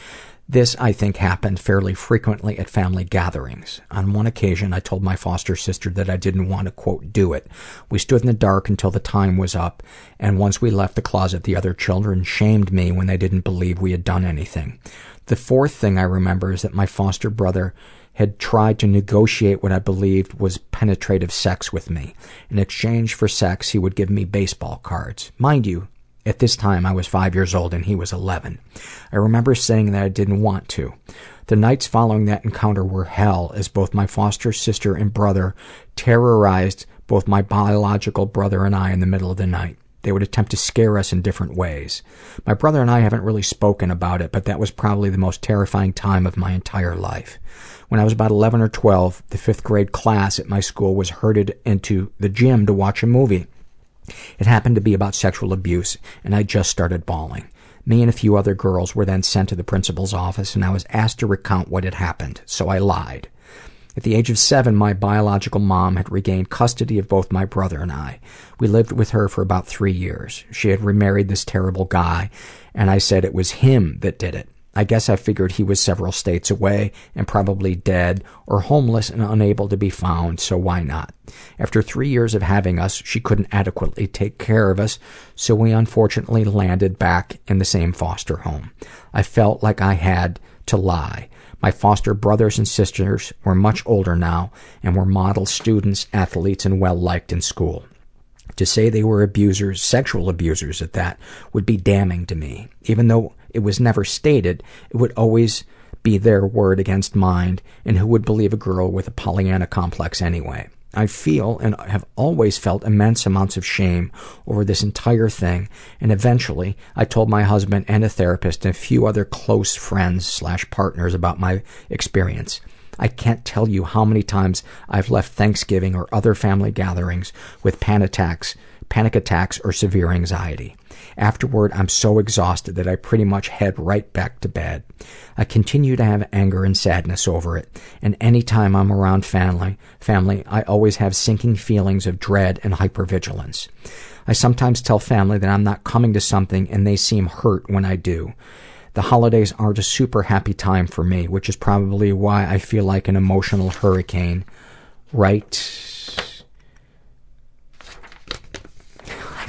This, I think, happened fairly frequently at family gatherings. On one occasion, I told my foster sister that I didn't want to, quote, do it. We stood in the dark until the time was up, and once we left the closet, the other children shamed me when they didn't believe we had done anything. The fourth thing I remember is that my foster brother had tried to negotiate what I believed was penetrative sex with me. In exchange for sex, he would give me baseball cards. Mind you, at this time, I was five years old and he was 11. I remember saying that I didn't want to. The nights following that encounter were hell as both my foster sister and brother terrorized both my biological brother and I in the middle of the night. They would attempt to scare us in different ways. My brother and I haven't really spoken about it, but that was probably the most terrifying time of my entire life. When I was about 11 or 12, the fifth grade class at my school was herded into the gym to watch a movie. It happened to be about sexual abuse, and I just started bawling. Me and a few other girls were then sent to the principal's office, and I was asked to recount what had happened, so I lied. At the age of seven, my biological mom had regained custody of both my brother and I. We lived with her for about three years. She had remarried this terrible guy, and I said it was him that did it. I guess I figured he was several states away and probably dead or homeless and unable to be found, so why not? After three years of having us, she couldn't adequately take care of us, so we unfortunately landed back in the same foster home. I felt like I had to lie. My foster brothers and sisters were much older now and were model students, athletes, and well liked in school. To say they were abusers, sexual abusers at that, would be damning to me. Even though it was never stated, it would always be their word against mine, and who would believe a girl with a Pollyanna complex anyway? I feel and have always felt immense amounts of shame over this entire thing, and eventually I told my husband and a therapist and a few other close friends slash partners about my experience. I can't tell you how many times I've left Thanksgiving or other family gatherings with panic attacks, panic attacks or severe anxiety. Afterward, I'm so exhausted that I pretty much head right back to bed. I continue to have anger and sadness over it, and any time I'm around family, family, I always have sinking feelings of dread and hypervigilance. I sometimes tell family that I'm not coming to something and they seem hurt when I do. The holidays aren't a super happy time for me, which is probably why I feel like an emotional hurricane right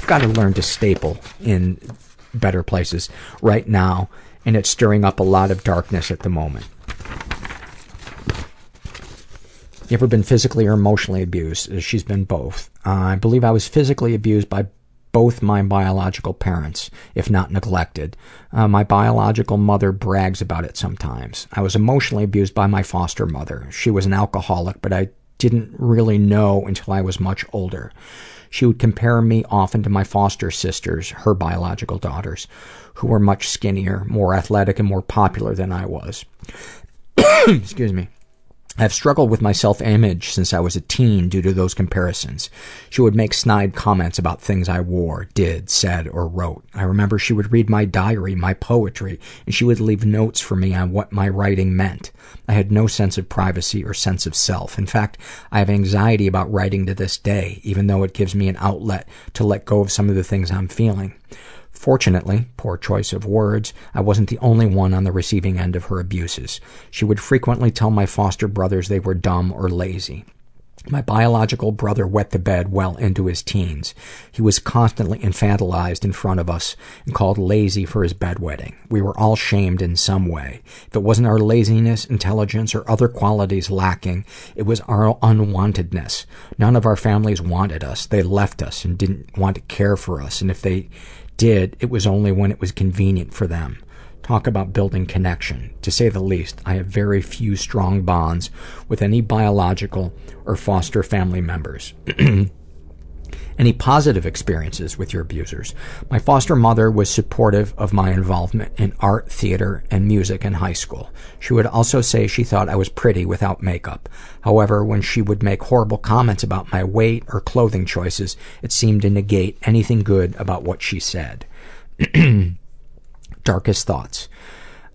I've got to learn to staple in better places right now, and it's stirring up a lot of darkness at the moment. You ever been physically or emotionally abused? She's been both. Uh, I believe I was physically abused by both my biological parents, if not neglected. Uh, my biological mother brags about it sometimes. I was emotionally abused by my foster mother. She was an alcoholic, but I didn't really know until I was much older. She would compare me often to my foster sisters, her biological daughters, who were much skinnier, more athletic, and more popular than I was. Excuse me. I've struggled with my self-image since I was a teen due to those comparisons. She would make snide comments about things I wore, did, said, or wrote. I remember she would read my diary, my poetry, and she would leave notes for me on what my writing meant. I had no sense of privacy or sense of self. In fact, I have anxiety about writing to this day, even though it gives me an outlet to let go of some of the things I'm feeling. Fortunately, poor choice of words, I wasn't the only one on the receiving end of her abuses. She would frequently tell my foster brothers they were dumb or lazy. My biological brother wet the bed well into his teens. He was constantly infantilized in front of us and called lazy for his bedwetting. We were all shamed in some way. If it wasn't our laziness, intelligence, or other qualities lacking, it was our unwantedness. None of our families wanted us. They left us and didn't want to care for us, and if they did, it was only when it was convenient for them. Talk about building connection. To say the least, I have very few strong bonds with any biological or foster family members. Any positive experiences with your abusers? My foster mother was supportive of my involvement in art, theater, and music in high school. She would also say she thought I was pretty without makeup. However, when she would make horrible comments about my weight or clothing choices, it seemed to negate anything good about what she said. Darkest thoughts.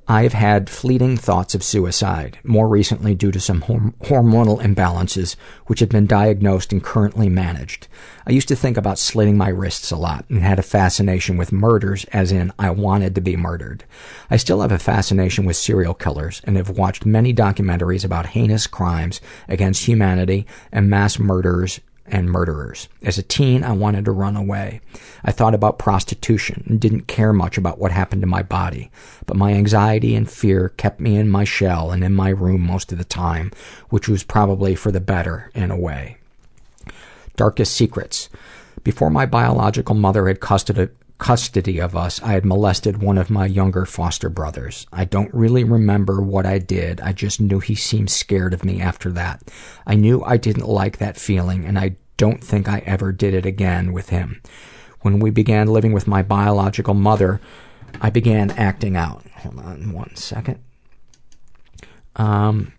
I've had fleeting thoughts of suicide, more recently due to some horm- hormonal imbalances, which have been diagnosed and currently managed. I used to think about slitting my wrists a lot and had a fascination with murders, as in, I wanted to be murdered. I still have a fascination with serial killers and have watched many documentaries about heinous crimes against humanity and mass murders and murderers. As a teen, I wanted to run away. I thought about prostitution and didn't care much about what happened to my body. But my anxiety and fear kept me in my shell and in my room most of the time, which was probably for the better in a way. Darkest secrets. Before my biological mother had custody, custody of us, I had molested one of my younger foster brothers. I don't really remember what I did. I just knew he seemed scared of me after that. I knew I didn't like that feeling, and I don't think I ever did it again with him. When we began living with my biological mother, I began acting out. Hold on one second. Um,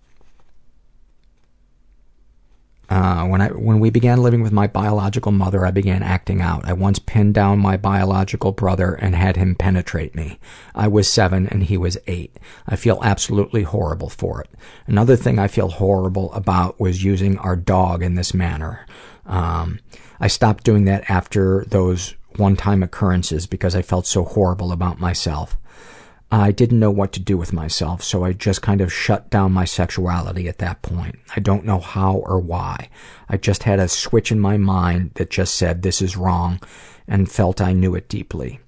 uh, when I when we began living with my biological mother, I began acting out. I once pinned down my biological brother and had him penetrate me. I was seven and he was eight. I feel absolutely horrible for it. Another thing I feel horrible about was using our dog in this manner. Um, I stopped doing that after those one-time occurrences because I felt so horrible about myself. I didn't know what to do with myself, so I just kind of shut down my sexuality at that point. I don't know how or why. I just had a switch in my mind that just said this is wrong and felt I knew it deeply.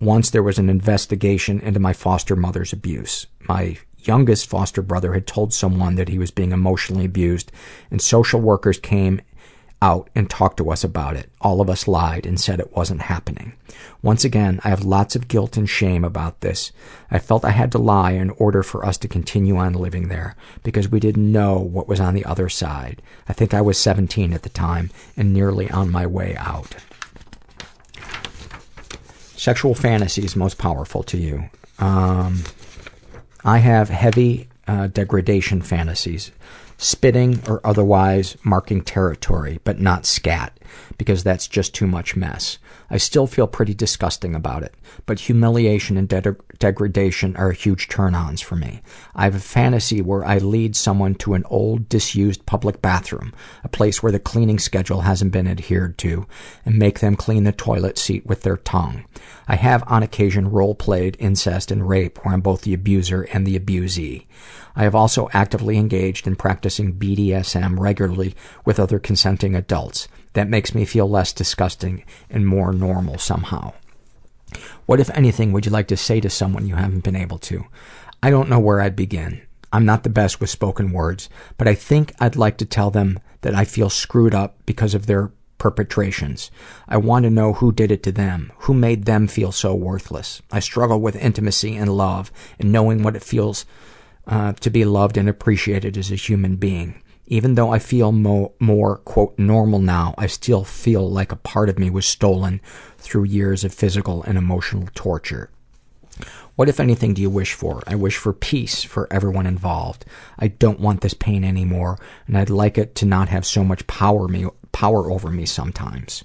Once there was an investigation into my foster mother's abuse. My youngest foster brother had told someone that he was being emotionally abused, and social workers came out and talked to us about it. All of us lied and said it wasn't happening. Once again, I have lots of guilt and shame about this. I felt I had to lie in order for us to continue on living there because we didn't know what was on the other side. I think I was 17 at the time and nearly on my way out. Sexual fantasies most powerful to you. Um, I have heavy uh, degradation fantasies spitting or otherwise marking territory, but not scat, because that's just too much mess. I still feel pretty disgusting about it, but humiliation and de- degradation are huge turn ons for me. I have a fantasy where I lead someone to an old, disused public bathroom, a place where the cleaning schedule hasn't been adhered to, and make them clean the toilet seat with their tongue. I have on occasion role played incest and rape where I'm both the abuser and the abusee. I have also actively engaged in practicing BDSM regularly with other consenting adults. That makes me feel less disgusting and more normal somehow. What, if anything, would you like to say to someone you haven't been able to? I don't know where I'd begin. I'm not the best with spoken words, but I think I'd like to tell them that I feel screwed up because of their perpetrations. I want to know who did it to them, who made them feel so worthless. I struggle with intimacy and love and knowing what it feels uh, to be loved and appreciated as a human being. Even though I feel mo- more, quote, normal now, I still feel like a part of me was stolen through years of physical and emotional torture. What, if anything, do you wish for? I wish for peace for everyone involved. I don't want this pain anymore, and I'd like it to not have so much power me power over me sometimes.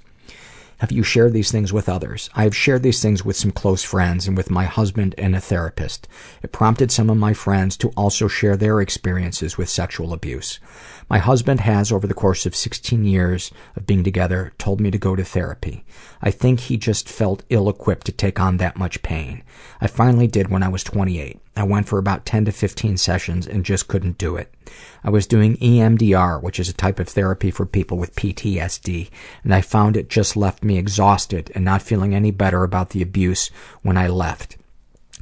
Have you shared these things with others? I have shared these things with some close friends and with my husband and a therapist. It prompted some of my friends to also share their experiences with sexual abuse. My husband has, over the course of 16 years of being together, told me to go to therapy. I think he just felt ill equipped to take on that much pain. I finally did when I was 28. I went for about 10 to 15 sessions and just couldn't do it. I was doing EMDR, which is a type of therapy for people with PTSD, and I found it just left me exhausted and not feeling any better about the abuse when I left.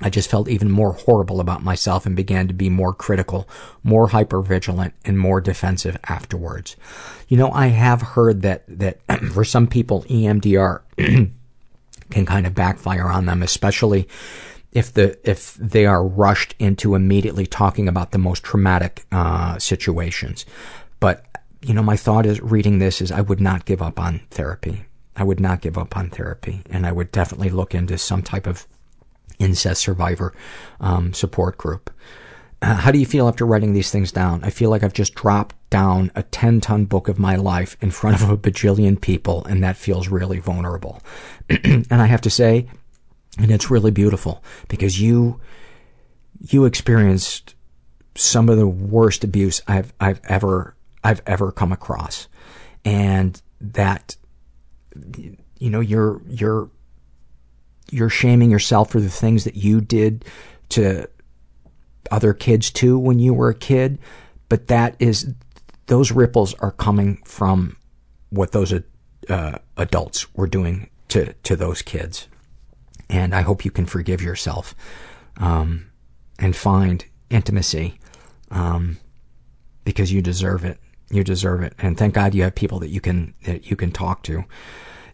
I just felt even more horrible about myself and began to be more critical, more hypervigilant, and more defensive afterwards. You know, I have heard that, that for some people, EMDR can kind of backfire on them, especially if the if they are rushed into immediately talking about the most traumatic uh, situations. But you know, my thought is reading this is I would not give up on therapy. I would not give up on therapy, and I would definitely look into some type of incest survivor um, support group. Uh, how do you feel after writing these things down? I feel like I've just dropped down a 10 ton book of my life in front of a bajillion people, and that feels really vulnerable. and I have to say, and it's really beautiful because you, you experienced some of the worst abuse I've, I've ever, I've ever come across. And that, you know, you're, you're you're shaming yourself for the things that you did to other kids too when you were a kid, but that is those ripples are coming from what those uh, adults were doing to to those kids, and I hope you can forgive yourself um, and find intimacy um, because you deserve it. You deserve it, and thank God you have people that you can that you can talk to.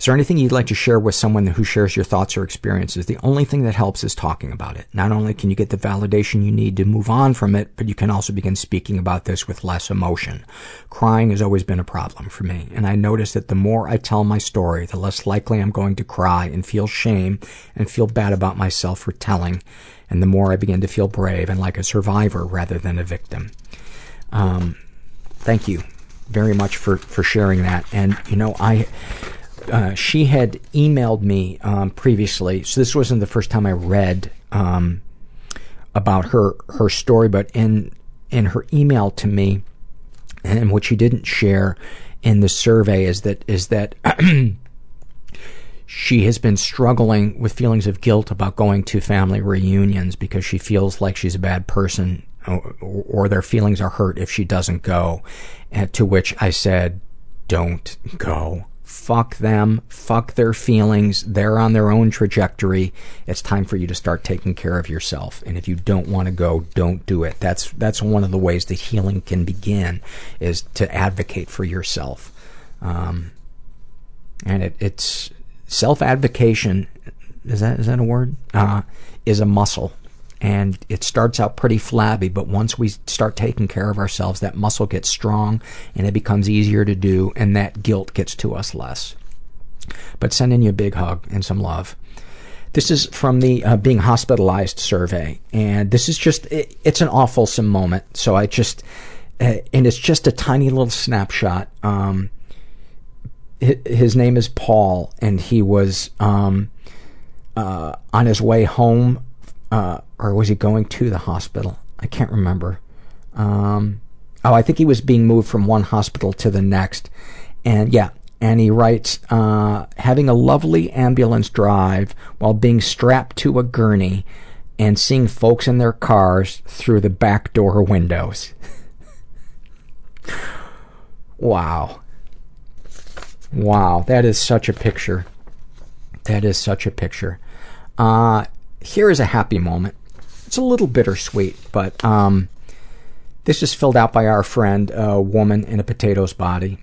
Is there anything you'd like to share with someone who shares your thoughts or experiences? The only thing that helps is talking about it. Not only can you get the validation you need to move on from it, but you can also begin speaking about this with less emotion. Crying has always been a problem for me, and I notice that the more I tell my story, the less likely I'm going to cry and feel shame and feel bad about myself for telling, and the more I begin to feel brave and like a survivor rather than a victim. Um, thank you very much for, for sharing that. And, you know, I, uh, she had emailed me um, previously, so this wasn't the first time I read um, about her her story, but in in her email to me, and what she didn't share in the survey is that is that she has been struggling with feelings of guilt about going to family reunions because she feels like she's a bad person or, their feelings are hurt if she doesn't go. To which I said, don't go. Fuck them. Fuck their feelings. They're on their own trajectory. It's time for you to start taking care of yourself. And if you don't want to go, don't do it. That's that's one of the ways that healing can begin is to advocate for yourself. Um, and it, it's self-advocation is that is that a word uh, is a muscle and it starts out pretty flabby but once we start taking care of ourselves that muscle gets strong and it becomes easier to do and that guilt gets to us less. But sending you a big hug and some love. This is from the uh, being hospitalized survey and this is just it, it's an awful moment. So i just uh, and it's just a tiny little snapshot. Um, his name is Paul, and he was um, uh, on his way home, uh, or was he going to the hospital? I can't remember. Um, oh, I think he was being moved from one hospital to the next, and yeah, and he writes, uh, having a lovely ambulance drive while being strapped to a gurney and seeing folks in their cars through the back door windows. wow. Wow, that is such a picture. That is such a picture. Uh, here is a happy moment. It's a little bittersweet, but um, this is filled out by our friend, a woman in a potato's body.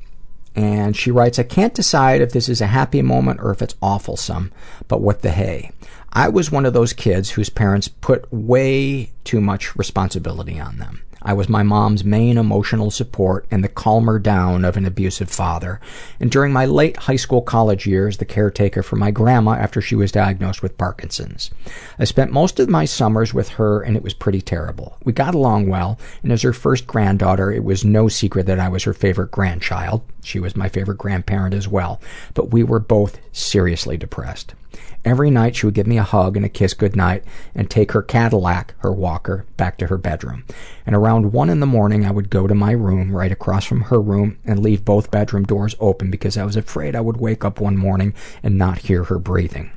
And she writes, I can't decide if this is a happy moment or if it's awfulsome, but what the hey. I was one of those kids whose parents put way too much responsibility on them. I was my mom's main emotional support and the calmer down of an abusive father. And during my late high school college years, the caretaker for my grandma after she was diagnosed with Parkinson's. I spent most of my summers with her and it was pretty terrible. We got along well, and as her first granddaughter, it was no secret that I was her favorite grandchild. She was my favorite grandparent as well, but we were both seriously depressed. Every night she would give me a hug and a kiss goodnight and take her Cadillac, her walker, back to her bedroom. And around one in the morning I would go to my room right across from her room and leave both bedroom doors open because I was afraid I would wake up one morning and not hear her breathing.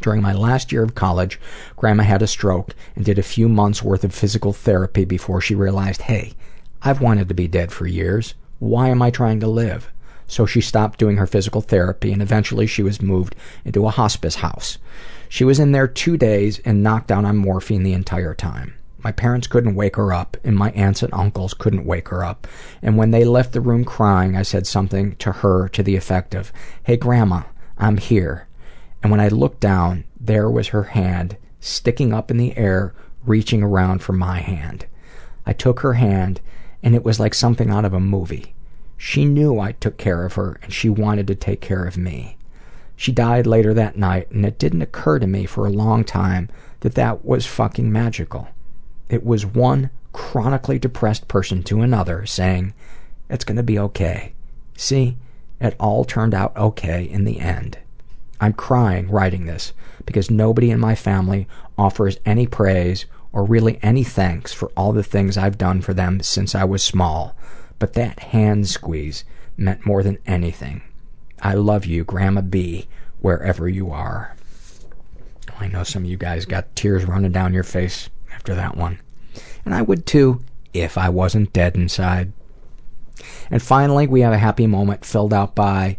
During my last year of college, Grandma had a stroke and did a few months worth of physical therapy before she realized, hey, I've wanted to be dead for years. Why am I trying to live? So she stopped doing her physical therapy and eventually she was moved into a hospice house. She was in there two days and knocked out on morphine the entire time. My parents couldn't wake her up, and my aunts and uncles couldn't wake her up. And when they left the room crying, I said something to her to the effect of, Hey, Grandma, I'm here. And when I looked down, there was her hand sticking up in the air, reaching around for my hand. I took her hand, and it was like something out of a movie. She knew I took care of her, and she wanted to take care of me. She died later that night, and it didn't occur to me for a long time that that was fucking magical. It was one chronically depressed person to another saying, It's gonna be okay. See, it all turned out okay in the end. I'm crying writing this because nobody in my family offers any praise or really any thanks for all the things I've done for them since I was small but that hand squeeze meant more than anything. I love you, Grandma B, wherever you are. Oh, I know some of you guys got tears running down your face after that one. And I would too, if I wasn't dead inside. And finally, we have a happy moment filled out by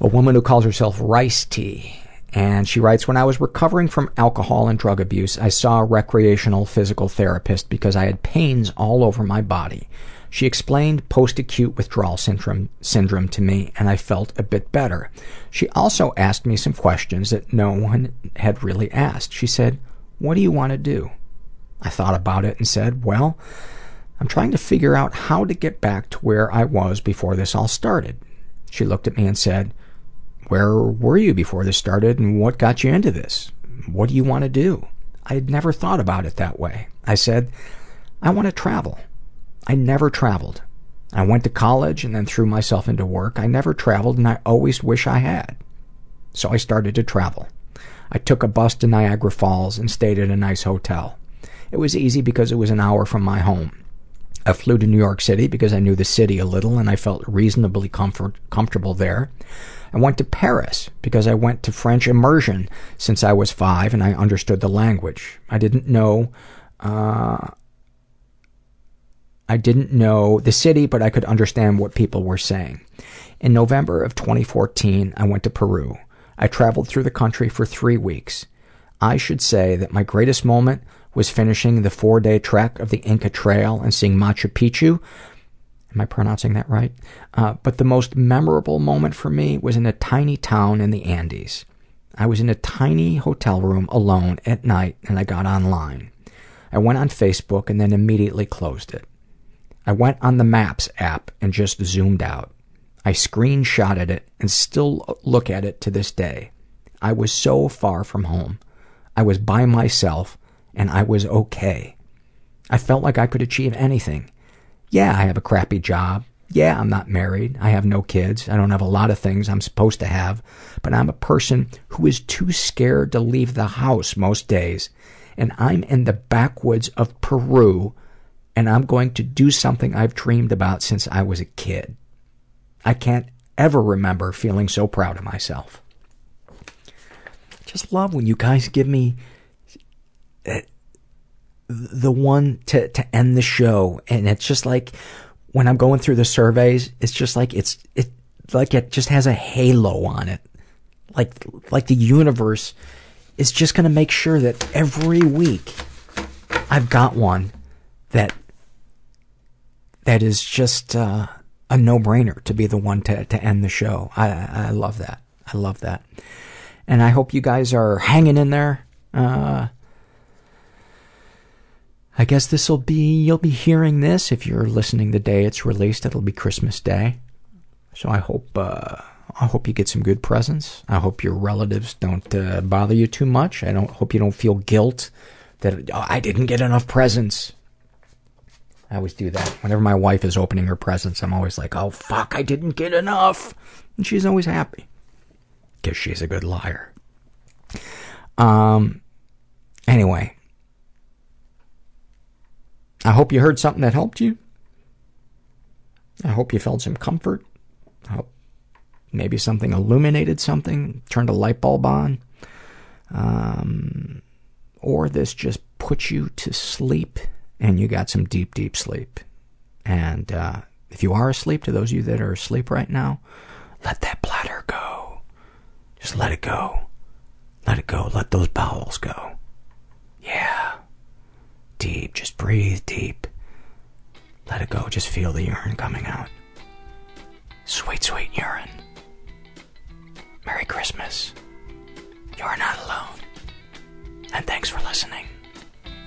a woman who calls herself Rice Tea. And she writes, When I was recovering from alcohol and drug abuse, I saw a recreational physical therapist because I had pains all over my body. She explained post-acute withdrawal syndrome, syndrome to me, and I felt a bit better. She also asked me some questions that no one had really asked. She said, What do you want to do? I thought about it and said, Well, I'm trying to figure out how to get back to where I was before this all started. She looked at me and said, Where were you before this started and what got you into this? What do you want to do? I had never thought about it that way. I said, I want to travel. I never traveled. I went to college and then threw myself into work. I never traveled and I always wish I had. So I started to travel. I took a bus to Niagara Falls and stayed at a nice hotel. It was easy because it was an hour from my home. I flew to New York City because I knew the city a little and I felt reasonably comfort, comfortable there. I went to Paris because I went to French immersion since I was five and I understood the language. I didn't know, uh, I didn't know the city, but I could understand what people were saying. In November of 2014, I went to Peru. I traveled through the country for three weeks. I should say that my greatest moment was finishing the four day trek of the Inca Trail and seeing Machu Picchu. Am I pronouncing that right? Uh, but the most memorable moment for me was in a tiny town in the Andes. I was in a tiny hotel room alone at night and I got online. I went on Facebook and then immediately closed it. I went on the Maps app and just zoomed out. I screenshotted it and still look at it to this day. I was so far from home. I was by myself and I was okay. I felt like I could achieve anything. Yeah, I have a crappy job. Yeah, I'm not married. I have no kids. I don't have a lot of things I'm supposed to have. But I'm a person who is too scared to leave the house most days. And I'm in the backwoods of Peru and I'm going to do something I've dreamed about since I was a kid. I can't ever remember feeling so proud of myself. Just love when you guys give me uh, the one to, to end the show. And it's just like when I'm going through the surveys, it's just like it's, it, like it just has a halo on it. Like, like the universe is just to make sure that every week I've got one that, that is just, uh, a no-brainer to be the one to, to end the show. I, I love that. I love that. And I hope you guys are hanging in there. Uh, I guess this will be, you'll be hearing this if you're listening the day it's released. It'll be Christmas Day. So I hope, uh, I hope you get some good presents. I hope your relatives don't uh, bother you too much. I don't hope you don't feel guilt that oh, I didn't get enough presents. I always do that. Whenever my wife is opening her presents, I'm always like, oh fuck, I didn't get enough. And she's always happy. Because she's a good liar. Um, anyway. I hope you heard something that helped you. I hope you felt some comfort. I hope maybe something illuminated something, turned a light bulb on. Um, or this just put you to sleep and you got some deep, deep sleep. And uh, if you are asleep, to those of you that are asleep right now, let that bladder go. Just let it go. Let it go. Let those bowels go. Yeah. Deep. Just breathe deep. Let it go. Just feel the urine coming out. Sweet, sweet urine. Merry Christmas. You're not alone. And thanks for listening.